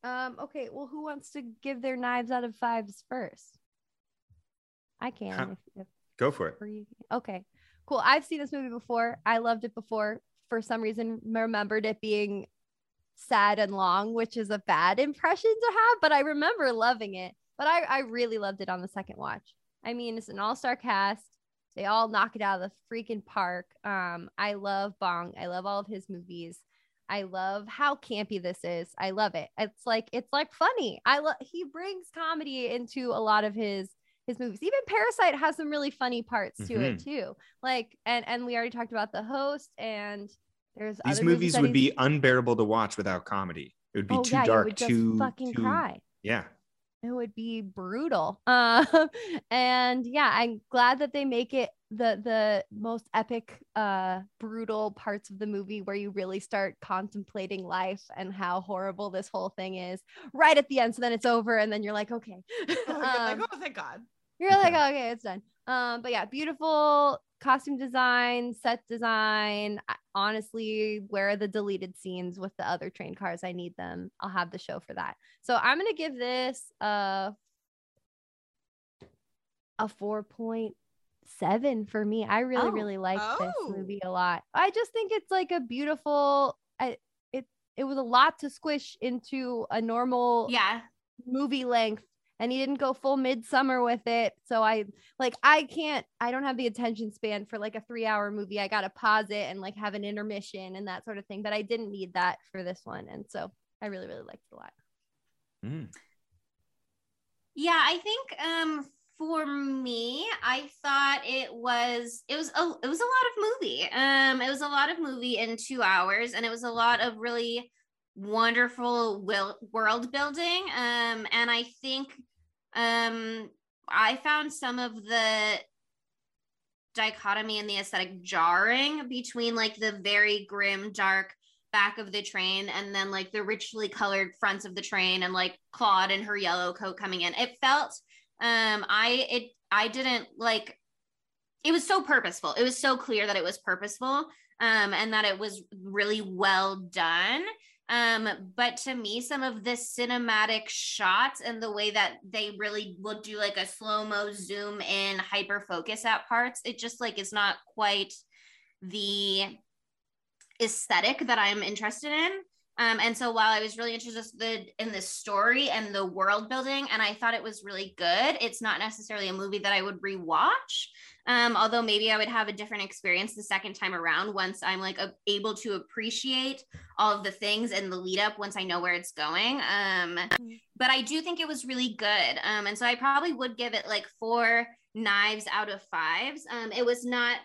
Um, okay, well, who wants to give their knives out of fives first? I can. Huh. If, if Go for it. you- okay, cool. I've seen this movie before. I loved it before. For some reason, remembered it being sad and long, which is a bad impression to have, but I remember loving it. But I, I really loved it on the second watch. I mean, it's an all-star cast. They all knock it out of the freaking park. Um, I love Bong. I love all of his movies. I love how campy this is. I love it. It's like it's like funny. I love he brings comedy into a lot of his his movies. Even Parasite has some really funny parts to it too. Like and and we already talked about the host and there's These other movies that would be unbearable to watch without comedy. It would be oh, too yeah, dark, too fucking too- cry. Yeah. It would be brutal. Um, [LAUGHS] and yeah, I'm glad that they make it the the most epic, uh, brutal parts of the movie where you really start contemplating life and how horrible this whole thing is right at the end. So then it's over, and then you're like, okay. Oh, [LAUGHS] you're like, Um, oh, thank God. you're like, okay, it's done. Um, but yeah, beautiful costume design, set design. I- Honestly, where are the deleted scenes with the other train cars? I need them. I'll have the show for that. So I'm gonna give this a a four point seven for me. I really, Oh. really like this Oh. movie a lot. I just think it's like a beautiful. I it it was a lot to squish into a normal Yeah. movie length and he didn't go full Midsommar with it so i like i can't i don't have the attention span for like a three hour movie i gotta pause it and like have an intermission and that sort of thing but i didn't need that for this one and so i really really liked it a lot Mm. Yeah, I think um for me, I thought it was it was a it was a lot of movie. Um it was a lot of movie in 2 hours and it was a lot of really wonderful will, world building. Um and I think um I found some of the dichotomy and the aesthetic jarring between like the very grim dark back of the train and then like the richly colored fronts of the train and like Claude in her yellow coat coming in. It felt um I it I didn't like it was so purposeful. It was so clear that it was purposeful um and that it was really well done. Um, but to me, some of the cinematic shots and the way that they really will do like a slow-mo zoom in hyper focus at parts, it just like is not quite the aesthetic that I'm interested in. Um, and so while I was really interested in the story and the world building, and I thought it was really good, it's not necessarily a movie that I would rewatch. Um, although maybe I would have a different experience the second time around once I'm like a- able to appreciate all of the things and the lead up once I know where it's going. Um, but I do think it was really good. Um, and so I probably would give it like four knives out of fives. Um, it was not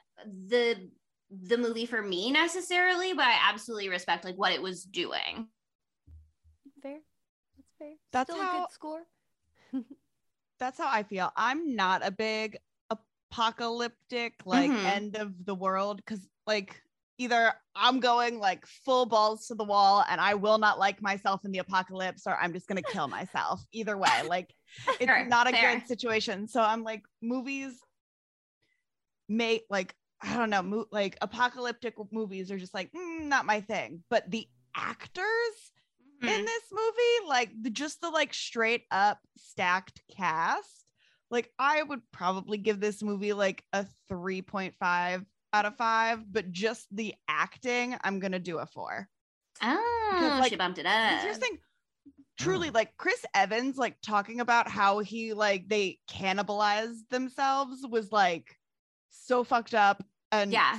the the movie for me necessarily, but I absolutely respect like what it was doing. Fair. That's fair. That's Still a how- good score. [LAUGHS] That's how I feel. I'm not a big apocalyptic like Mhm. end of the world because like either I'm going like full balls to the wall and I will not like myself in the apocalypse or I'm just gonna kill [LAUGHS] myself. Either way, like it's Fair, not a fair. good situation. So I'm like movies make like I don't know, mo- like apocalyptic movies are just like mm, not my thing. But the actors Mhm. in this movie like the, just the like straight up stacked cast like i would probably give this movie like a 3.5 out of 5 but just the acting i'm gonna do a 4 Oh, like, she bumped it 'Cause up. here's the thing truly Oh. like chris evans like talking about how he like they cannibalized themselves was like so fucked up and Yeah.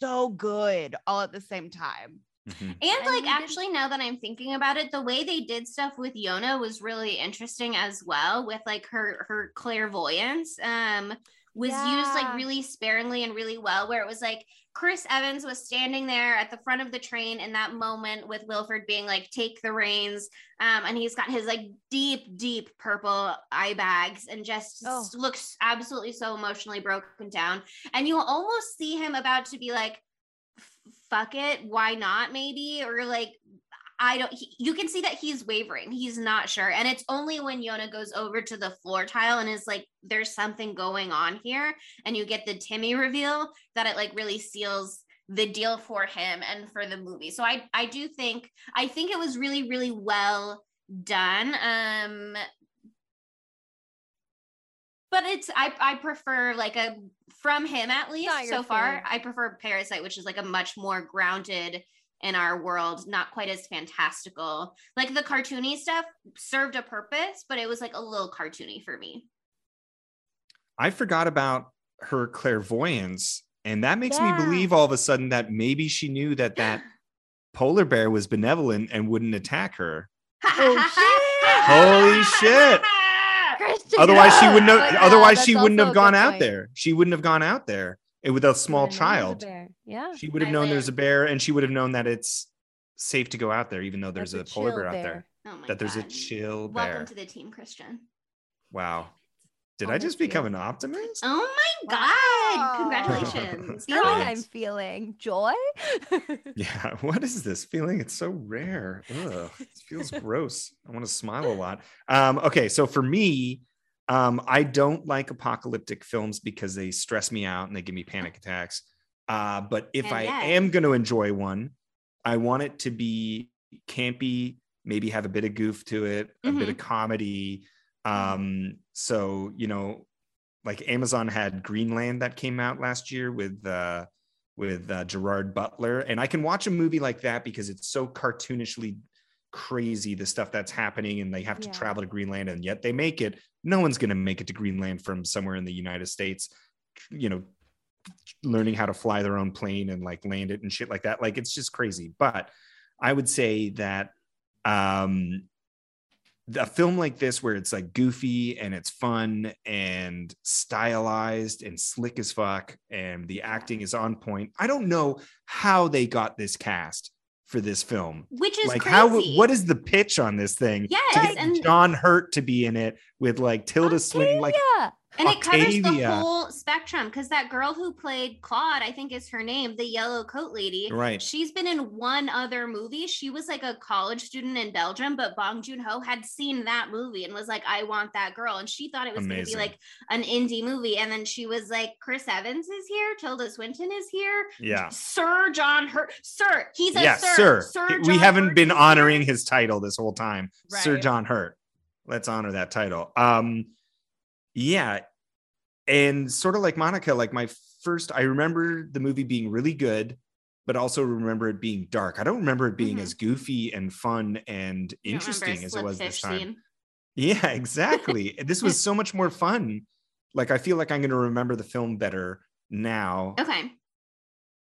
so good all at the same time Mhm. And, And like actually now that I'm thinking about it, the way they did stuff with Yona was really interesting as well with like her her clairvoyance. Um was used like really sparingly and really well where it was like Chris Evans was standing there at the front of the train in that moment with Wilford being like take the reins. Um and he's got his like deep deep purple eye bags and just Oh. looks absolutely so emotionally broken down. And you almost see him about to be like fuck it why not maybe? Or like i don't he, you can see that he's wavering. He's not sure. And it's only when yona goes over to the floor tile and is like there's something going on here. And you get the timmy reveal that it like really seals the deal for him and for the movie. So i i do think i think it was really really well done. Um but it's I I prefer like a from him at least so far. I prefer Parasite, which is like a much more grounded in our world, not quite as fantastical. Like the cartoony stuff served a purpose, but it was like a little cartoony for me. I forgot about her clairvoyance, and that makes Yeah. me believe all of a sudden that maybe she knew that that polar bear was benevolent and wouldn't attack her. Oh, [LAUGHS] Holy shit. Kristian, Otherwise, she wouldn't have. But yeah, otherwise, she wouldn't have gone out point. there. She wouldn't have gone out there with a small She would've known it was a child. Yeah. She would have known there's a bear, and she would have known that it's safe to go out there, even though there's That's a, polar chill bear out there. Oh my That there's a God. chill Welcome to the team, Kristian. Wow. Did Oh, I just become an optimist? Oh my Wow. God. [LAUGHS] Congratulations. You know what I'm feeling? Joy? [LAUGHS] Yeah. What is this feeling? It's so rare. Ugh, it feels [LAUGHS] gross. I want to smile a lot. Um, okay, so for me, um, I don't like apocalyptic films because they stress me out and they give me panic attacks. Uh, but if And I yet- am going to enjoy one, I want it to be campy, maybe have a bit of goof to it, a bit of comedy. Um, so you know, like Amazon had Greenland that came out last year with uh with uh, Gerard Butler, and I can watch a movie like that because it's so cartoonishly crazy the stuff that's happening, and they have to Yeah. travel to Greenland, and yet they make it. No one's going to make it to Greenland from somewhere in the United States, you know, learning how to fly their own plane and like land it and shit like that. Like it's just crazy. But I would say that um a film like this where it's like goofy and it's fun and stylized and slick as fuck and the acting is on point. I don't know how they got this cast for this film. Which is like crazy. how what is the pitch on this thing? Yes, and- John Hurt to be in it with like Tilda Swinton like And it covers the whole spectrum because that girl who played Claude, I think is her name, the yellow coat lady. Right. She's been in one other movie. She was like a college student in Belgium, but Bong Joon Ho had seen that movie and was like, I want that girl. And she thought it was going to be like an indie movie. And then she was like, Chris Evans is here. Tilda Swinton is here. Yeah. Sir John Hurt. Sir. He's a Yeah, sir. sir. Sir we haven't Hurt been honoring his title this whole time. Sir John Hurt. Let's honor that title. Um, yeah. And sort of like Monica, like my first, I remember the movie being really good, but also remember it being dark. I don't remember it being Mhm. as goofy and fun and You don't remember a interesting as it was this time. scene? [LAUGHS] Yeah, exactly. this was so much more fun. Like I feel like I'm going to remember the film better now [LAUGHS] Okay.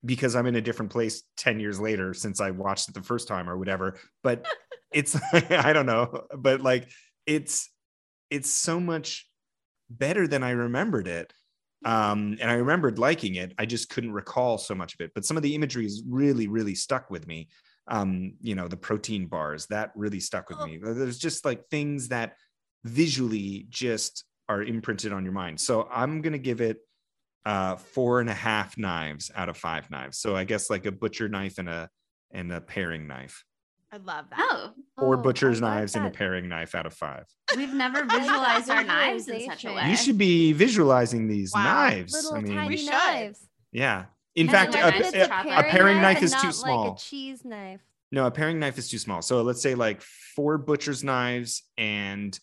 because I'm in a different place 10 years later since I watched it the first time or whatever. But [LAUGHS] it's I don't know, but like it's it's so much better than I remembered it. Um, and I remembered liking it. I just couldn't recall so much of it. But some of the imagery is really, really stuck with me. Um, you know, the protein bars that really stuck with me. There's just like things that visually just are imprinted on your mind. So I'm gonna give it uh four and a half knives out of five knives. So I guess like a butcher knife and a and a paring knife. I love that. Oh, Four Oh, butcher's I like knives and a paring knife out of five. we've never [LAUGHS] visualized our knives in such a way. You should be visualizing these Wow. knives. Little I mean, tiny We should. knives. yeah. In And fact, a, like It's it's a a a paring knife is too small. Like a cheese knife. no, a paring knife is too small. So let's say like four butcher's knives and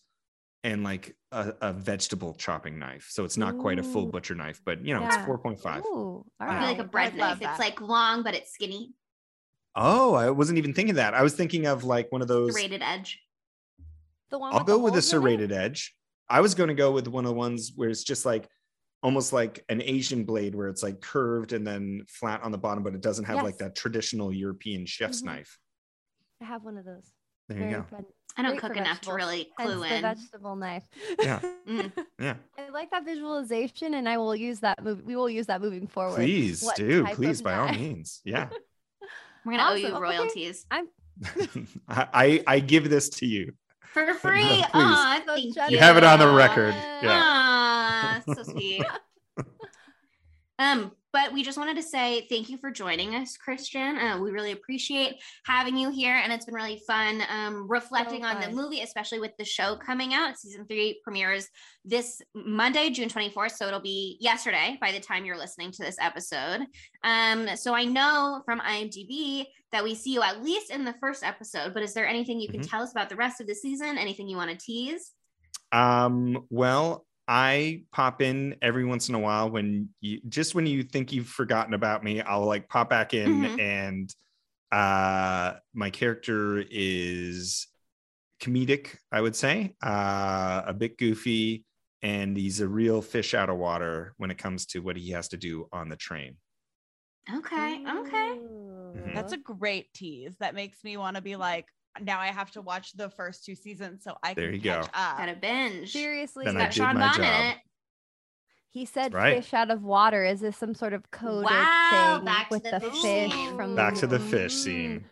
and like a, a vegetable chopping knife. So it's not quite a full butcher knife, but you know, Yeah. it's 4.5. Ooh, all Wow. I like a bread knife. love It's like long, but it's skinny. Oh, I wasn't even thinking that. I was thinking of like one of those. Rated edge. The one I'll with the go with a holes in it? serrated edge. I was going to go with one of the ones where it's just like almost like an Asian blade where it's like curved and then flat on the bottom, but it doesn't have like that traditional European chef's Mhm. knife. I have one of those. There you go. fun. I don't Great cook enough to vegetables. really Hence clue the vegetable knife. Yeah. [LAUGHS] Mm. Yeah. I like that visualization, and I will use that move. We will use that moving forward. Please What do. Please, by all means. Yeah. [LAUGHS] We're gonna owe Awesome. you Okay. royalties I'm [LAUGHS] I, I I give this to you. for [LAUGHS] free. Please. Aw, So you. You have it on the record. Yeah. Aw, so [LAUGHS] sweet. um, but we just wanted to say thank you for joining us, Kristian. Uh, we really appreciate having you here, and it's been really fun um, reflecting on the movie, especially with the show coming out. Season three premieres this Monday, June 24th. So it'll be yesterday by the time you're listening to this episode. Um, so I know from IMDb that we see you at least in the first episode, but is there anything you can Mhm. tell us about the rest of the season? Anything you want to tease? Um, well, I pop in every once in a while when you just when you think you've forgotten about me, I'll like pop back in Mhm. and uh my character is comedic, I would say, uh a bit goofy, and he's a real fish out of water when it comes to what he has to do on the train. Okay. Okay. Mhm. That's a great tease. That makes me want to be like, now I have to watch the first two seasons so I can There you catch go. up. Got a binge. Seriously, Then got Sean my Bond in job. it. he said right. fish out of water. Is this some sort of coded Wow, thing back to with the the, fish fish scene. from Back to the Mm. fish scene.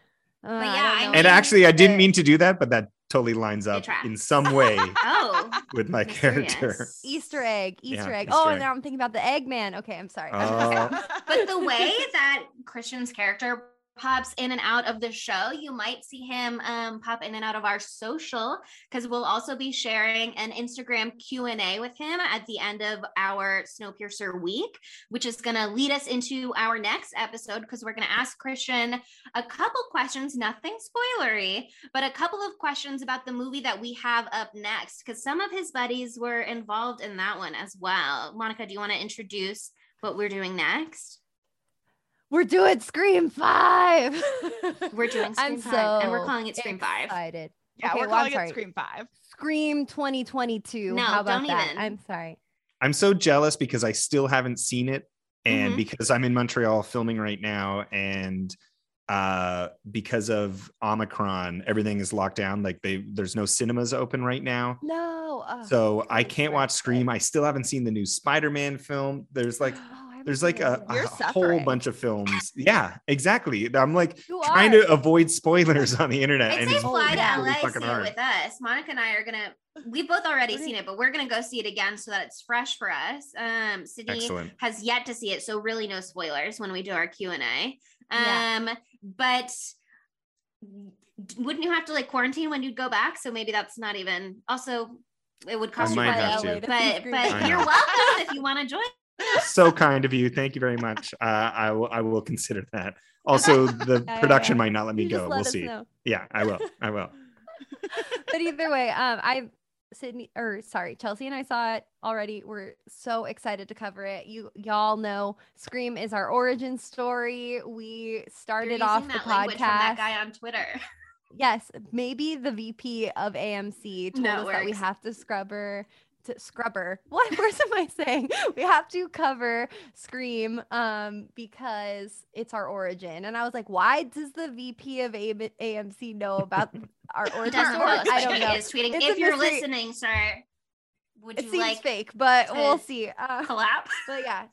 Uh, But I yeah, don't I mean- And actually, I didn't mean to do that, but that totally lines up in some way [LAUGHS] Oh, with my character. mysterious. Easter egg, Yeah, Easter egg. Easter oh, egg. now I'm thinking about the Eggman. Okay, I'm sorry. Oh. [LAUGHS] But the way [LAUGHS] that Kristian's character pops in and out of the show, you might see him um, pop in and out of our social because we'll also be sharing an Instagram Q&A with him at the end of our Snowpiercer week, which is going to lead us into our next episode because we're going to ask Kristian a couple questions, nothing spoilery, but a couple of questions about the movie that we have up next because some of his buddies were involved in that one as well. Monica, do you want to introduce what we're doing next? We're doing Scream Five. We're doing [LAUGHS] I'm Scream 5, and we're calling it Scream 5. Excited. yeah, Okay, we're well, calling it. Scream Five. Scream 2022. No, How about don't that? even. I'm sorry. I'm so jealous because I still haven't seen it. And Mhm. because I'm in Montreal filming right now and uh because of Omicron, everything is locked down. Like they there's no cinemas open right now. No. uh, So I can't watch. Scream. I still haven't seen the new Spider-Man film. There's like [GASPS] [GASPS] Oh, I there's like a, a whole bunch of films. Yeah, exactly. I'm like You trying are. to avoid spoilers on the internet. I'd and say it's fly to really LA, see it hard. with us. Monica and I are gonna we've both already Okay. seen it, but we're gonna go see it again so that it's fresh for us. Um, Sydney Excellent. has yet to see it, so really no spoilers when we do our Q and A. Yeah. Um, but wouldn't you have to like quarantine when you'd go back? So maybe that's not even. Also, it would cost you might money, have to. LA to see but but you're welcome if you want to join. So kind of you. Thank you very much. Uh, I will. I will consider that. Also, [LAUGHS] the Yeah, yeah, production yeah. might not let me You go. let We'll see. know. Yeah, I will. I will. [LAUGHS] but either way, um, I Sydney or sorry, Chelsea and I saw it already. We're so excited to cover it. You y'all know Scream is our origin story. We started off the podcast. from that guy on Twitter. Yes, maybe the VP of AMC told No, it us that we have to scrubber to scrubber. [LAUGHS] What words am I saying? We have to cover Scream um because it's our origin. And I was like, why does the VP of AM- AMC know about [LAUGHS] our origin. I don't know. is tweeting. It's if you're mystery. listening, sir, would It you seems like fake, but we'll see. Uh, collab? [LAUGHS] but yeah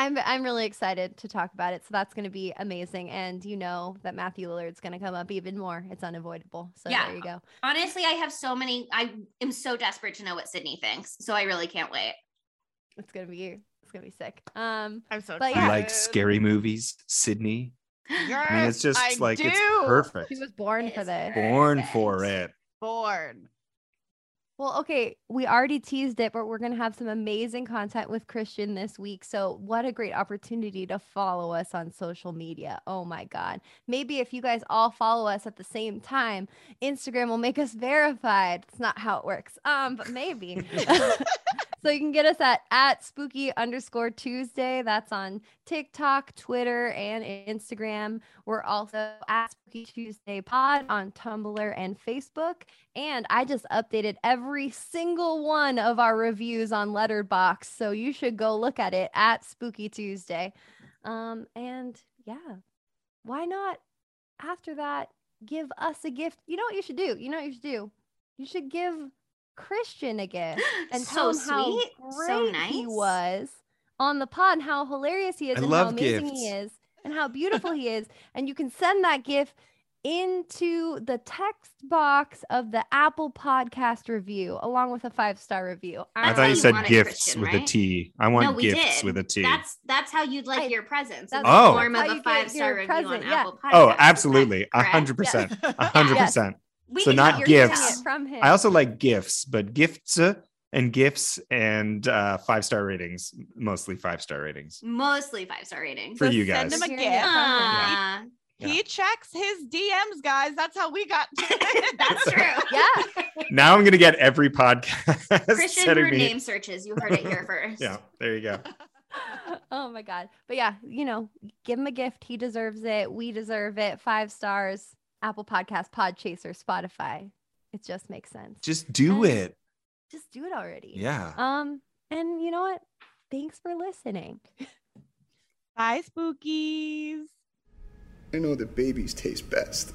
i'm i'm really excited to talk about it so that's going to be amazing and you know that matthew lillard's going to come up even more it's unavoidable so Yeah. there you go Honestly, I have so many. I am so desperate to know what Sydney thinks, so I really can't wait. it's going to be it's going to be sick um I'm so But excited. yeah. Like scary movies, Sydney. Yes, I mean, it's just I like it's perfect. she was born It for is this Born perfect. for it. born. Well okay we already teased it but we're going to have some amazing content with kristian this week so what a great opportunity to follow us on social media. Oh my god. Maybe if you guys all follow us at the same time instagram will make us verified. It's not how it works. Um but maybe [LAUGHS] [LAUGHS] so you can get us at at spooky underscore tuesday. That's on tiktok twitter and instagram. We're also at spooky tuesday pod on tumblr and facebook. And i just updated every single one of our reviews on Letterboxd so you should go look at it at spooky tuesday. Um and yeah why not after that give us a gift? You know what you should do? You know what you should do? You should give kristian again gift [GASPS] and tell so him how sweet, great so nice. he was on the pod and how hilarious he is I and how amazing gifts. he is and how [LAUGHS] beautiful he is and you can send that gift into the text box of the Apple podcast review along with a five star review. I That's thought you you said want gifts Kristian, with a right? T. I want no, gifts did. with a T. That's that's how you'd like I- your presents. in oh. that's the Oh. form how of a five star your review present, on yeah. Apple oh, Podcasts. oh, absolutely. A hundred percent. A hundred Yes. percent. We So not help You're you getting gifts. from him. I also like gifts, but gifts uh, and gifts and uh, five star ratings, mostly five star ratings Mostly five star ratings. for So you send guys. him a gift. from him. Ah, He checks his DMs, guys. That's how we got [LAUGHS] that's [LAUGHS] true. Yeah. Now I'm gonna get every podcast Kristian sending for me. name searches. You heard it here [LAUGHS] first. Yeah, there you go. oh my god. But yeah, you know, give him a gift. He deserves it. We deserve it. Five stars. Apple Podcast, Podchaser, Spotify. It just makes sense. Just do And- it. Just do it already. Yeah. Um, and you know what? Thanks for listening. [LAUGHS] Bye, spookies. I know that babies taste best.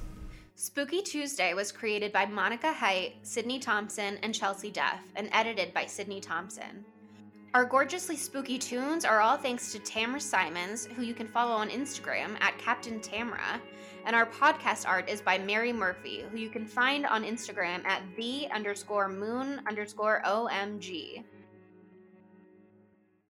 Spooky Tuesday was created by Monica Height, Sydney Thompson, and Chelsea Duff, and edited by Sydney Thompson. Our gorgeously spooky tunes are all thanks to Tamra Simons, who you can follow on Instagram at Captain Tamara, and our podcast art is by Mary Murphy, who you can find on Instagram at the underscore moon underscore OMG.